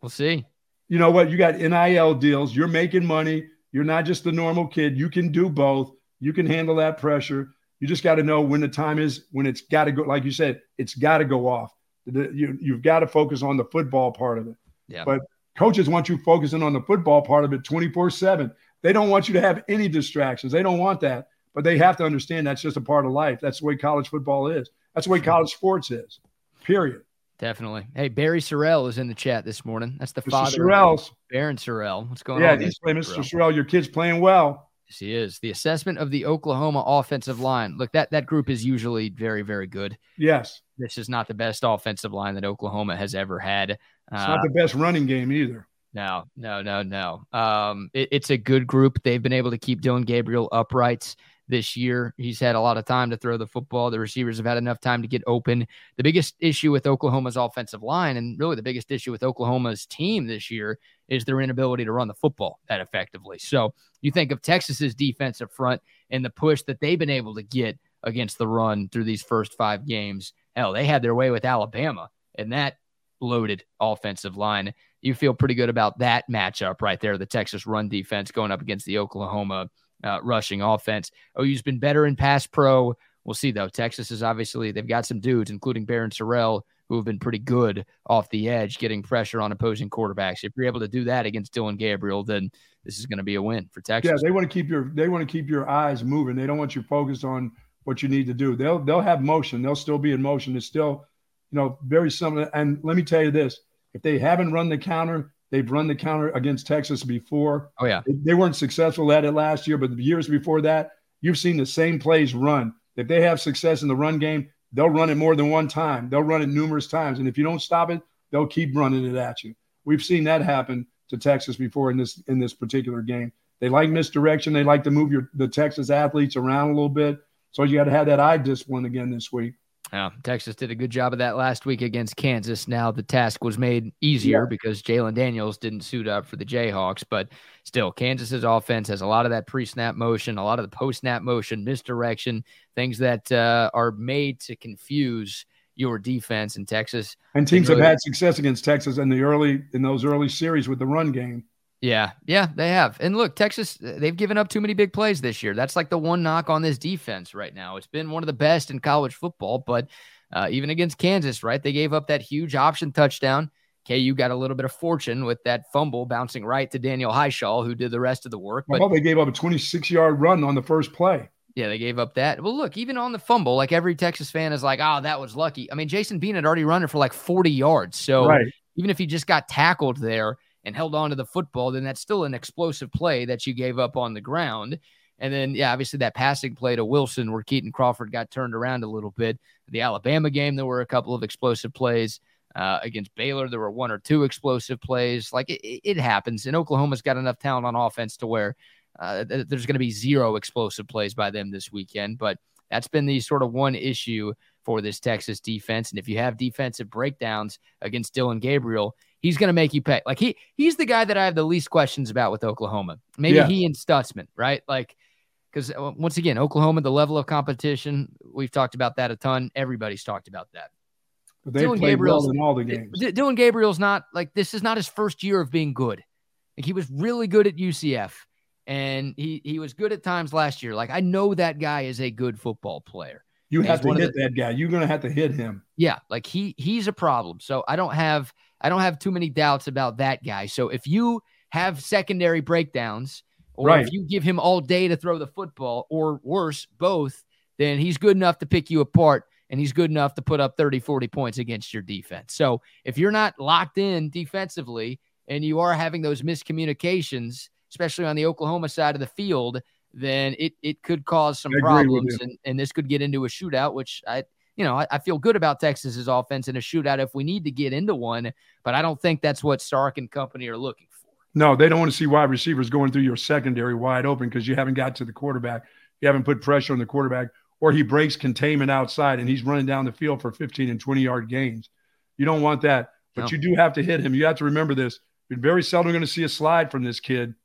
We'll see. You know what? You got NIL deals. You're making money. You're not just a normal kid. You can do both. You can handle that pressure. You just got to know when the time is, when it's got to go. Like you said, it's got to go off. You, you've got to focus on the football part of it. Yeah. But coaches want you focusing on the football part of it 24 7. They don't want you to have any distractions. They don't want that. But they have to understand that's just a part of life. That's the way college football is. That's the way college sports is. Period. Definitely. Hey, Barry Sorrell is in the chat this morning. That's the Mr. father Sorrell's. Barryn Sorrell. What's going Yeah, on? he's playing Mr. Sorrell. Your kid's playing well. Yes, he is. The assessment of the Oklahoma offensive line. Look, that that group is usually very, very good. Yes. This is not the best offensive line that Oklahoma has ever had. It's Uh, not the best running game either. no, no, no, no. Um, it- it's a good group. They've been able to keep Dillon Gabriel upright this year. He's had a lot of time to throw the football. The receivers have had enough time to get open. The biggest issue with Oklahoma's offensive line, and really the biggest issue with Oklahoma's team this year, is their inability to run the football that effectively. So you think of Texas's defensive front and the push that they've been able to get against the run through these first five games. Hell, they had their way with Alabama, and that loaded offensive line. You feel pretty good about that matchup right there. The Texas run defense going up against the Oklahoma uh, rushing offense. OU's been better in pass pro. We'll see though. Texas is obviously they've got some dudes, including Barryn Sorrell, who have been pretty good off the edge, getting pressure on opposing quarterbacks. If you're able to do that against Dillon Gabriel, then this is going to be a win for Texas. Yeah, they want to keep your they want to keep your eyes moving. They don't want you focused on what you need to do. They'll they'll have motion. They'll still be in motion. It's still, you know, very similar. And let me tell you this: if they haven't run the counter, they've run the counter against Texas before. oh yeah, They- weren't successful at it last year, but the years before that, you've seen the same plays run. If they have success in the run game, they'll run it more than one time. They'll run it numerous times, and if you don't stop it, they'll keep running it at you. We've seen that happen to Texas before in this in this particular game. They like misdirection. They like to move your the Texas athletes around a little bit. So you got to have that eye discipline again this week. Yeah, Texas did a good job of that last week against Kansas. Now the task was made easier Yeah. because Jalon Daniels didn't suit up for the Jayhawks, but still, Kansas's offense has a lot of that pre-snap motion, a lot of the post-snap motion, misdirection, things that uh, are made to confuse your defense. in Texas, And teams really- have had success against Texas in the early in those early series with the run game. Yeah, yeah, they have. And look, Texas, they've given up too many big plays this year. That's like the one knock on this defense right now. It's been one of the best in college football, but uh, even against Kansas, right? They gave up that huge option touchdown. KU got a little bit of fortune with that fumble bouncing right to Daniel Hishaw, who did the rest of the work. But Well, they gave up a 26 yard run on the first play. yeah, they gave up that. Well, look, even on the fumble, like every Texas fan is like, oh, that was lucky. I mean, Jason Bean had already run it for like 40 yards. So right. even if he just got tackled there and held on to the football, then that's still an explosive play that you gave up on the ground. And then, yeah, obviously that passing play to Wilson where Kitan Crawford got turned around a little bit. The Alabama game, there were a couple of explosive plays. Uh, against Baylor, there were one or two explosive plays. Like it, it- happens. And Oklahoma's got enough talent on offense to where uh, th- there's going to be zero explosive plays by them this weekend. But that's been the sort of one issue for this Texas defense. And if you have defensive breakdowns against Dillon Gabriel, he's going to make you pay. Like he he's the guy that I have the least questions about with Oklahoma. Maybe Yeah. he and Stutsman, right? Like because uh, once again, Oklahoma, the level of competition, we've talked about that a ton. Everybody's talked about that. But they Dillon Gabriel's- well in all the games. Dillon Gabriel's not like this is not his first year of being good. Like he was really good at UCF and he he was good at times last year. Like I know that guy is a good football player. You have to hit that guy. You're going to have to hit him. Yeah, like he he's a problem. So I don't have I don't have too many doubts about that guy. So if you have secondary breakdowns or Right. if you give him all day to throw the football or worse, both, then he's good enough to pick you apart and he's good enough to put up 30 40 points against your defense. So if you're not locked in defensively and you are having those miscommunications, especially on the Oklahoma side of the field, then it it could cause some I agree with problems and, and this could get into a shootout, which I you know, I, I feel good about Texas's offense in a shootout if we need to get into one, but I don't think that's what Sark and company are looking for. No, they don't want to see wide receivers going through your secondary wide open because you haven't got to the quarterback. You haven't put pressure on the quarterback, or he breaks containment outside and he's running down the field for 15 and 20 yard gains. You don't want that, but No. you do have to hit him. You have to remember this. You're very seldom going to see a slide from this kid.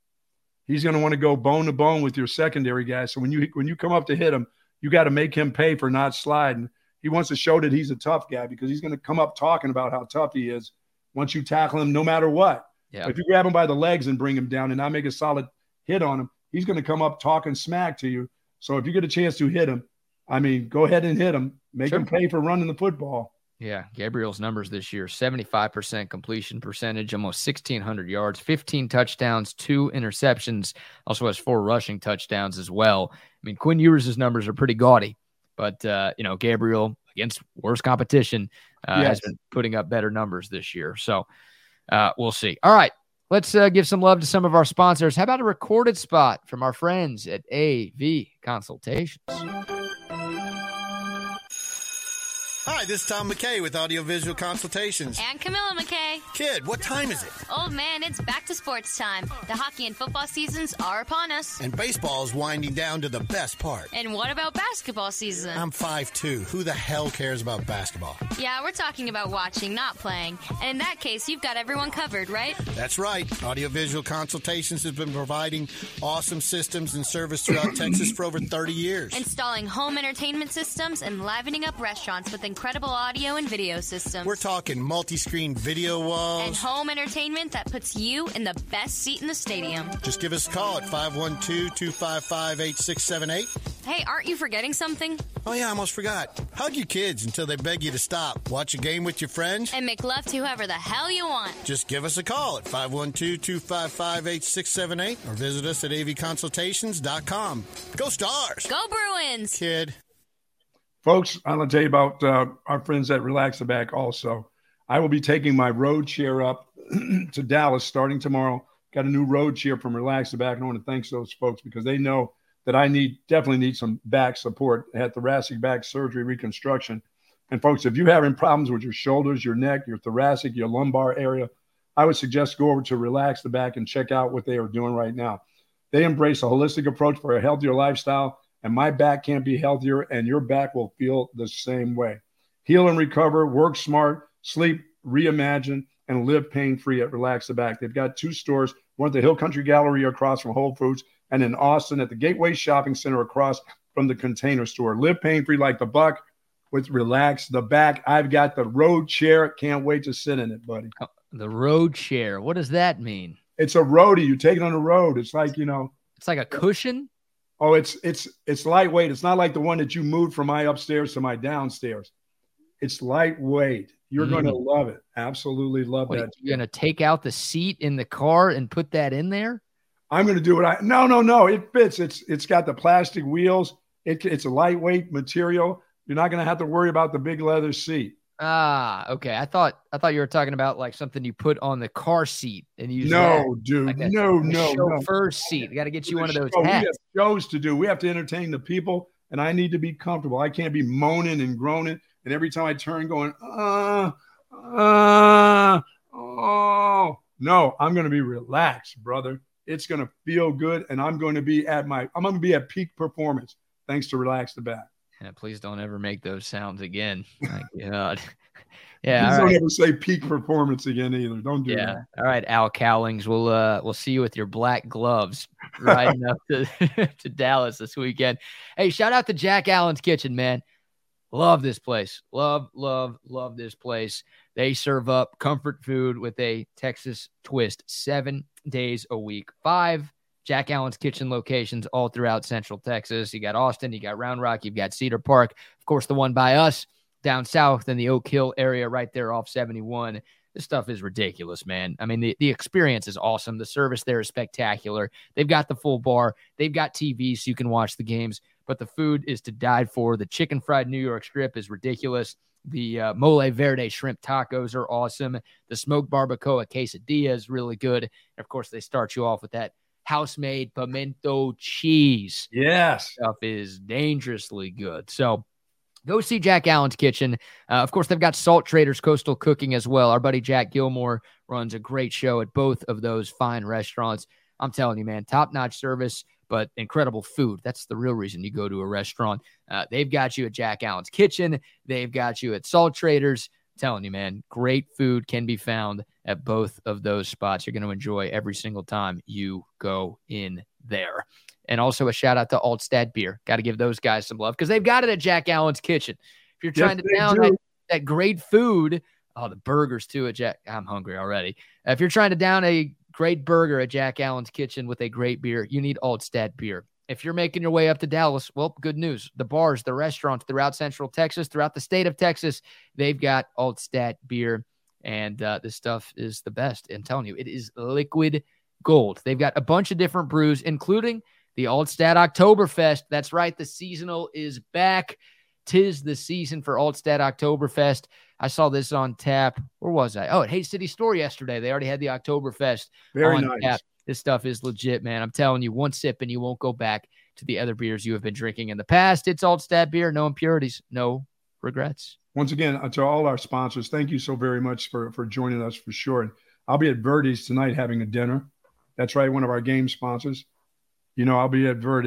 He's going to want to go bone to bone with your secondary guy. So when you when you come up to hit him, you got to make him pay for not sliding. He wants to show that he's a tough guy because he's going to come up talking about how tough he is once you tackle him, no matter what. Yeah. If you grab him by the legs and bring him down and not make a solid hit on him, he's going to come up talking smack to you. So if you get a chance to hit him, I mean, go ahead and hit him. Make Sure. them pay for running the football. Yeah, Gabriel's numbers this year 75% completion percentage, almost 1,600 yards, 15 touchdowns, two interceptions. Also has four rushing touchdowns as well. I mean, Quinn Ewers' numbers are pretty gaudy, but, uh, you know, Gabriel against worse competition uh, has been putting up better numbers this year. So uh, we'll see. All right. Let's uh, give some love to some of our sponsors. How about a recorded spot from our friends at AV Consultations? Hi, this is Tom McKay with Audiovisual Consultations. And Camilla McKay. Kid, what time is it? Old man, it's back to sports time. The hockey and football seasons are upon us. And baseball is winding down to the best part. And what about basketball season? I'm 5'2. Who the hell cares about basketball? yeah, we're talking about watching, not playing. And in that case, you've got everyone covered, right? That's right. Audiovisual Consultations has been providing awesome systems and service throughout Texas for over 30 years. Installing home entertainment systems and livening up restaurants with incredible audio and video systems. We're talking multi screen video walls and home entertainment that puts you in the best seat in the stadium. Just give us a call at 512 255 8678. Hey, aren't you forgetting something? Oh, yeah, I almost forgot. Hug your kids until they beg you to stop. Watch a game with your friends. And make love to whoever the hell you want. Just give us a call at 512 255 8678 or visit us at avconsultations.com. Go Stars! Go Bruins! Kid. Folks, I'm to tell you about uh, our friends at Relax the Back also. I will be taking my road chair up to Dallas starting tomorrow. Got a new road chair from Relax the Back. And I want to thank those folks because they know that I need definitely need some back support. Had thoracic back surgery reconstruction. And folks, if you're having problems with your shoulders, your neck, your thoracic, your lumbar area, I would suggest go over to Relax the Back and check out what they are doing right now. They embrace a holistic approach for a healthier lifestyle, and my back can't be healthier, and your back will feel the same way. Heal and recover, work smart, sleep, reimagine, and live pain free at Relax the Back. They've got two stores one at the Hill Country Gallery across from Whole Foods, and in Austin at the Gateway Shopping Center across from the Container Store. Live pain free like the buck with Relax the Back. I've got the road chair. Can't wait to sit in it, buddy. Oh, the road chair. What does that mean? It's a roadie. You take it on the road. It's like, you know, It's like a cushion. Oh, it's it's it's lightweight. It's not like the one that you moved from my upstairs to my downstairs. It's lightweight. You're going to mm. love it. Absolutely love Wait, that. you're gonna take out the seat in the car and put that in there? I'm going to do it. I no no no. It fits. It's it's got the plastic wheels. It, it's a lightweight material. You're not going to have to worry about the big leather seat. Ah, okay. I thought I thought you were talking about like something you put on the car seat and you No, that, dude. like a- no, a no, no. seat. You got to get you one of those Show- We have shows to do. We have to entertain the people, and I need to be comfortable. I can't be moaning and groaning, and every time I turn, going, uh, uh, oh. No, I'm going to be relaxed, brother. It's going to feel good, and I'm going to be at my, I'm going to be at peak performance thanks to Relax the Back. Yeah, please don't ever make those sounds again. My God. Yeah. Please don't right. ever say peak performance again either. Don't do Yeah. that. All right, Al Cowlings. We'll uh we'll see you with your black gloves riding up to, to Dallas this weekend. Hey, shout out to Jack Allen's Kitchen, man. Love this place. Love, love, love this place. They serve up comfort food with a Texas twist seven days a week. Five Jack Allen's Kitchen locations all throughout Central Texas. You got Austin, you got Round Rock, you've got Cedar Park, of course, the one by us down south in the Oak Hill area, right there off 71. This stuff is ridiculous, man. I mean, the, the experience is awesome. The service there is spectacular. They've got the full bar, they've got TV so you can watch the games, but the food is to die for. The chicken fried New York strip is ridiculous. The uh, mole verde shrimp tacos are awesome. The smoked barbacoa quesadilla is really good. And of course, they start you off with that house made pimento cheese Yes. stuff is dangerously good. So go see Jack Allen's Kitchen. Uh, of course, they've got Salt Traders Coastal Cooking as well. Our buddy Jack Gilmore runs a great show at both of those fine restaurants. I'm telling you, man, top notch service, but incredible food. That's the real reason you go to a restaurant. Uh, they've got you at Jack Allen's Kitchen, they've got you at Salt Traders. Telling you, man, great food can be found at both of those spots. You're going to enjoy every single time you go in there. And also a shout out to Altstadt Beer. Got to give those guys some love because they've got it at Jack Allen's Kitchen. If you're Yes, trying to down do. that, that great food, oh, the burgers too at Jack. I'm hungry already. If you're trying to down a great burger at Jack Allen's Kitchen with a great beer, you need Altstadt Beer. If you're making your way up to Dallas, well, good news. The bars, the restaurants throughout Central Texas, throughout the state of Texas, they've got Altstadt beer, and uh, this stuff is the best. I'm telling you, it is liquid gold. They've got a bunch of different brews, including the Altstadt Oktoberfest. That's right, the seasonal is back. Tis the season for Altstadt Oktoberfest. I saw this on tap. Where was I? Oh, at Hays City Store yesterday. They already had the Oktoberfest Very on nice. tap. This stuff is legit, man. I'm telling you, one sip and you won't go back to the other beers you have been drinking in the past. It's Altstadt beer, no impurities, no regrets. Once again, uh, to all our sponsors, thank you so very much for for joining us for sure. And I'll be at Verdi's tonight having a dinner. That's right, one of our game sponsors. You know, I'll be at There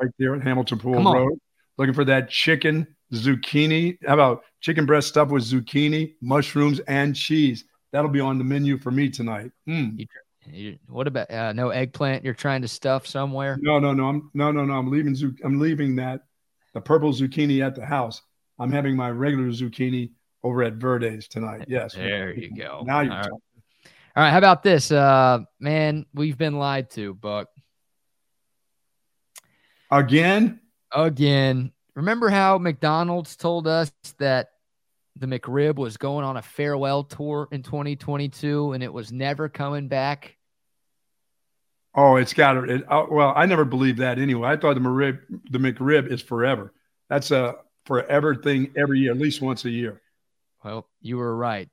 right there at Hamilton Pool Come on. Road, looking for that chicken zucchini. How about chicken breast stuffed with zucchini, mushrooms, and cheese? That'll be on the menu for me tonight. Mm. You- What about uh, no eggplant you're trying to stuff somewhere? No, no, no. I'm no, no, no. I'm leaving. I'm leaving that the purple zucchini at the house. I'm having my regular zucchini over at Verde's tonight. Yes. There you go. Now you're All right. talking. All right, how about this? Uh, man, we've been lied to, Buck. again. Again, remember how McDonald's told us that the McRib was going on a farewell tour in 2022 and it was never coming back? Oh, it's got. It, oh, well, I never believed that anyway. I thought the McRib, the McRib is forever. That's a forever thing every year, at least once a year. Well, you were right.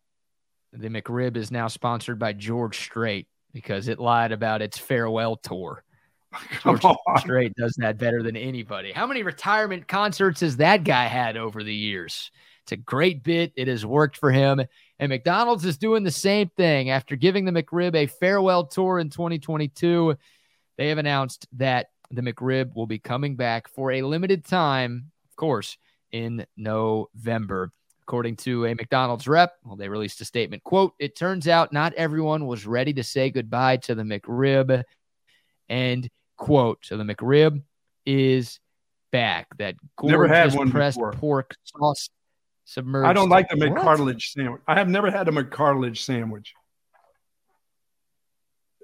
The McRib is now sponsored by George Strait because it lied about its farewell tour. George. Strait does that better than anybody. How many retirement concerts has that guy had over the years? It's a great bit. It has worked for him. And McDonald's is doing the same thing. After giving the McRib a farewell tour in 2022, they have announced that the McRib will be coming back for a limited time, of course, in November. According to a McDonald's rep, well, they released a statement. Quote, it turns out not everyone was ready to say goodbye to the McRib. End quote, so the McRib is back. That gorgeous pressed before. pork sauce submerged. I don't like the What? McCartilage sandwich. I have never had a McCartilage sandwich.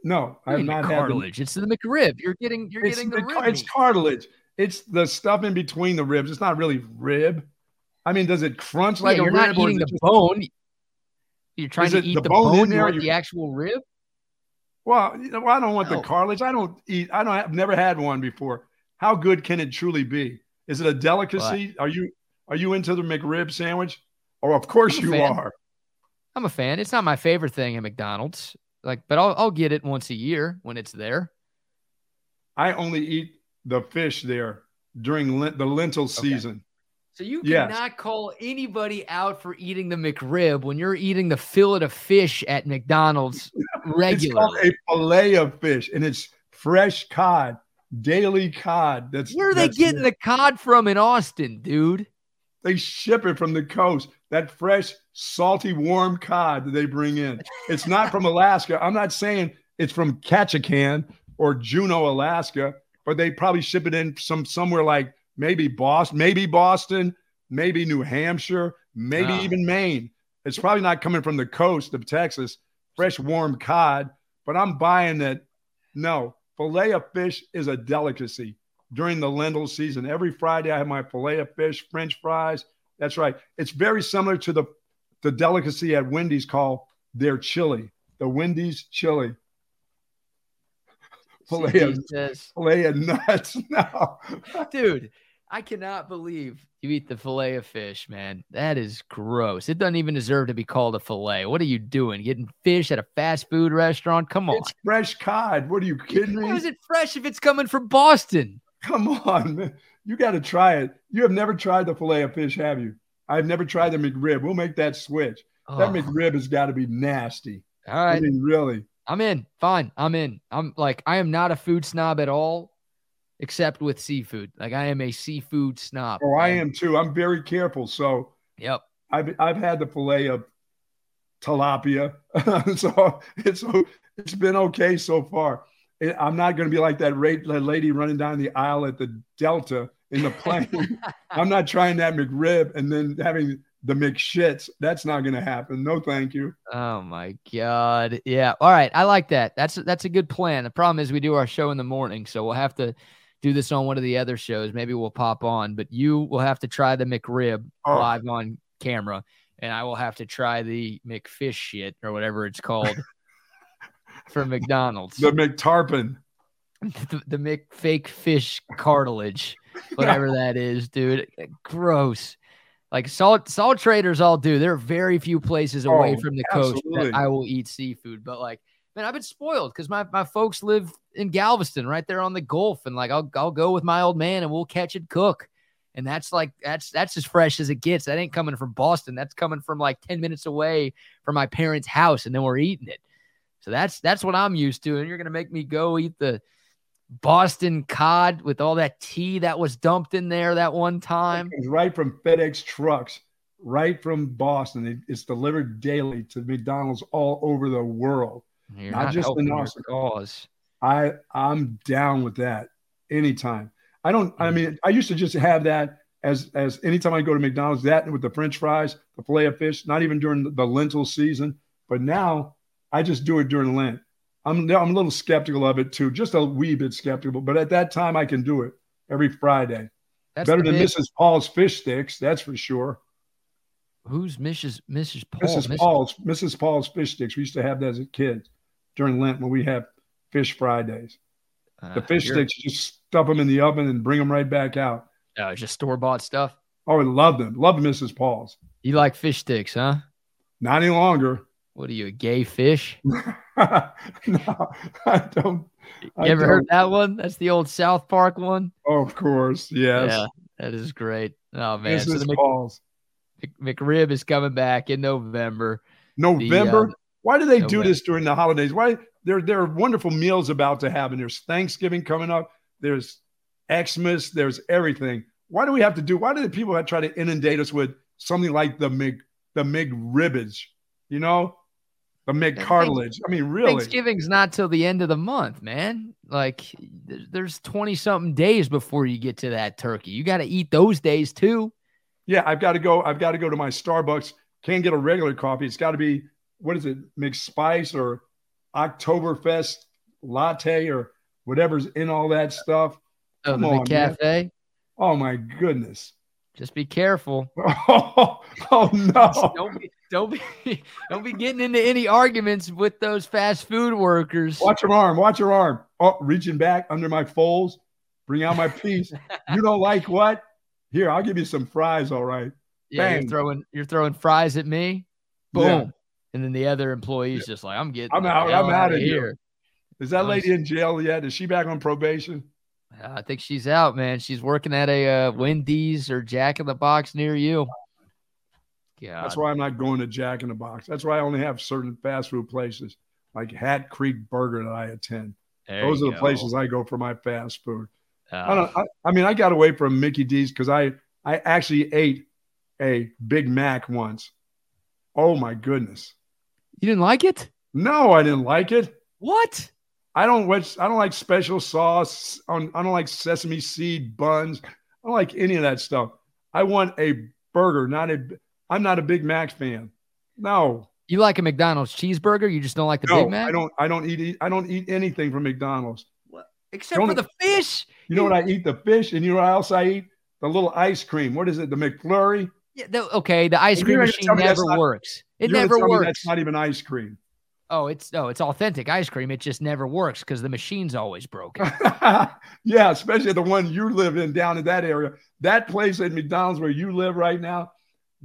No, I What do have you mean not had the, cartilage. It's the McRib. You're getting you're it's, getting the the- rib. it's cartilage. It's the stuff in between the ribs. It's not really rib. I mean, does it crunch like yeah, a you're rib? not or eating the just- bone. You're trying to eat the the, bone bone, in there you or the actual rib. Well, you know, I don't want No. the cartilage. I don't eat. I don't. I've never had one before. How good can it truly be? Is it a delicacy? Are you are you into the McRib sandwich? Or of course you fan. are. I'm a fan. It's not my favorite thing at McDonald's. Like, but I'll I'll get it once a year when it's there. I only eat the fish there during lent, the lentil season. So you Yes. cannot call anybody out for eating the McRib when you're eating the fillet of fish at McDonald's It's called a fillet of fish, and it's fresh cod, daily cod. That's Where are they that's- getting the cod from in Austin, dude? They ship it from the coast. That fresh, salty, warm cod that they bring in. It's not from Alaska. I'm not saying it's from Ketchikan or Juneau, Alaska, but they probably ship it in some somewhere like maybe Boston, maybe Boston, maybe New Hampshire, maybe Ah. even Maine. It's probably not coming from the coast of Texas. Fresh, warm cod. But I'm buying that. No, filet of fish is a delicacy during the lentil season. Every Friday, I have my filet of fish, French fries. That's right. It's very similar to the the delicacy at Wendy's called their chili, the Wendy's chili. Filet of, filet of nuts. No, dude, I cannot believe you eat the fillet of fish, man. That is gross. It doesn't even deserve to be called a fillet. What are you doing? Getting fish at a fast food restaurant? Come on. it's fresh cod. What are you kidding me? is it fresh if it's coming from Boston? Come on, man. You got to try it. You have never tried the filet of fish, have you? I've never tried the McRib. We'll make that switch. That Oh, McRib has got to be nasty. all I right. mean, really. I'm in. Fine. I'm in. I'm like, I am not a food snob at all, except with seafood. Like, I am a seafood snob. Oh, I am too. I'm very careful. So Yep. I've I've had the fillet of tilapia, so it's it's been okay so far. I'm not going to be like that lady running down the aisle at the Delta in the plane. I'm not trying that McRib and then having the McShits. That's not going to happen. No, thank you. Oh my god. Yeah. All right. I like that. That's that's a good plan. The problem is we do our show in the morning, so we'll have to do this on one of the other shows. Maybe we'll pop on, but you will have to try the McRib Oh. live on camera, and I will have to try the McFish shit or whatever it's called for McDonald's. The McTarpin. the, the Mc fake fish cartilage, whatever that is, dude. Gross. Like salt salt traders all do. There are very few places away Oh, from the coast that I will eat seafood. But like, man, I've been spoiled because my, my folks live in Galveston, right there on the Gulf, and like I'll I'll go with my old man and we'll catch and cook. And that's like that's that's as fresh as it gets. That ain't coming from Boston. That's coming from like 10 minutes away from my parents' house, and then we're eating it. So that's that's what I'm used to. And you're gonna make me go eat the Boston cod with all that tea that was dumped in there that one time. It's right from FedEx trucks, right from Boston. It's delivered daily to McDonald's all over the world. You're Not not, just in Austin. cause. I I'm down with that anytime. I don't. I mm. mean, I used to just have that as as anytime I go to McDonald's, that with the French fries, the fillet of fish. Not even during the lentil season, but now I just do it during Lent. I'm I'm a little skeptical of it too, just a wee bit skeptical. But at that time, I can do it every Friday. That's Better than big- Mrs. Paul's fish sticks, that's for sure. Who's Mrs. Mrs. Paul? Mrs. Paul's Mrs. Paul's fish sticks. We used to have that as a kid during Lent when we have fish Fridays. The Uh, fish you're- sticks, you just stuff them in the oven and bring them right back out. Oh, it's just store bought stuff. Oh, I love them. Love Mrs. Paul's. You like fish sticks, huh? Not any longer. What are you, a gay fish? no, I don't. You I ever heard don't. that one? That's the old South Park one. Oh, of course. Yes. Yeah, that is great. Oh man, so Mrs. the Mc, Paul's. McRib is coming back in November. November. uh, Why do they do this during the holidays? Why there there are wonderful meals about to happen. There's Thanksgiving coming up. There's Xmas. There's everything. Why do we have to do? Why do the people try to inundate us with something like the Mc the McRibbage? You know, the mid cartilage. I mean, really? Thanksgiving's not till the end of the month, man. Like there's 20 something days before you get to that turkey. You got to eat those days too. Yeah, I've got to go. I've got to go to my Starbucks. Can't get a regular coffee. It's got to be what is it? McSpice or Oktoberfest latte or whatever's in all that stuff. Oh, Come the on, man. Oh my goodness. Just be careful. Oh, oh no. Don't be, don't be, don't be getting into any arguments with those fast food workers. Watch your arm. Watch your arm. Oh, reaching back under my folds. Bring out my piece. you don't like what? Here, I'll give you some fries. All right. Yeah, you're throwing, you're throwing fries at me. Boom. Yeah. And then the other employee's just like, I'm getting, I'm out- I'm outta here. Is that I'm lady in jail yet? Is she back on probation? I think she's out, man. She's working at a uh, Wendy's or Jack in the Box near you. God. That's why I'm not going to Jack in the Box. That's why I only have certain fast food places like Hat Creek Burger that I attend. There Those are the go. places I go for my fast food. Uh, I don't. I, I mean, I got away from Mickey D's because I I actually ate a Big Mac once. Oh my goodness! you didn't like it? No, I didn't like it. What? I don't which I don't like special sauce. On I don't like sesame seed buns. I don't like any of that stuff. I want a burger, not a. I'm not a Big Mac fan. No, You like a McDonald's cheeseburger? You just don't like the no, Big Mac? I don't. I don't eat. I don't eat anything from McDonald's. Except Don't- for the fish. You know what I eat? The fish, and you know what else I eat? The little ice cream. What is it? The McFlurry. Yeah, the, okay, the ice You're cream machine tell me never not- works. It never works. That's not even ice cream. oh, it's no, it's authentic ice cream. It just never works because the machine's always broken. yeah, especially the one you live in down in that area. That place at McDonald's where you live right now,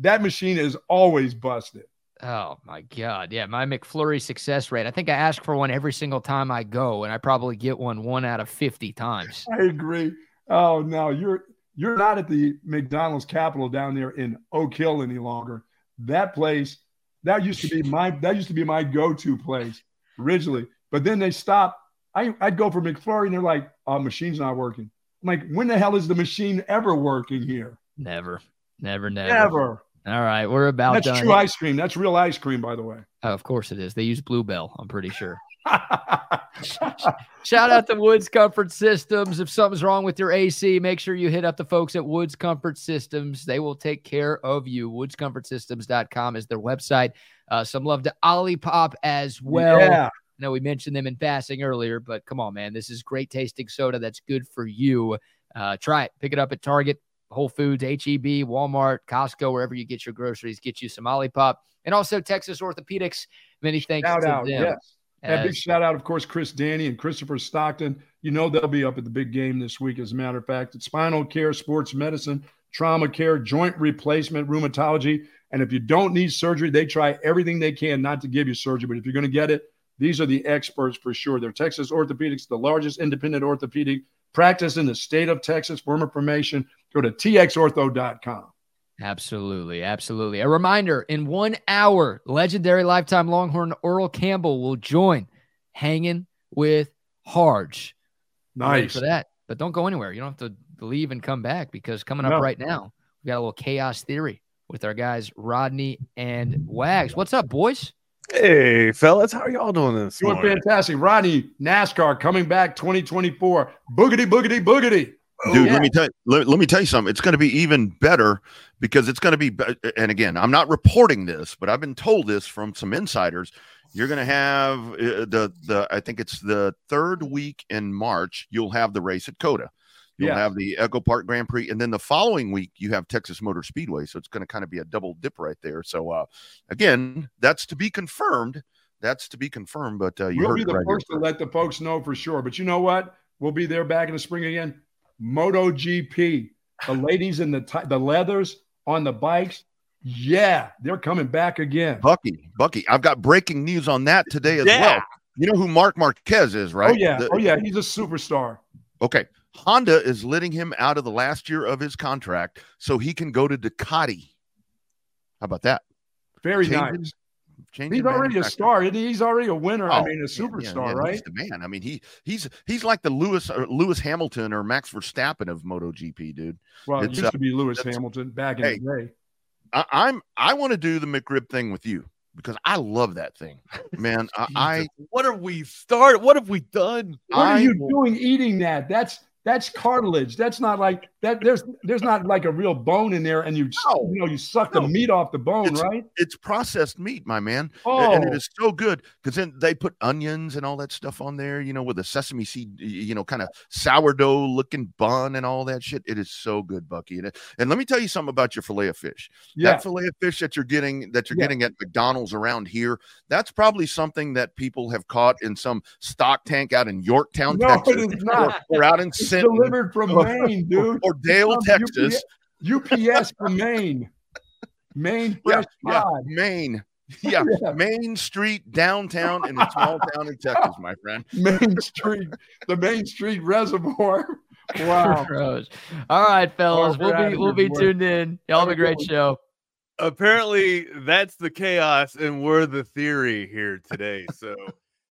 that machine is always busted. oh my god, yeah, my McFlurry success rate. I think I ask for one every single time I go, and I probably get one one out of fifty times. I agree. Oh no, you're you're not at the McDonald's Capital down there in Oak Hill any longer. That place, that used to be my that used to be my go-to place originally. But then they stopped. I, I'd go for McFlurry and they're like, oh, machine's not working. I'm like, when the hell is the machine ever working here? Never, never, never. Never. All right, we're about done. That's done. true ice cream. That's real ice cream, by the way. Oh, of course it is. They use Bluebell. I'm pretty sure. Shout out to Woods Comfort Systems. If something's wrong with your AC, make sure you hit up the folks at Woods Comfort Systems. They will take care of you. WoodsComfortSystems.com is their website. Uh, some love to Olipop as well. Yeah. know we mentioned them in passing earlier, but come on, man. This is great tasting soda that's good for you. Uh, try it. Pick it up at Target, Whole Foods, HEB, Walmart, Costco, wherever you get your groceries. Get you some Olipop. And also Texas Orthopedics. Many thanks Shout to out, them. yes. And big shout out, of course, Chris Danny and Christopher Stockton. You know they'll be up at the big game this week, as a matter of fact. It's spinal care, sports medicine, trauma care, joint replacement, rheumatology. And if you don't need surgery, they try everything they can not to give you surgery. But if you're going to get it, these are the experts for sure. They're Texas Orthopedics, the largest independent orthopedic practice in the state of Texas. For more information, go to txortho.com. Absolutely. Absolutely. A reminder in one hour, legendary lifetime Longhorn Earl Campbell will join Hanging with Harge. Nice. For that. But don't go anywhere. You don't have to leave and come back because coming up No. right now, we got a little chaos theory with our guys, Rodney and Wags. What's up, boys? Hey, fellas, how are y'all doing this Doing morning? fantastic. Rodney, NASCAR coming back 2024. Boogity, boogity, boogity. Dude, yeah. let me tell let, let me tell you something. It's going to be even better because it's going to be. And again, I'm not reporting this, but I've been told this from some insiders. You're going to have uh, the the. I think it's the third week in March. You'll have the race at COTA. You'll Yes. have the Echo Park Grand Prix, and then the following week you have Texas Motor Speedway. So it's going to kind of be a double dip right there. So uh, again, that's to be confirmed. That's to be confirmed. But uh, you we'll heard be the right here first to let the folks know for sure. But you know what? We'll be there back in the spring again. Moto GP, the ladies in the ti- the leathers on the bikes. Yeah, they're coming back again. Bucky, Bucky, I've got breaking news on that today as Yeah. well. You know who Marc Marquez is, right? Oh yeah, The- oh yeah, he's a superstar. Okay. Honda is letting him out of the last year of his contract so he can go to Ducati. How about that? Very Changing- nice. Changing He's already a star. He's already a winner. I Oh, mean, a superstar, yeah, yeah, right? He's the man. I mean, he he's he's like the Lewis or Lewis Hamilton or Max Verstappen of MotoGP, dude. Well, it used uh, to be Lewis Hamilton back in Hey, the day. I, I'm I want to do the McRib thing with you because I love that thing, man. I, I, what have we started? What have we done? What are I you doing eating that? That's that's cartilage. That's not like that. There's there's not like a real bone in there, and you No. you know you suck the meat off the bone, It's- right? it's processed meat, my man. Oh, and it oh. is so good because then they put onions and all that stuff on there, you know, with a sesame seed, you know, kind of sourdough looking bun and all that shit. It is so good, Bucky. And, and let me tell you something about your fillet of fish. yeah. That fillet of fish that you're getting, that you're Yeah. getting at McDonald's around here, that's probably something that people have caught in some stock tank out in Yorktown, No, Texas, it is not. or, or out in It's Sinton, delivered from or- Maine, dude. or Dale, From Texas. UPS from Maine. Maine Yeah, fresh yeah, cod. Maine. Yeah, Yeah. Main Street downtown in a small town in Texas, my friend. Main Street, the Main Street Reservoir. Wow. Gross. All right, fellas. we're we'll be we'll be boy. tuned in. Y'all have a great show. Apparently, that's the chaos, and we're the theory here today. So